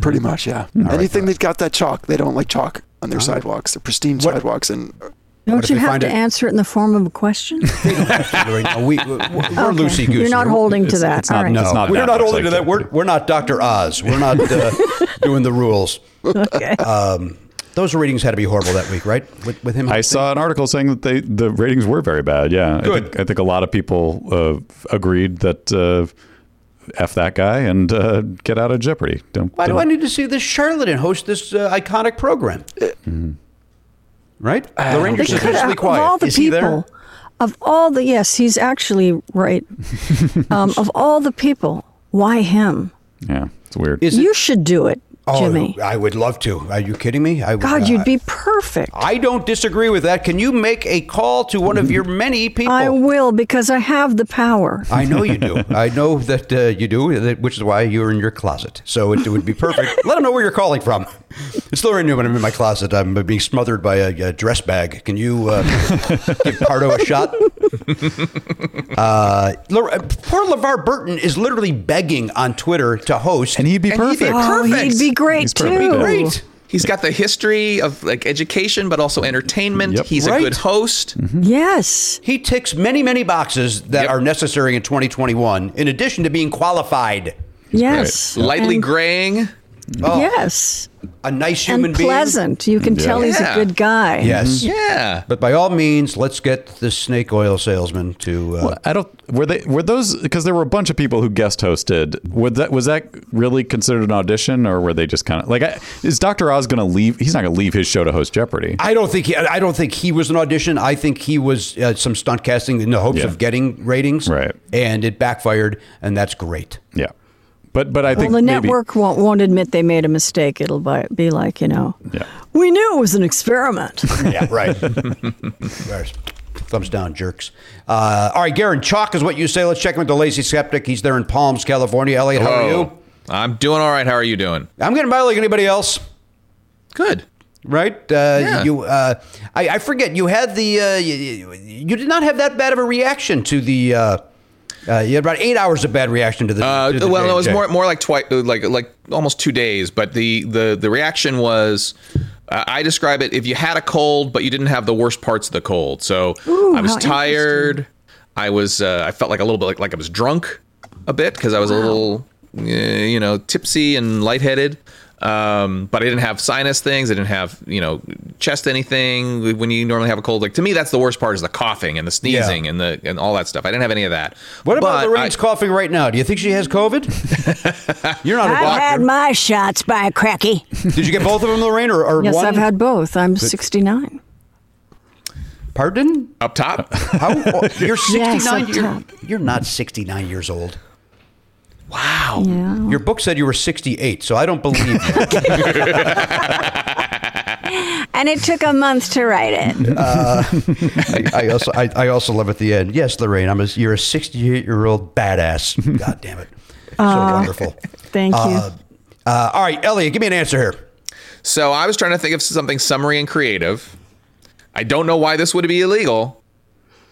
Pretty much, yeah. Anything that got that chalk, they don't like chalk on their sidewalks. They're pristine sidewalks, and Don't you have to it- answer it in the form of a question? We, we're Okay. loosey goosey. You're not holding to It's- that. it's not- All right. No, not we're that not much holding to like that. We're, we're not Dr. Oz. We're not uh, doing the rules. Okay. Um, those ratings had to be horrible that week, right? With, with him, I saw an article saying that they the ratings were very bad. Yeah, Good. I think, I think a lot of people uh, agreed that uh, f that guy and uh, get out of Jeopardy. Don't, Why do don't- I need to see this charlatan host this uh, iconic program? Right? Laraine, you're They could have, of quiet. all the Is he there? people, of all the yes, he's actually right. um, of all the people, why him? Yeah, it's weird. Is it- You should do it, Oh, Jimmy. I would love to. Are you kidding me? I, God, uh, you'd be perfect. I don't disagree with that. Can you make a call to one of your many people? I will because I have the power. I know you do. I know that uh, you do, which is why you're in your closet. So it, would be perfect. Let them know where you're calling from. It's Laraine Newman. I'm in my closet. I'm being smothered by a, a dress bag. Can you uh, give Pardo a shot? Uh, poor LeVar Burton is literally begging on Twitter to host. and he'd be And he'd be perfect. Oh, he'd be great He's too. perfect. Great. He's got the history of like education, but also entertainment. Yep. He's Right. a good host. Yes. He ticks many, many boxes that Yep. are necessary in 2021, in addition to being qualified. Yes. Lightly And- graying. Oh, Yes. a nice human and being. pleasant. You can tell he's a good guy. Yes. Yeah. But by all means, let's get the snake oil salesman to. Uh, Well, I don't. Were they? Were those? Because there were a bunch of people who guest hosted. Was that? Was that really considered an audition, or were they just kind of like? I, is Doctor Oz going to leave? He's not going to leave his show to host Jeopardy. I don't think he. I don't think he was an audition. I think he was uh, some stunt casting in the hopes Yeah. of getting ratings. Right. And it backfired, and that's great. Yeah, but but I think Well, think the maybe, network won't, won't admit they made a mistake. It'll be like, you know, Yeah. we knew it was an experiment. Yeah. Right. There's- Thumbs down, jerks. Uh, all right, Garen, chalk is what you say. Let's check in with the lazy skeptic. He's there in Palms, California. Elliot, how are you? I'm doing all right. How are you doing? I'm getting by like anybody else. Good. right? Uh, Yeah. You, uh, I, I forget. You had the. Uh, you, you- you did not have that bad of a reaction to the. Uh, you had about eight hours of bad reaction to the. Uh, to the well, no, it was J&J. more more like twice, like like almost two days. But the the the reaction was, uh, I describe it if you had a cold, but you didn't have the worst parts of the cold. So Ooh, I was tired. I was uh, I felt like a little bit like, like I was drunk a bit because I was a little uh, you know tipsy and lightheaded. Um, but I didn't have sinus things. I didn't have you know chest anything when you normally have a cold. Like to me, that's the worst part is the coughing and the sneezing and the and all that stuff. I didn't have any of that. What about Laraine's I- coughing right now? Do you think she has COVID? You're not I've had doctor. my shots by a cracky. Did you get both of them, Laraine, or, or yes, one? I've had both. I'm 69. Pardon? up top. How? oh, you're 69. Yes, up you're, you're not 69 years old. Wow. Yeah. Your book said you were 68, so I don't believe you. And it took a month to write it. I, I also I, I also love at the end. Yes, Laraine, I'm a, you're a 68 year old badass. God damn it, so wonderful. Thank you. Uh, uh, all right, Elliot, give me an answer here. So I was trying to think of something summary and creative. I don't know why this would be illegal.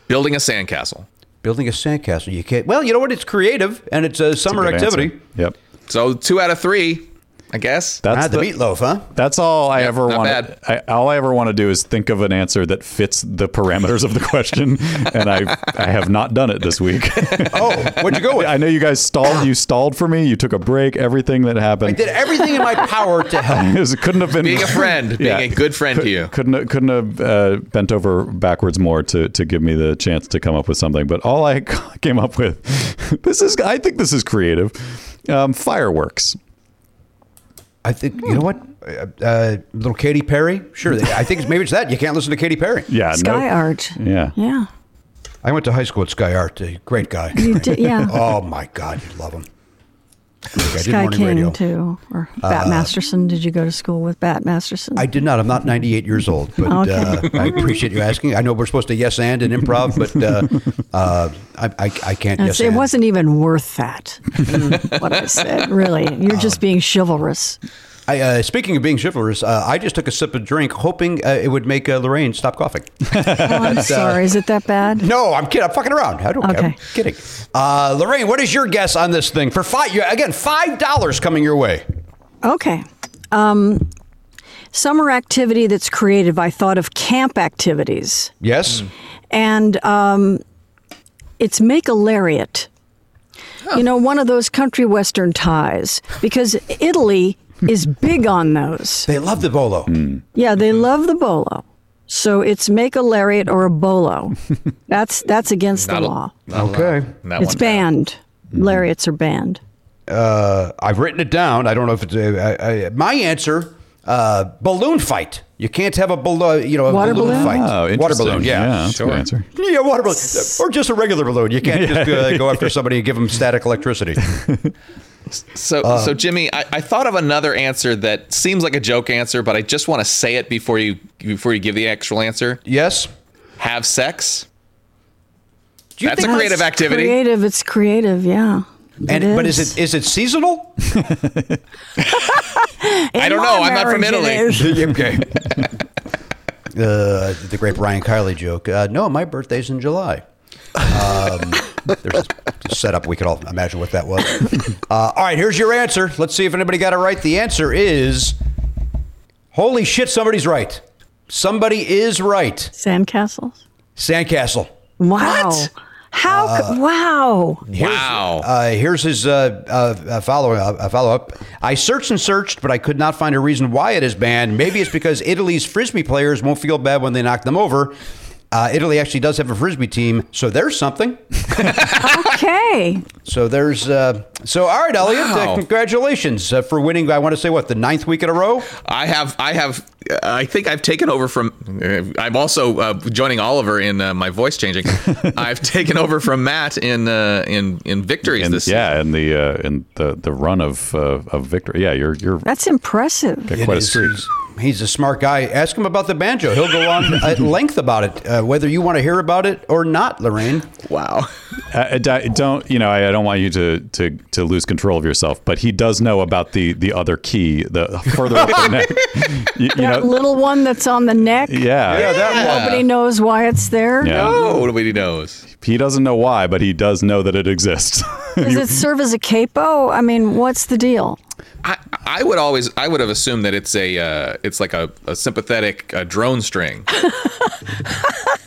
Building a sandcastle. Building a sandcastle. You can't. Well, you know what? It's creative and it's a That's a summer activity. answer. Yep. So two out of three, I guess. That's ah, the, meatloaf, huh? That's all I ever want. I, all I ever want to do is think of an answer that fits the parameters of the question, and I I have not done it this week. Oh, what'd you go with? I know you guys stalled. You stalled for me. You took a break. Everything that happened. I did everything in my power to help. It couldn't have been Being a friend, being a good friend to you. Couldn't have- couldn't have uh, bent over backwards more to to give me the chance to come up with something. But all I came up with, this is I think this is creative. Um, fireworks. I think you know what, uh, uh, little Katy Perry. Sure, I think it's, maybe it's that you can't listen to Katy Perry. Yeah. Sky no, Art. Yeah. Yeah. I went to high school at Sky Art. A great guy. You did, yeah. Oh my God, you'd love him. I did Sky King, too. Or Bat Masterson. Did you go to school with Bat Masterson? I did not. I'm not 98 years old, but Okay. uh, I appreciate you asking. I know we're supposed to yes and in improv, but uh, uh, I, I, I can't And yes it and. wasn't even worth that. what I said, really. You're just being chivalrous. I, uh, speaking of being chivalrous, uh, I just took a sip of drink, hoping uh, it would make uh, Laraine stop coughing. Oh, I'm sorry. Is it that bad? No, I'm kidding. I'm fucking around. I don't. Okay. I'm kidding. Uh, Laraine, what is your guess on this thing for five? Again, five dollars coming your way. Okay. Um, summer activity that's created I thought of camp activities, Yes. and um, it's make a lariat. You know, one of those country western ties, because Italy is big on those. They love the bolo. Yeah, they love the bolo. So it's make a lariat or a bolo. That's that's against the Not a- law. Okay. That It's one. banned. Lariats are banned. Uh, I've written it down. I don't know if it's uh, I, I, my answer. Uh, balloon fight. You can't have a balloon. You know, a Water balloon, balloon? fight. Oh, water interesting. balloon. Yeah. yeah that's a good sure. answer. Yeah, water balloon, or just a regular balloon. You can't just uh, go after somebody and give them static electricity. So, Uh, so Jimmy, I, I thought of another answer that seems like a joke answer, but I just want to say it before you before you give the actual answer. Yes. Have sex. Do you That's a creative It's activity. Creative. It's creative. Yeah. And but is it is it seasonal? I don't know. I'm not from Italy. okay. Uh, the great Brian Kiley joke. Uh, no, my birthday's in July. Um, there's a setup. We could all imagine what that was. Uh, all right, here's your answer. Let's see if anybody got it right. The answer is holy shit, somebody's right. Somebody is right. Sandcastles. Sandcastle. Wow. What? How? co- wow. Wow. Uh, here's his uh, uh, uh, follow uh, follow up. I searched and searched, but I could not find a reason why it is banned. Maybe it's because Italy's frisbee players won't feel bad when they knock them over. Uh, Italy actually does have a frisbee team, so there's something. Okay. So there's uh, so all right, Elliot. Uh, congratulations uh, for winning. I want to say what the ninth week in a row. I have, I have, I think I've taken over from. Uh, I'm also uh, joining Oliver in uh, my voice changing. I've taken over from Matt in uh, in in victories And, this. yeah, and the uh, in the the run of uh, of victory. Yeah, you're you're That's impressive. got quite a It is- streak. He's, he's a smart guy. Ask him about the banjo. He'll go on at length about it, uh, whether you want to hear about it or not, Laraine. Wow. Uh, d- don't you know? I, I don't want you to, to to lose control of yourself, but he does know about the the other key, the further up the neck. You, you That know, little one that's on the neck. yeah, Yeah, that Nobody knows why it's there. Yeah. Oh, nobody knows. He doesn't know why, but he does know that it exists. Does it serve as a capo? I mean, what's the deal? I, would always I would have assumed that it's a uh, it's like a, a sympathetic uh, drone string.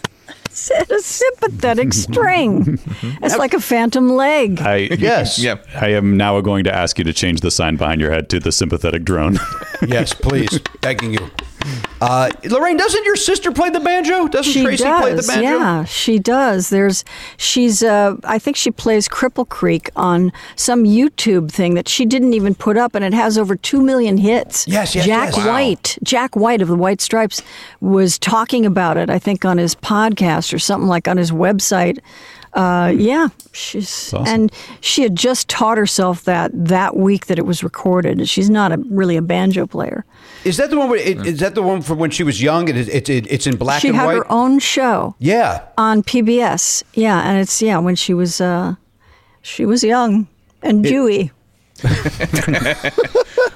It's a sympathetic string. It's like a phantom leg. I Yes. Yeah. I am now going to ask you to change the sign behind your head to the sympathetic drone. Yes, please. Begging you. Uh, Laraine, doesn't your sister play the banjo? Doesn't She Tracy does, play the banjo? yeah, she does. There's, she's, uh, I think she plays Cripple Creek on some YouTube thing that she didn't even put up, and it has over two million hits. Yes, yes, Jack yes. Wow. White, Jack White of the White Stripes, was talking about it. I think on his podcast or something like on his website. Uh, yeah, she's awesome. and she had just taught herself that that week that it was recorded. She's not a, really a banjo player. Is that the one? Where, it, is that the one from when she was young? It, is- it, it, it's in black she and had white. her own show. yeah. on PBS. Yeah, and it's yeah when she was uh, she was young and Jewy.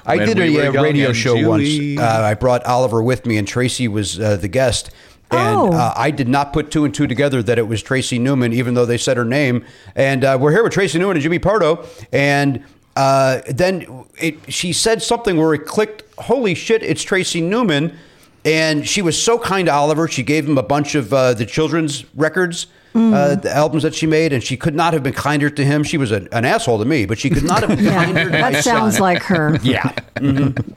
I When did we a were uh, radio show Jewy. once. Uh, I brought Oliver with me, and Tracy was uh, the guest. And Oh. uh, I did not put two and two together that it was Tracy Newman, even though they said her name. And uh, we're here with Tracy Newman and Jimmy Pardo. And uh, then it, she said something where it clicked. Holy shit! It's Tracy Newman. And she was so kind to Oliver. She gave him a bunch of uh, the children's records. Uh, the albums that she made, and she could not have been kinder to him. She was a, an asshole to me, but she could not have been kinder to my That sounds son. like her. Yeah.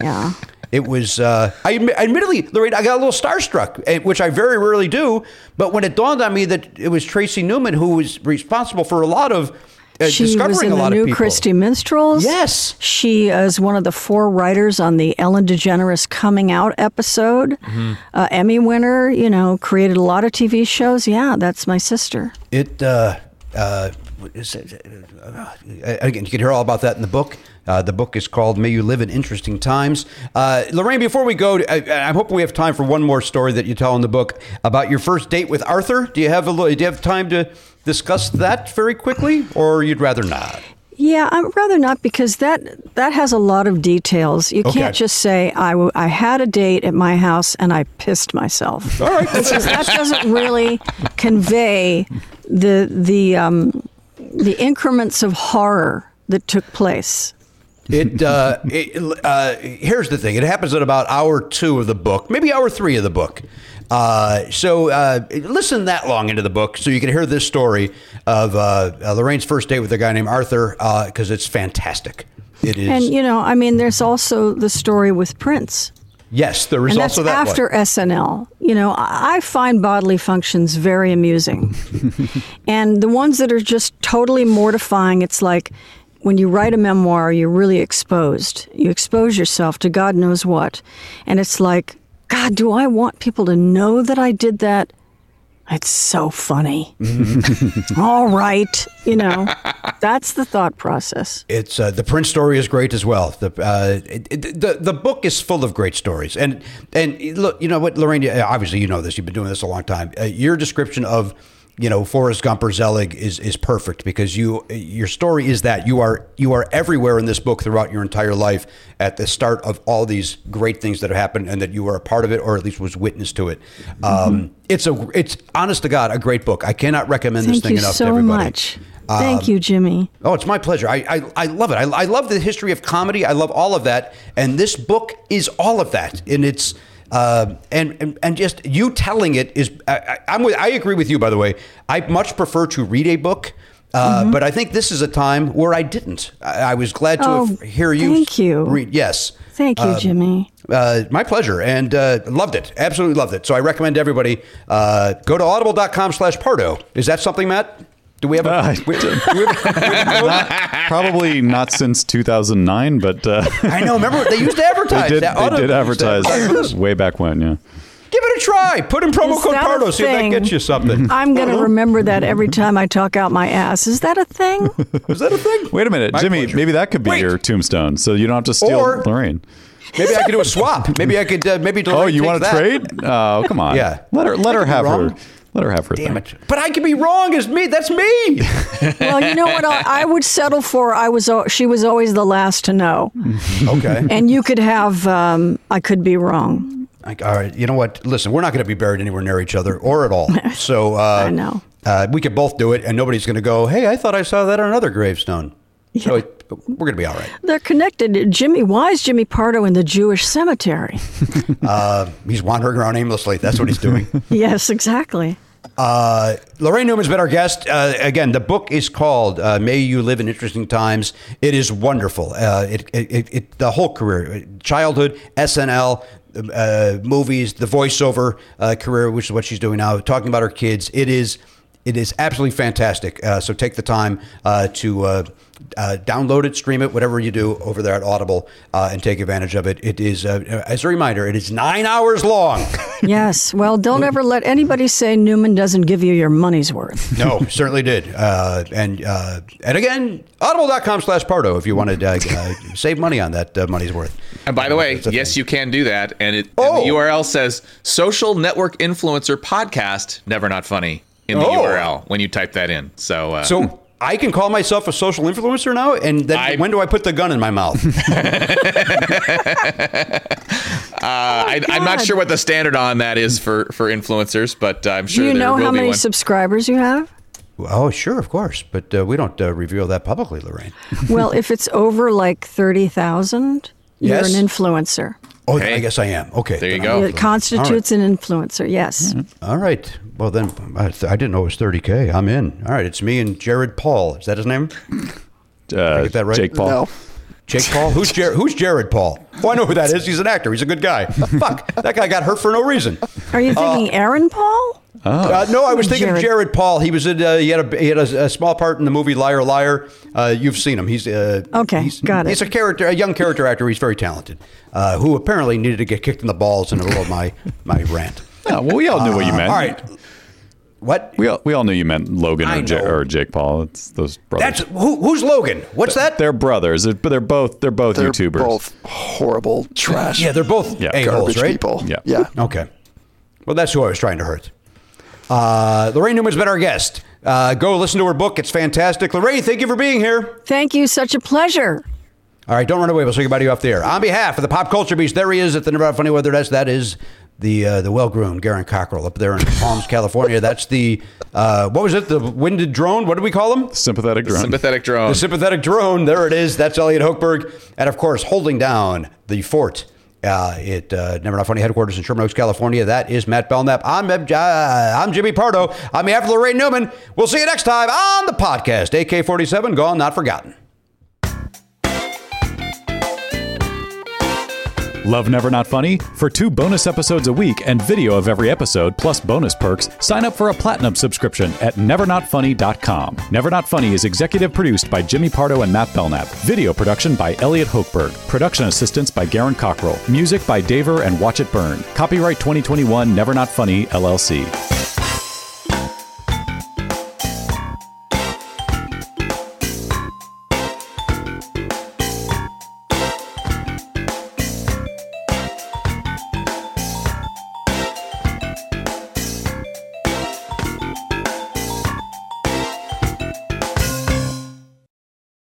Yeah. It was, uh, I admittedly, Laraine, I got a little starstruck, eh, which I very rarely do. But when it dawned on me that it was Tracy Newman who was responsible for a lot of uh, She discovering was in a the lot new of people. Christy Minstrels. Yes. She is one of the four writers on the Ellen DeGeneres Coming Out episode. Mm-hmm. Uh, Emmy winner, you know, created a lot of TV shows. Yeah, that's my sister. It, uh, uh, is it- uh, again, you can hear all about that in the book. Uh, the book is called "May You Live in Interesting Times." Uh, Laraine, before we go, I, I'm hoping we have time for one more story that you tell in the book about your first date with Arthur. Do you have a little, do you have time to discuss that very quickly, or you'd rather not? Yeah, I'd rather not because that that has a lot of details. You Okay. can't just say I, w- I had a date at my house and I pissed myself. All right. Because that doesn't really convey the the um, the increments of horror that took place. It, uh, it uh, here's the thing. It happens at about hour two of the book, maybe hour three of the book. Uh, so uh, listen that long into the book so you can hear this story of uh, uh, Laraine's first date with a guy named Arthur because it's fantastic. It is. And you know, I mean, there's also the story with Prince. yes, there was and also that after one. SNL. You know, I find bodily functions very amusing. and the ones that are just totally mortifying, it's like when you write a memoir, you're really exposed. You expose yourself to God knows what. And it's like, God, do I want people to know that I did that? It's so funny. All right. You know, that's the thought process. It's uh, the Prince story is great as well. The, uh, it, it- the the book is full of great stories, and and look, you know what, Laraine? Obviously, you know this. You've been doing this a long time. Uh, your description of you know Forrest Gump or Zelig is is perfect because you your story is that you are you are everywhere in this book throughout your entire life at the start of all these great things that have happened and that you were a part of it or at least was witness to it. Um, it's a it's honest to God a great book. I cannot recommend this thing enough to so everybody. much. Thank you, Jimmy. Oh, it's my pleasure. I, I, I love it. I, I love the history of comedy. I love all of that. And this book is all of that. And it's Uh, and, and and just you telling it is. I, I'm with. I agree with you. By the way, I much prefer to read a book. Uh, Mm-hmm. But I think this is a time where I didn't. I, I was glad to Oh, hear you. thank you. Read. Yes. Thank you, Uh, Jimmy. uh, my pleasure, and uh, loved it. Absolutely loved it. So I recommend everybody uh, go to audible.com slash Pardo. Is that something, Matt? Do we have a, Uh, we- do we have a- we have a? Probably not since 2009, but uh, I know. Remember, they used to advertise. they did. that. They Audible did used to advertise way back when. Yeah. Give it a try. Put in promo Is code that a Pardo. See if that gets you something. I'm going to remember that every time I talk out my ass. Is that a thing? Is that a thing? Wait a minute, My Jimmy. pleasure. Maybe that could be Wait. your tombstone, so you don't have to steal Or- Laraine. Maybe I could do a swap. Maybe I could. Uh, maybe. Oh, you want to trade? Oh, come on. Yeah. Let her. Let I her have wrong. her. Let her have her Damn thing. it! But I could be wrong. As me. That's me. well, you know what? I, I would settle for. I was. She was always the last to know, okay. and you could have. Um, I could be wrong. Like, all right, you know what? Listen, we're not going to be buried anywhere near each other or at all. So uh, I know. uh, we could both do it, and nobody's going to go, "Hey, I thought I saw that on another gravestone." So it, we're going to be all right. They're connected. Jimmy, why is Jimmy Pardo in the Jewish cemetery? Uh, he's wandering around aimlessly. That's what he's doing. yes, exactly. Uh, Laraine Newman's been our guest. Uh, again, the book is called uh, "May You Live in Interesting Times." It is wonderful. Uh, it, it, it, the whole career, childhood, SNL, uh, movies, the voiceover uh, career, which is what she's doing now, talking about her kids. It is it is absolutely fantastic. So take the time to. Uh, download it, stream it, whatever you do over there at Audible, uh, and take advantage of it. It is, uh, as a reminder, it is nine hours long. Yes. Well, don't ever let anybody say Newman doesn't give you your money's worth. No, certainly did. Uh, and uh, and again, audible.com slash Pardo if you want to uh, save money on that uh, money's worth. And by the way, That's yes, thing. you can do that. And, it, and Oh. the URL says social network influencer podcast, never not funny in the Oh. URL when you type that in. So, uh, So I can call myself a social influencer now? And then I- when do I put the gun in my mouth? uh, I, I'm not sure what the standard on that is for, for influencers, but I'm sure Do you there know will how be many one. subscribers you have? oh, sure, of course. But uh, we don't uh, reveal that publicly, Laraine. Well, if it's over like 30,000, you're Yes. an influencer. Oh, Hey. I guess I am. Okay. There you go. It constitutes an influencer, yes. All right. Well, then I, th- I didn't know it was 30K. I'm in. All right. It's me and Jared Paul. Is that his name? Uh, get that right? Jake Paul. No. Jake Paul? Who's, Jer- who's Jared Paul? Oh, I know who that is. He's an actor. He's a good guy. Fuck. That guy got hurt for no reason. Are you thinking Aaron Paul? Uh, no, I was thinking Jared. Jared Paul. He was in. Uh, he had a he had a, a small part in the movie Liar Liar. Uh, you've seen him. He's uh, Okay, he's, got it. He's a character, a young character actor. He's very talented. Uh, who apparently needed to get kicked in the balls in the middle of my my rant. Yeah, well, we all knew what you Uh, meant. All right. What? We all, we all knew you meant Logan or, J- or Jake Paul. It's those brothers. That's who, who's Logan? What's that? They're brothers, but they're both they're both They're YouTubers. both horrible trash. yeah, they're both Yeah. a holes, garbage right? people. Yeah. Yeah. Okay. Well, that's who I was trying to hurt. Uh, Laraine Newman's been our guest. Uh, go listen to her book. It's fantastic. Laraine, thank you for being here. Thank you. Such a pleasure. All right, don't run away. We'll say goodbye to you off the air. On behalf of the Pop Culture Beast, there he is at the Never Not Funny Weather Desk. That is the uh, the well-groomed Garen Cockrell up there in Palms, California. That's the uh, what was it? The winded drone. What did we call him? Sympathetic drone. Sympathetic drone. The sympathetic drone. There it is. That's Elliot Hochberg, and of course, holding down the fort. Uh, at uh, Never Not Funny headquarters in Sherman Oaks, California. That is Matt Belknap. I'm, uh, I'm Jimmy Pardo. On behalf after Laraine Newman, we'll see you next time on the podcast. AK 47, Gone Not Forgotten. Love Never Not Funny? For two bonus episodes a week and video of every episode, plus bonus perks, sign up for a platinum subscription at nevernotfunny.com. Never Not Funny is executive produced by Jimmy Pardo and Matt Belknap. Video production by Elliot Hochberg. Production assistance by Garen Cockrell. Music by Daver and Watch It Burn. Copyright 2021 Never Not Funny, LLC.